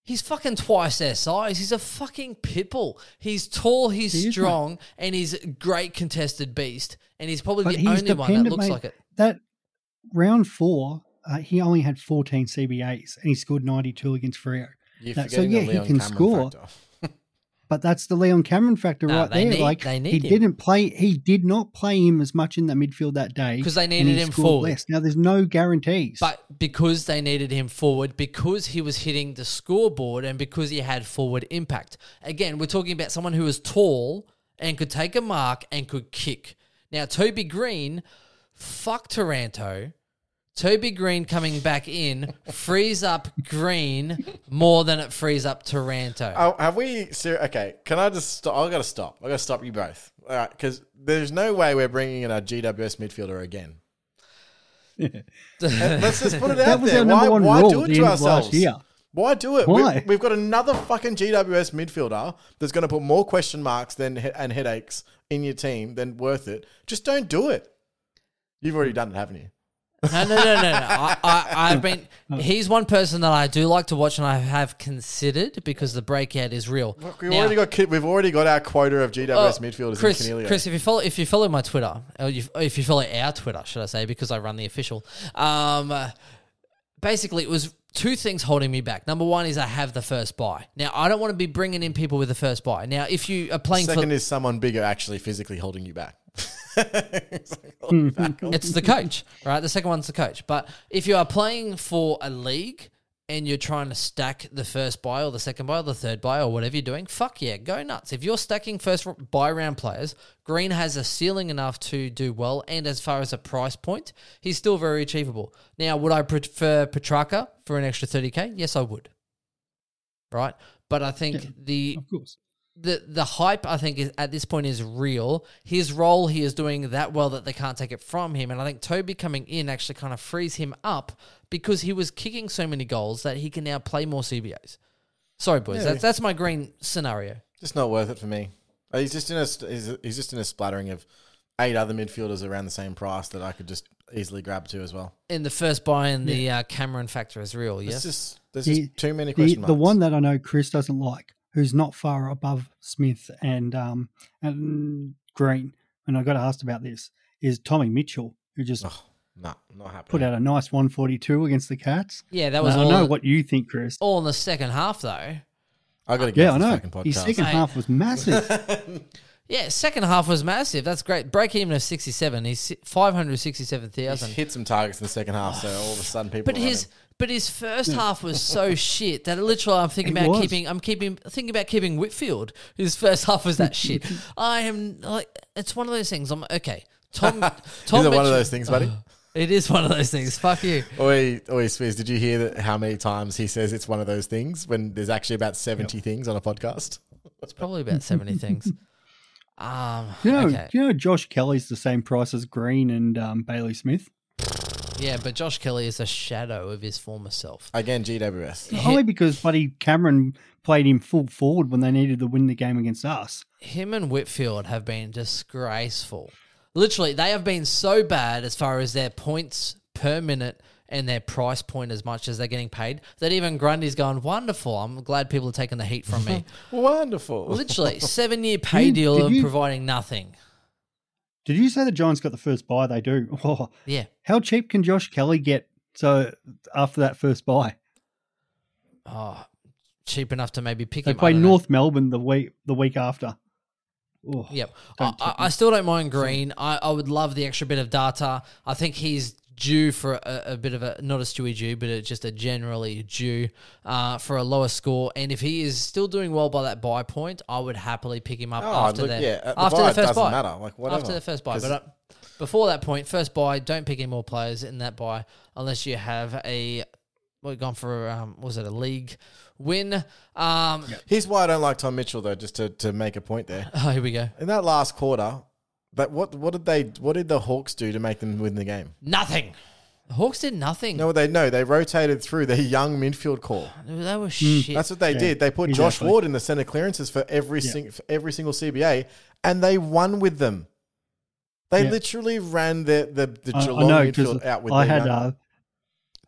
A: He's fucking twice their size. He's a fucking pitbull. He's tall, he's
C: He is,
A: strong, and he's a great contested beast. And he's probably
C: But
A: the
C: he's
A: only one that
C: dependent,
A: looks
C: mate.
A: like it.
C: That round four, uh, he only had 14 CBAs and he scored 92 against Freo.
B: You're
C: That- so,
B: forgetting
C: yeah,
B: the
C: he
B: Leon
C: can
B: Cameron
C: score.
B: factor.
C: But that's the Leon Cameron factor
A: Nah,
C: right there.
A: need-
C: like
A: they need
C: he
A: him.
C: didn't play. He did not play him as much in the midfield that day
A: because they needed him forward.
C: less. Now there's no guarantees.
A: But because they needed him forward, because he was hitting the scoreboard, and because he had forward impact. Again, we're talking about someone who was tall and could take a mark and could kick. Now, Toby Greene, fuck Taranto. Toby Greene coming back in frees up Green more than it frees up Taranto.
B: Oh, have we? Ser- okay, can I just stop? I've got to stop. I've got to stop you both. All right, because there's no way we're bringing in a GWS midfielder again. *laughs* Let's just put it out
C: that
B: there. why why do it to
C: end of last
B: ourselves?
C: year.
B: Why do it?
C: Why?
B: We, have got another fucking GWS midfielder that's going to put more question marks than and headaches in your team than worth it. Just don't do it. You've already done it, haven't you?
A: No, no, no, no, no. I, I, I've been. *laughs* He's one person that I do like to watch, and I have considered because the breakout is real.
B: We've
A: Now-
B: already got we've already got our quota of GWS
A: Oh,
B: midfielders
A: Chris,
B: in Coniglio.
A: Chris, if you follow if you follow my Twitter, or you, if you follow our Twitter, should I say, because I run the official. Um, uh, basically, it was two things holding me back. Number one is I have the first buy. Now I don't want to be bringing in people with the first buy. Now, if you are playing
B: Second
A: for,
B: is someone bigger actually physically holding you back. *laughs* Mm-hmm.
A: it's the coach, right? The second one's the coach. But if you are playing for a league and you're trying to stack the first buy or the second buy or the third buy or whatever you're doing, fuck yeah, go nuts. If you're stacking first buy round players, Green has a ceiling enough to do well. And as far as a price point, he's still very achievable. Now, would I prefer Petracca for an extra 30k? Yes, I would. Right? But I think the
C: Of course.
A: The the hype I think is at this point is real. His role he is doing that well that they can't take it from him, and I think Toby coming in actually kind of frees him up because he was kicking so many goals that he can now play more CBAs. Sorry, boys,
B: Yeah.
A: that's that's my green scenario.
B: Just not worth it for me. Uh, He's just in a st- he's, he's just in a splattering of eight other midfielders around the same price that I could just easily grab to as well.
A: In the first buy and the uh, Cameron factor is real.
B: It's
A: Yes,
B: just there's
C: The-
B: just too many
C: The,
B: marks.
C: the one that I know Chris doesn't like, who's not far above Smith and um and Green, and I got asked about this, is Tommy Mitchell, who just
B: oh, no, not happening.
C: put out a nice 142 against the Cats.
A: yeah, that was
C: Now, I
A: all.
C: know what you think, Chris.
A: all in the second half though.
B: I got to get
C: Yeah, I
B: this
C: know.
B: fucking podcast.
C: His second
A: Mate.
C: half was massive. *laughs*
A: Yeah, second half was massive. That's great. Break even of sixty seven. He's five hundred sixty seven
B: He's hit some targets in the second half, so all of a sudden people.
A: But
B: are
A: his
B: running.
A: But his first half was so *laughs* shit that literally I'm thinking
C: It
A: about
C: was.
A: keeping I'm keeping thinking about keeping Whitfield. His first half was that shit. *laughs* I am like it's one of those things. I'm okay. Tom *laughs* Tom
B: Is it one of
A: Mitchell-
B: those things, buddy? *sighs*
A: It is one of those things. Fuck you.
B: Oi, oi, Swizz, did you hear that how many times he says it's one of those things when there's actually about 70 things on a podcast?
A: It's probably about seventy things. Um
C: You know,
A: okay.
C: you know, Josh Kelly's the same price as Green and um, Bailey Smith.
A: Yeah, but Josh Kelly is a shadow of his former self.
B: Again, GWS.
C: Only because Buddy Cameron played him full forward when they needed to win the game against us.
A: him and Whitfield have been disgraceful. Literally, they have been so bad as far as their points per minute and their price point as much as they're getting paid that even Grundy's gone, wonderful. I'm glad people are taking the heat from me. *laughs*
B: Wonderful.
A: Literally, *laughs* seven year pay
C: Did-
A: deal
C: did
A: of
C: you-
A: providing nothing.
C: Did you say the Giants got the first buy? They do. *laughs* Oh,
A: Yeah.
C: how cheap can Josh Kelly get? So after that first buy,
A: Oh, cheap enough to maybe pick
C: they
A: him. I
C: play
A: don't know.
C: North Melbourne the week the week after. Oh,
A: Yep. I, I, I still don't mind Green. I, I would love the extra bit of data. I think he's due for a, a bit of a not a Stewie due, but a, just a generally due uh, for a lower score. And if he is still doing well by that buy point, I would happily pick him up
B: Oh,
A: after
B: look,
A: the
B: yeah, the
A: after
B: buy,
A: the
B: it
A: first
B: doesn't
A: buy.
B: matter, like, whatever.
A: After the first buy, but uh, before that point, first buy, don't pick any more players in that buy unless you have a. We've gone for um, was it a league win? Um,
B: Here's why I don't like Tom Mitchell, though, just to, to make a point there. *laughs*
A: oh, here we go.
B: In that last quarter, but what what did they what did the Hawks do to make them win the game?
A: Nothing. The Hawks did nothing.
B: No, they no, they rotated through their young midfield core.
A: They were shit.
B: That's what they
C: Yeah,
B: did. They put Josh
C: exactly.
B: Ward in the center clearances for every
C: Yeah.
B: sing, for every single CBA, and they won with them. They
C: Yeah.
B: literally ran the the, the
C: I, I know because
B: midfield out with
C: I
B: their
C: had,
B: young-
C: uh,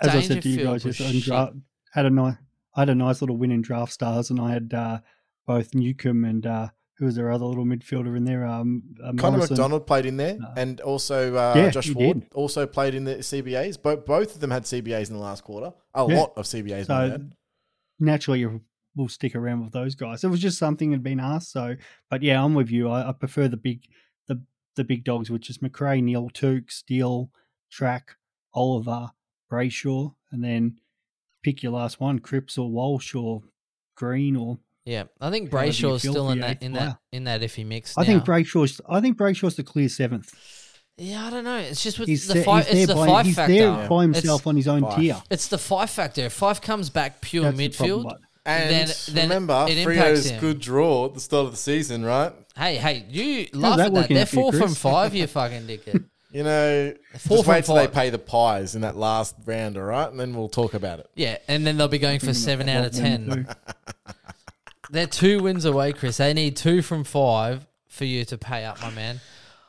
C: as I said to you
A: Dangerfield
C: guys,
A: was
C: yesterday, in
A: shit.
C: draft, had a nice, I had a nice little win in draft stars, and I had uh, both Newcombe and uh, who was their other little midfielder in there, um, uh,
B: Connor
C: Morrison.
B: MacDonald played in there, and also uh,
C: Yeah,
B: Josh Ward
C: did.
B: also played in the CBAs. Both both of them had CBAs in the last quarter. A
C: Yeah.
B: lot of CBAs.
C: So naturally, you will stick around with those guys. It was just something that had been asked. So, but yeah, I'm with you. I, I prefer the big, the the big dogs, which is McRae, Neale, Touk, Steele, Track, Oliver, Brayshaw, and then pick your last one: Cripps or Walsh or Green or.
A: Yeah, I think Brayshaw's still in that in
C: player.
A: that in that iffy mix.
C: I think. Brayshaw's. I think Brayshaw's the clear seventh.
A: Yeah, I don't know. It's just with
C: He's,
A: the
C: there,
A: five. It's the
C: by,
A: five
C: he's
A: factor.
C: there by himself
A: It's,
C: on his own
B: Five.
C: tier.
A: it's the five factor. If five comes back pure
C: That's
A: midfield.
C: bud.
B: And
A: then- then
B: remember,
A: it
B: Freo's
A: him.
B: good draw at the start of the season, right?
A: Hey, hey, you laugh
C: that
A: at that. They're
C: out for you,
A: four from *laughs* five. You fucking dickhead.
B: You know,
A: Four
B: just
A: from
B: wait till they pay the pies in that last round, all right? And then we'll talk about it.
A: Yeah, and then they'll be going for seven out of ten. *laughs* *laughs* They're two wins away, Chris. They need two from five for you to pay up, my man.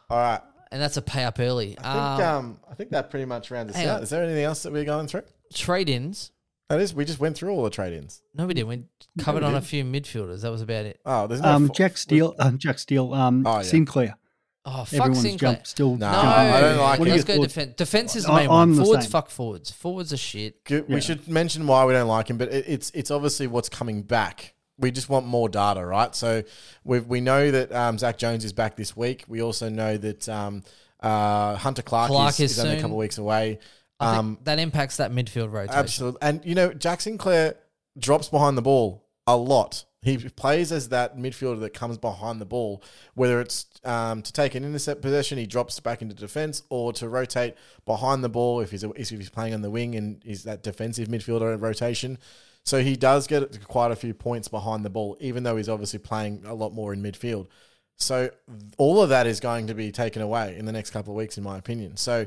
B: All right.
A: and that's a pay up early.
B: I think,
A: Um,
B: um, I think that pretty much rounds us out. Is there anything else that we're going through?
A: trade ins.
B: That is, we just went through all the trade-ins.
A: No, we didn't. We covered
B: we
A: on a
B: didn't.
A: few midfielders. That was about it.
B: Oh, there's no
C: Um,
B: fo-
C: Jack Steele, um, Jack Steele, um,
B: Oh, yeah.
C: Sinclair.
A: Oh, fuck
C: Everyone's
A: Sinclair.
C: jumped, still.
B: No,
A: No,
C: jumping.
B: I don't like
C: What
B: it.
C: are
A: Let's
C: your
A: go
C: thoughts?
A: defense. Defense is the
C: I-
A: main one.
C: I'm the
A: Forwards,
C: same.
A: fuck forwards. Forwards are shit.
B: Good.
C: Yeah.
B: We should mention why we don't like him, but it, it's it's obviously what's coming back. We just want more data, right? So we we know that um, Zach Jones is back this week. We also know that um, uh, Hunter Clark,
A: Clark
B: is,
A: is
B: is only a
A: soon.
B: couple of weeks away.
A: I think
B: Um,
A: that impacts that midfield rotation.
B: absolutely, and you know Jack Sinclair drops behind the ball a lot. He plays as that midfielder that comes behind the ball, whether it's um, to take an intercept possession, he drops back into defense, or to rotate behind the ball if he's if he's playing on the wing and is that defensive midfielder rotation. So he does get quite a few points behind the ball, even though he's obviously playing a lot more in midfield. So all of that is going to be taken away in the next couple of weeks, in my opinion. So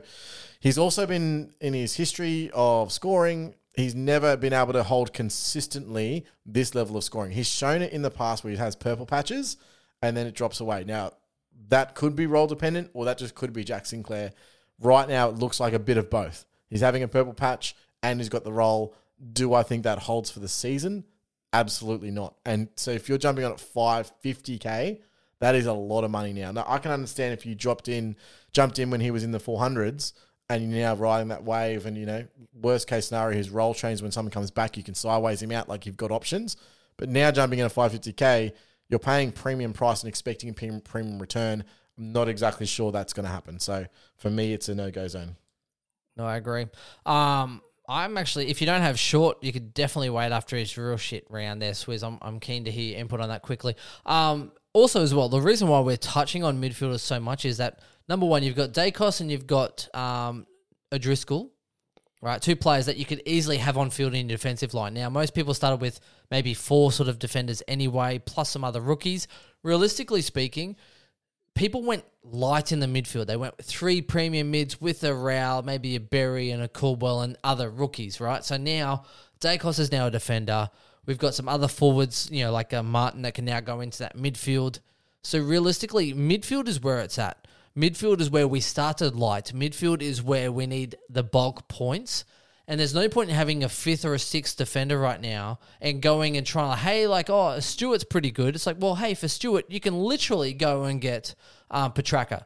B: he's also been in his history of scoring. He's never been able to hold consistently this level of scoring. He's shown it in the past where he has purple patches and then it drops away. Now that could be role dependent, or that just could be Jack Sinclair. Right now, it looks like a bit of both. He's having a purple patch and he's got the role. Do I think that holds for the season? Absolutely not. And so if you're jumping on at 550k, that is a lot of money now. Now I can understand if you dropped in, jumped in when he was in the 400s, and you're now riding that wave. And you know, worst case scenario, his role changes when someone comes back. You can sideways him out, like you've got options. But now jumping in at 550k, you're paying premium price and expecting a premium premium return. I'm not exactly sure that's going to happen. So for me, it's a no go zone.
A: No, I agree. Um, I'm actually, if you don't have short, you could definitely wait after his real shit round there, Swizz. I'm, I'm keen to hear your input on that quickly. Um, also, as well, the reason why we're touching on midfielders so much is that number one, you've got Daicos and you've got um, O'Driscoll, right? Two players that you could easily have on field in your defensive line. Now, most people started with maybe four sort of defenders anyway, plus some other rookies. Realistically speaking, people went light in the midfield. They went three premium mids with a Rowell, maybe a Berry and a Caldwell and other rookies, right? So now Daicos is now a defender. We've got some other forwards, you know, like a Martin that can now go into that midfield. So realistically, midfield is where it's at. Midfield is where we started light. Midfield is where we need the bulk points. And there's no point in having a fifth or a sixth defender right now and going and trying to, hey, like, oh, Stewart's pretty good. It's like, well, hey, for Stewart, you can literally go and get um, Petracca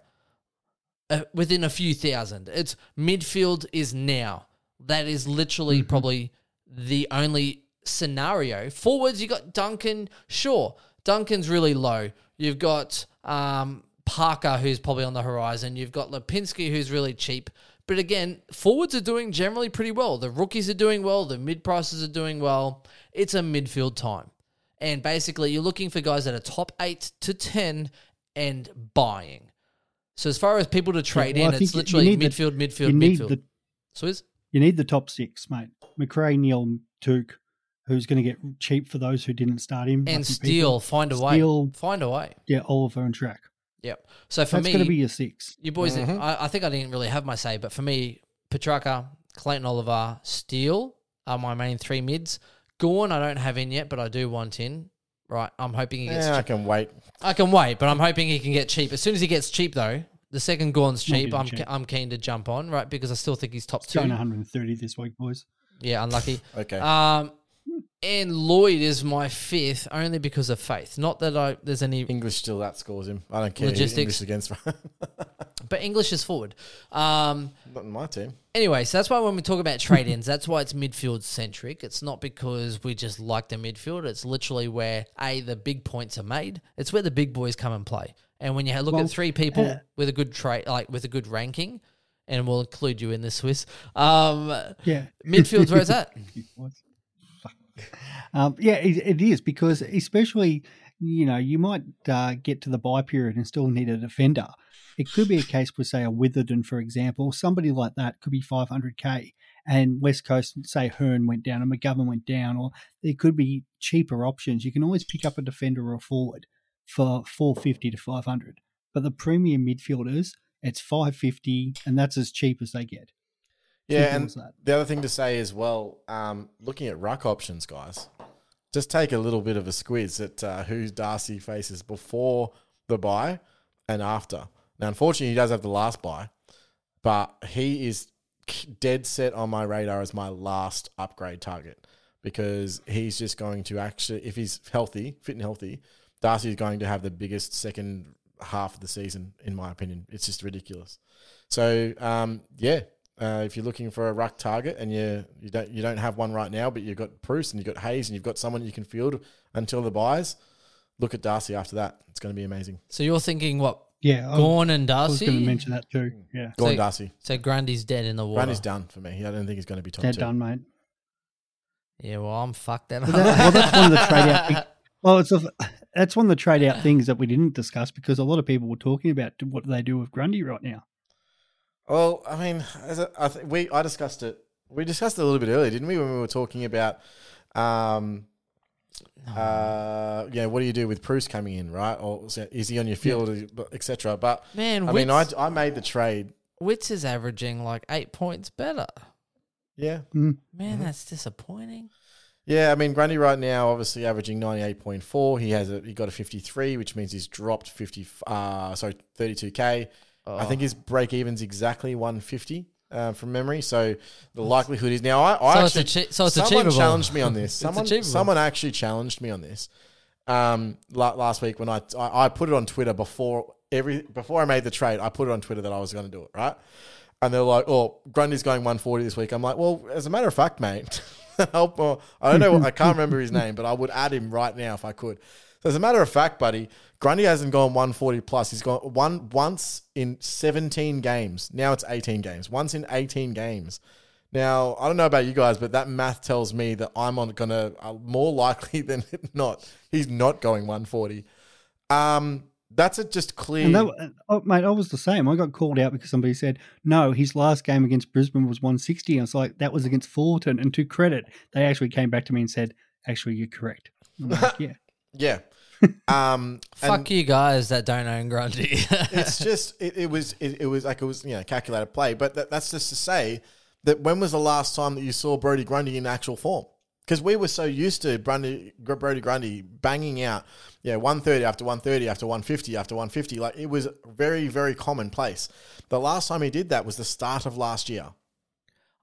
A: uh, within a few thousand. It's midfield is now. That is literally probably the only scenario. Forwards, you got Duncan. Sure, Duncan's really low. You've got um, Parker, who's probably on the horizon. You've got Lipinski, who's really cheap. But again, forwards are doing generally pretty well. The rookies are doing well. The mid prices are doing well. It's a midfield time. And basically, you're looking for guys that are top eight to 10 and buying. So as far as people to trade
C: well,
A: in, it's literally
C: need the-
A: midfield, midfield, midfield.
C: the
A: Swizz?
C: you need the top six, mate. McRae, Neale, Touk, who's going to get cheap for those who didn't start him.
A: And Steele, find a way.
C: Steele,
A: Find a way.
C: yeah, Oliver and Track.
A: Yep. So for
C: That's
A: me,
C: going to be your six.
A: you boys,
B: Mhm.
A: I, I think I didn't really have my say, but for me, Petracca, Clayton Oliver, Steele are my main three mids. Gawn, I don't have in yet, but I do want in. Right. I'm hoping he gets
B: Yeah, I can wait.
A: I can wait, but I'm hoping he can get cheap. As soon as he gets cheap, though, the second
C: Gawn's
A: cheap. I'm
C: cheap.
A: I'm keen to jump on, right? Because I still think he's top
C: It's
A: two.
C: going 130 this week, boys.
A: Yeah, unlucky. *laughs*
B: Okay.
A: Um, and Lloyd is my fifth only because of faith. Not that I there's any,
B: English still that scores him. I don't care.
A: Logistics.
B: English against. *laughs*
A: but English is forward. Um,
B: Not in my team.
A: anyway, so that's why when we talk about trade ins, that's why it's midfield centric. It's not because we just like the midfield. It's literally where a the big points are made. It's where the big boys come and play. And when you look
C: Well,
A: at three people
C: uh,
A: with a good trade, like with a good ranking, and we'll include you in the Swiss. Um,
C: Yeah.
A: midfield's where it's at. *laughs*
C: Um, yeah, it, it is because especially you know you might uh, get to the buy period and still need a defender. It could be a case with say a Witherden, for example, somebody like that could be 500k, and West Coast say Hurn went down and McGovern went down, or there could be cheaper options. You can always pick up a defender or a forward for 450 to 500, but the premium midfielders it's 550, and that's as cheap as they get.
B: Yeah, and the other thing to say as well, um, looking at ruck options, guys, just take a little bit of a squeeze at uh, who Darcy faces before the buy and after. Now, unfortunately, he does have the last buy, but he is dead set on my radar as my last upgrade target because he's just going to actually, if he's healthy, fit and healthy, Darcy is going to have the biggest second half of the season, in my opinion. It's just ridiculous. So, um, yeah, uh, if you're looking for a ruck target and you you don't you don't have one right now, but you've got Bruce and you've got Hayes and you've got someone you can field until the buys, look at Darcy after that. It's going to be amazing.
A: So you're thinking what?
C: Yeah, I,
A: Gawn and Darcy.
C: I was going to mention that too. Yeah,
B: Go on,
A: So-
B: Darcy.
A: So Grundy's dead in the water.
B: Grundy's done for me. I don't think he's going to be top
C: they're
B: two.
C: done, mate.
A: Yeah, well, I'm fucked then.
C: Well, that- well, that's one of the trade out. thing- *laughs* Well, it's a, that's one of the trade out things that we didn't discuss because a lot of people were talking about what do they do with Grundy right now.
B: Well, I mean, as a, I think we I discussed it. We discussed it a little bit earlier, didn't we? When we were talking about, um, uh, yeah, what do you do with Bruce coming in, right? Or is is he on your field, etc. But
A: Man,
B: I mean, I, I made the trade.
A: Witts is averaging like eight points better.
B: Yeah,
A: Man,
B: Mm-hmm.
A: that's disappointing.
B: yeah. I mean, Grundy right now, obviously averaging ninety eight point four. He has a he got a fifty three, which means he's dropped fifty. Uh, sorry, thirty two k. I think his break even's exactly one fifty. Uh, from memory, so the likelihood is now. I, I
A: So it's
B: actually,
A: achi- so it's
B: someone
A: achievable.
B: challenged me on *laughs* this. Someone, someone actually challenged me on this. Um, la- last week when I, I I put it on Twitter before every before I made the trade, I put it on Twitter that I was going to do it right, and they're like, "Oh, Grundy's going 140 this week." I'm like, "Well, as a matter of fact, mate, *laughs* help, uh, I don't know, I can't remember his *laughs* name, but I would add him right now if I could." So as a matter of fact, buddy, Grundy hasn't gone 140 plus. He's gone one once in 17 games. Now it's 18 games. Once in 18 games. Now I don't know about you guys, but that math tells me that I'm on gonna uh, more *laughs* likely than not. He's not going 140. Um, that's a just clear.
C: And that, oh, mate, I was the same. I got called out because somebody said, no, his last game against Brisbane was 160. I was like, that was against Fullerton. And to credit, they actually came back to me and said, actually, you're correct. I'm like, *laughs* yeah.
B: yeah. Um, *laughs*
A: Fuck you guys that don't own Grundy. *laughs*
B: it's just it, it was it, it was like it was you know calculated play, but that, that's just to say that when was the last time that you saw Brodie Grundy in actual form? Because we were so used to Brodie, Brodie Grundy banging out, yeah, 130 after 130 after 150 after 150. Like it was very, very commonplace. The last time he did that was the start of last year.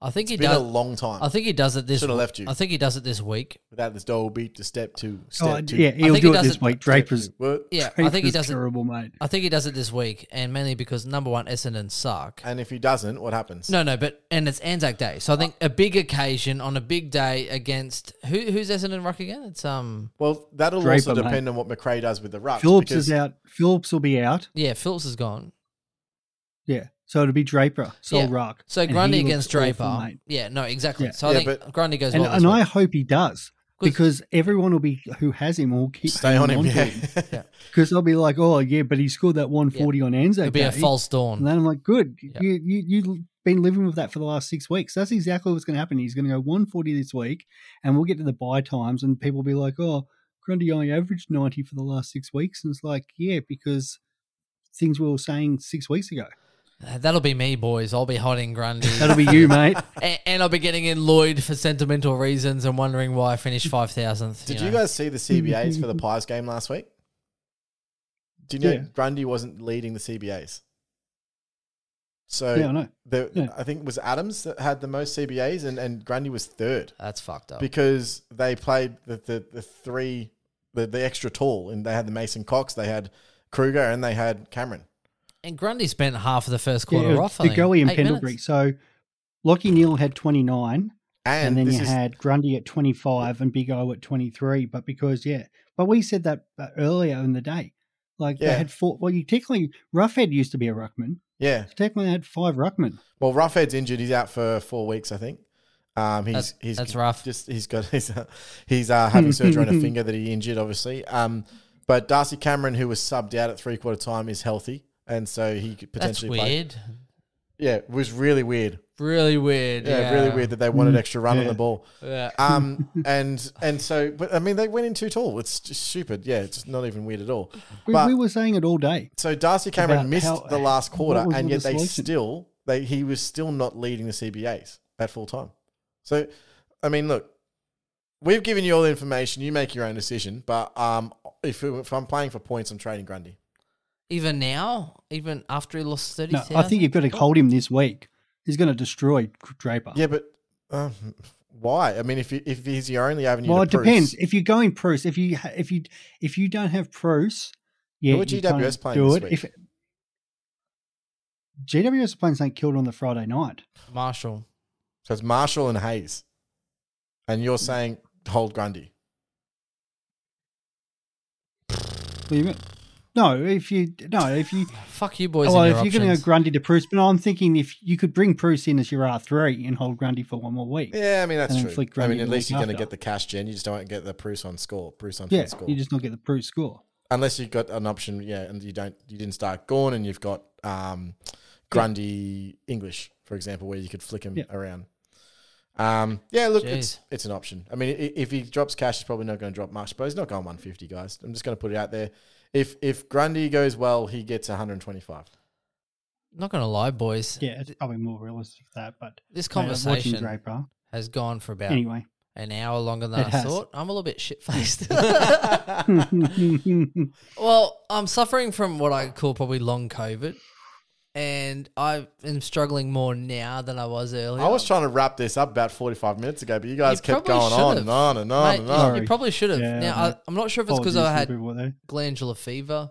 A: I think he
B: It's been a long time.
A: I think he does it this.
B: Should have left you.
A: I think he does it this week.
B: Without this double beat to step two, step
C: Oh,
B: two.
C: yeah, he'll do
A: he
C: it this
A: it-
C: week. Draper's,
B: step. What?
A: Yeah, I think he does it.
C: mate.
A: I think he does it this week, and mainly because number one, Essendon suck.
B: And if he doesn't, what happens?
A: No, no, but and it's Anzac Day, so I think a big occasion on a big day against who? Who's Essendon ruck again? It's um,
B: Well, that'll
C: Draper,
B: also
C: mate.
B: depend on what McRae does with the rucks.
C: Phillips is out. Phillips will be out.
A: yeah, Phillips is gone.
C: Yeah. So it'll be Draper, Sol
A: Yeah.
C: Rock.
A: So Grundy against Draper.
C: awful, mate.
A: yeah, no, exactly.
C: Yeah.
A: So I
B: Yeah,
A: think
B: but-
A: Grundy goes
C: And,
A: well.
C: and
A: this
C: I hope he does because everyone will be who has him will keep
B: stay on him. *laughs* Yeah.
C: because they'll be like, oh yeah, but he scored that 140 on Anzac
A: It'll be a
C: Day.
A: false
C: And
A: dawn.
C: then I'm like, good.
A: Yeah.
C: You, you, you've been living with that for the last six weeks. That's exactly what's going to happen. He's going to go 140 this week, and we'll get to the buy times, and people will be like, oh, Grundy only averaged 90 for the last six weeks. And it's like, yeah, because things we were saying six weeks ago.
A: Uh, That'll be me, boys. I'll be hiding Grundy.
C: That'll be you, mate. *laughs*
A: and, and I'll be getting in Lloyd for sentimental reasons and wondering why I finished five thousandth.
B: Did you guys see the CBAs for the Pies game last week? Do you know
C: Yeah.
B: Grundy wasn't leading the CBAs? So
C: Yeah, I know.
B: the,
C: Yeah.
B: I think it was Adams that had the most CBAs, and, and Grundy was third
A: That's fucked up.
B: because they played the, the, the three the, the extra tall, and they had the Mason Cox, they had Kreuger, and they had Cameron.
A: And Grundy spent half of the first quarter
C: Yeah,
A: off. I
C: the
A: think.
C: Goey and
A: Eight
C: Pendlebury. So Lachie Neale had 29,
B: And,
C: and, then you
B: is,
C: had Grundy at 25 and Big O at 23. But because, yeah, but we said that uh, earlier in the day. Like
B: Yeah.
C: they had four. Well, you technically, Roughhead used to be a ruckman.
B: yeah.
C: So technically, they had five ruckmen.
B: Well, Roughhead's injured; he's out for four weeks, I think. Um, he's
A: That's-
B: he's
A: that's rough.
B: Just he's got *laughs* he's uh, he's uh, having surgery on a *laughs* finger that he injured, obviously. Um, but Darcy Cameron, who was subbed out at three quarter time, is healthy, and so he could
A: That's
B: potentially play.
A: weird.
B: Yeah, it was really weird.
A: Really weird.
B: Yeah,
A: Yeah,
B: really weird that they wanted
C: Mm,
B: extra run on the ball.
A: Yeah.
B: Um, *laughs* and and so, but I mean, they went in too tall. It's just stupid. Yeah, it's not even weird at all.
C: We,
B: But
C: we were saying it all day.
B: so Darcy Cameron
C: About
B: missed
C: how-
B: the last quarter,
C: what was
B: and
C: the
B: yet they
C: solution?
B: still they he was still not leading the CBAs at full time. So, I mean, look, we've given you all the information. You make your own decision. But um, if if I'm playing for points, I'm trading Grundy.
A: Even now, even after he lost thirty
C: No. I think you've got to hold him this week. He's going to destroy Draper.
B: Yeah, but um, why? I mean, if you, if he's your only avenue,
C: well,
B: to
C: it depends. If you're going Bruce, if you if you if you don't have Bruce, yeah,
B: Who are
C: you
B: GWS playing
C: do
B: this
C: it.
B: week?
C: If GWS are playing St Kilda on the Friday night,
A: Marshall.
B: So it's Marshall and Hayes, and you're saying hold Grundy.
C: what do you mean? No, if you no, if you
A: Fuck you, boys.
C: well, if
A: your
C: you're going to
A: options.
C: go Grundy to Bruce, but I'm thinking if you could bring Bruce in as your R three and hold Grundy for one more week.
B: Yeah, I mean that's true.
C: flick
B: I mean, at least you're going to get the cash gen. You just don't get the Bruce on score. Bruce on
C: Yeah,
B: score.
C: you just don't get the Bruce score.
B: Unless you've got an option, yeah, and you don't, you didn't start Gawn, and you've got um, Grundy English, for example, where you could flick him
C: Yeah.
B: around. Um, yeah, look, it's
A: Jeez.
B: it's an option. I mean, if he drops cash, he's probably not going to drop much, but he's not going 150, guys. I'm just going to put it out there. If if Grundy goes well, he gets 125.
A: not going to lie, boys.
C: Yeah, it's probably more realistic than that. But
A: This
C: mate, watching
A: conversation
C: Draper
A: has gone for about
C: anyway.
A: an hour longer than
C: It
A: I
C: has.
A: thought. I'm a little bit shit faced. *laughs* *laughs* well, I'm suffering from what I call probably long COVID, and I am struggling more now than I was earlier.
B: I was trying to wrap this up about 45 minutes ago, but you guys
A: You
B: kept
A: probably
B: going on
A: should've.
B: and on and on
A: Mate,
B: and
A: you-
B: on.
C: Sorry.
A: you probably should have.
C: Yeah,
A: now, I,
C: mate.
A: I'm not sure if it's because
C: Apologies
A: I had
C: people there.
A: glandular fever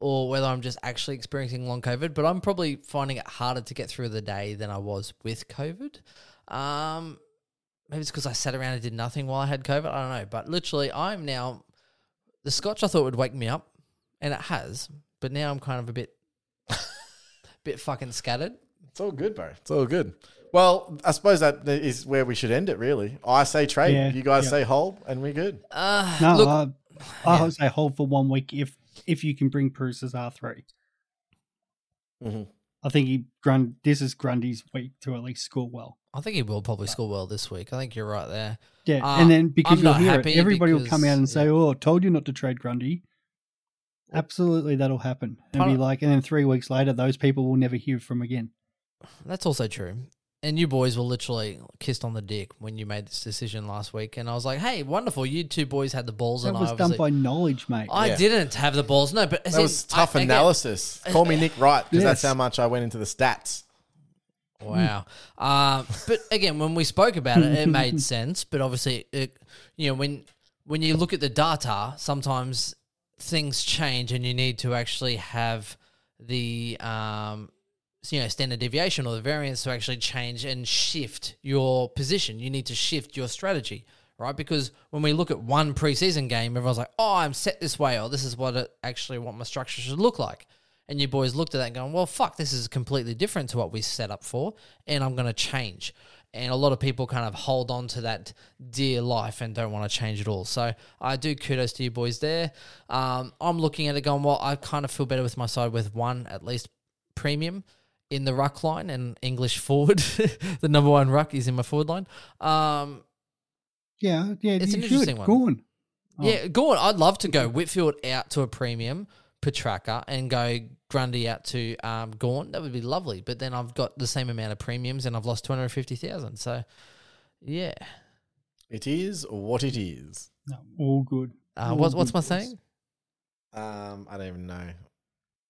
A: or whether I'm just actually experiencing long COVID, but I'm probably finding it harder to get through the day than I was with COVID. Um, maybe it's because I sat around and did nothing while I had COVID. I don't know. But literally, I'm now, the scotch I thought would wake me up, and it has, but now I'm kind of a bit, bit fucking scattered.
B: It's all good, bro. It's all good. Well, I suppose that is where we should end it, really. I say trade,
C: Yeah,
B: you guys
C: yeah.
B: say hold, and we're good.
A: Uh,
C: No,
A: look,
C: I, I would say hold for one week if if you can bring Bruce as R 3
B: Mhm.
C: I think he Grund. This is Grundy's week to at least score well.
A: I think he will probably score well this week. I think you're right there.
C: Yeah,
A: Uh,
C: and then because
A: I'm
C: you'll
A: not
C: hear it,
A: happy
C: everybody will come out and say, "Oh, I told you not to trade Grundy." Absolutely, that'll happen, and
A: Part
C: be like, and then three weeks later, those people will never hear from again.
A: That's also true. And you boys were literally kissed on the dick when you made this decision last week. And I was like, hey, wonderful. You two boys had the balls.
C: That
A: and
C: was
A: I
C: done by knowledge, mate.
A: I
B: Yeah.
A: didn't have the balls. No, but as
B: That
A: in,
B: was tough
A: I- again-
B: analysis. *laughs* Call me Nick Wright, because that's
C: Yes.
B: how much I went into the stats.
A: Wow. Um, but again, when we spoke about it, it made *laughs* sense. But obviously, it, you know, when when you look at the data, sometimes things change, and you need to actually have the um, you know standard deviation or the variance to actually change and shift your position. You need to shift your strategy. Right, because when we look at one preseason game, everyone's like, "Oh, I'm set this way," or "This is what it actually what my structure should look like." And you boys looked at that and going, well, fuck, this is completely different to what we set up for, and I'm going to change. And a lot of people kind of hold on to that dear life and don't want to change it all. So I do kudos to you boys there. Um, I'm looking at it going, well, I kind of feel better with my side with one at least premium in the ruck line and English forward. *laughs* the number one ruck is in my forward line. Um,
C: yeah, yeah,
A: It's an
C: should.
A: interesting one.
C: Go on. Oh.
A: Yeah, go on. I'd love to go Whitfield out to a premium, Petracca, and go Grundy out to um, Gawn. That would be lovely. But then I've got the same amount of premiums and I've lost 250,000. So, yeah.
B: It is what it is.
C: No, all good.
A: Uh,
C: All
A: what, what's
C: good,
A: my saying?
B: Um, I don't even know.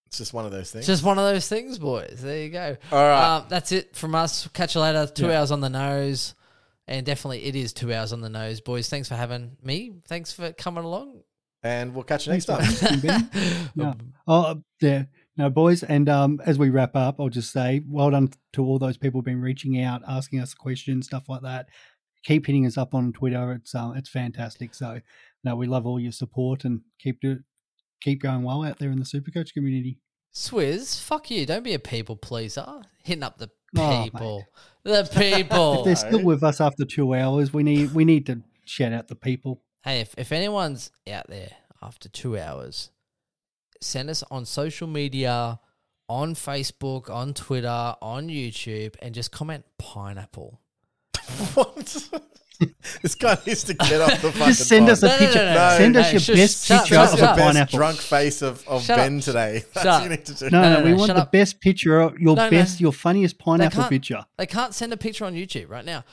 B: It's just one of those things.
A: Just one of those things, boys. There you go.
B: All right.
A: Um, that's it from us. Catch you later. Two
C: Yeah.
A: hours on the nose. And definitely it is two hours on the nose, boys. Thanks for having me. Thanks for coming along.
B: And we'll catch you next time.
C: Thanks for. No. *laughs* Oh, yeah. No, boys. And um, as we wrap up, I'll just say well done to all those people who've been reaching out, asking us questions, stuff like that. Keep hitting us up on Twitter. It's um, it's fantastic. So, no, we love all your support and keep do, keep going well out there in the Supercoach community.
A: Swizz, fuck you. Don't be a people pleaser. Hitting up the
C: Oh,
A: people. the people. *laughs*
C: If they're still with us after two hours, we need we need to shout out the people.
A: Hey, if, if anyone's out there after two hours, send us on social media, on Facebook, on Twitter, on YouTube, and just comment pineapple. *laughs*
B: what? this guy needs to get off the *laughs* fucking
C: Just send us a
A: No, no,
C: picture.
A: no,
B: no.
C: Send
A: No,
C: us your
A: shush,
C: best
A: shut
C: picture
A: shut
C: of
A: up.
C: a
B: That's best
C: pineapple.
B: drunk face of, of
A: Shut
B: Ben
A: up.
B: today. That's
A: Shut
B: what
A: up.
B: you need to do.
C: No,
A: No,
C: no,
A: no,
C: we want
A: shut
C: the
A: up.
C: best picture, your
A: No, no.
C: best, your funniest pineapple
A: can't,
C: picture.
A: they can't send a picture on YouTube right now.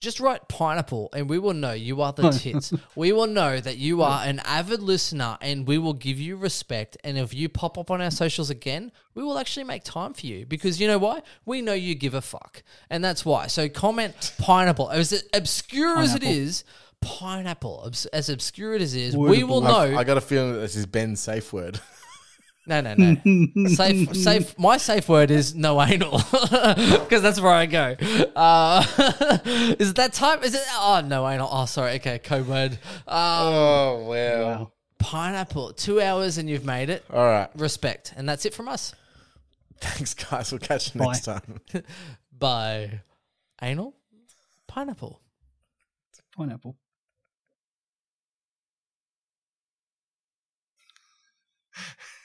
A: Just write pineapple and we will know you are the tits. we will know that you are an avid listener and we will give you respect. And if you pop up on our socials again, we will actually make time for you because you know why? We know you give a fuck. And that's why. So comment pineapple. As obscure as it is,
C: Pineapple.
A: is, pineapple, obs- as obscure as it is,
C: Word
A: we will know.
B: I got a feeling that this is Ben's safe word. *laughs*
A: No, no, no. *laughs* safe, safe. My safe word is no anal *laughs* because that's where I go. Uh, *laughs* is it that type? Is it? Oh, no anal. Oh, sorry. Okay, code word. Uh,
B: oh wow!
C: Wow.
A: pineapple. Two hours and you've made it.
B: All right,
A: Respect, and that's it from us.
B: thanks guys. We'll catch you
C: Bye.
B: next time.
A: Bye. anal, pineapple.
C: Pineapple.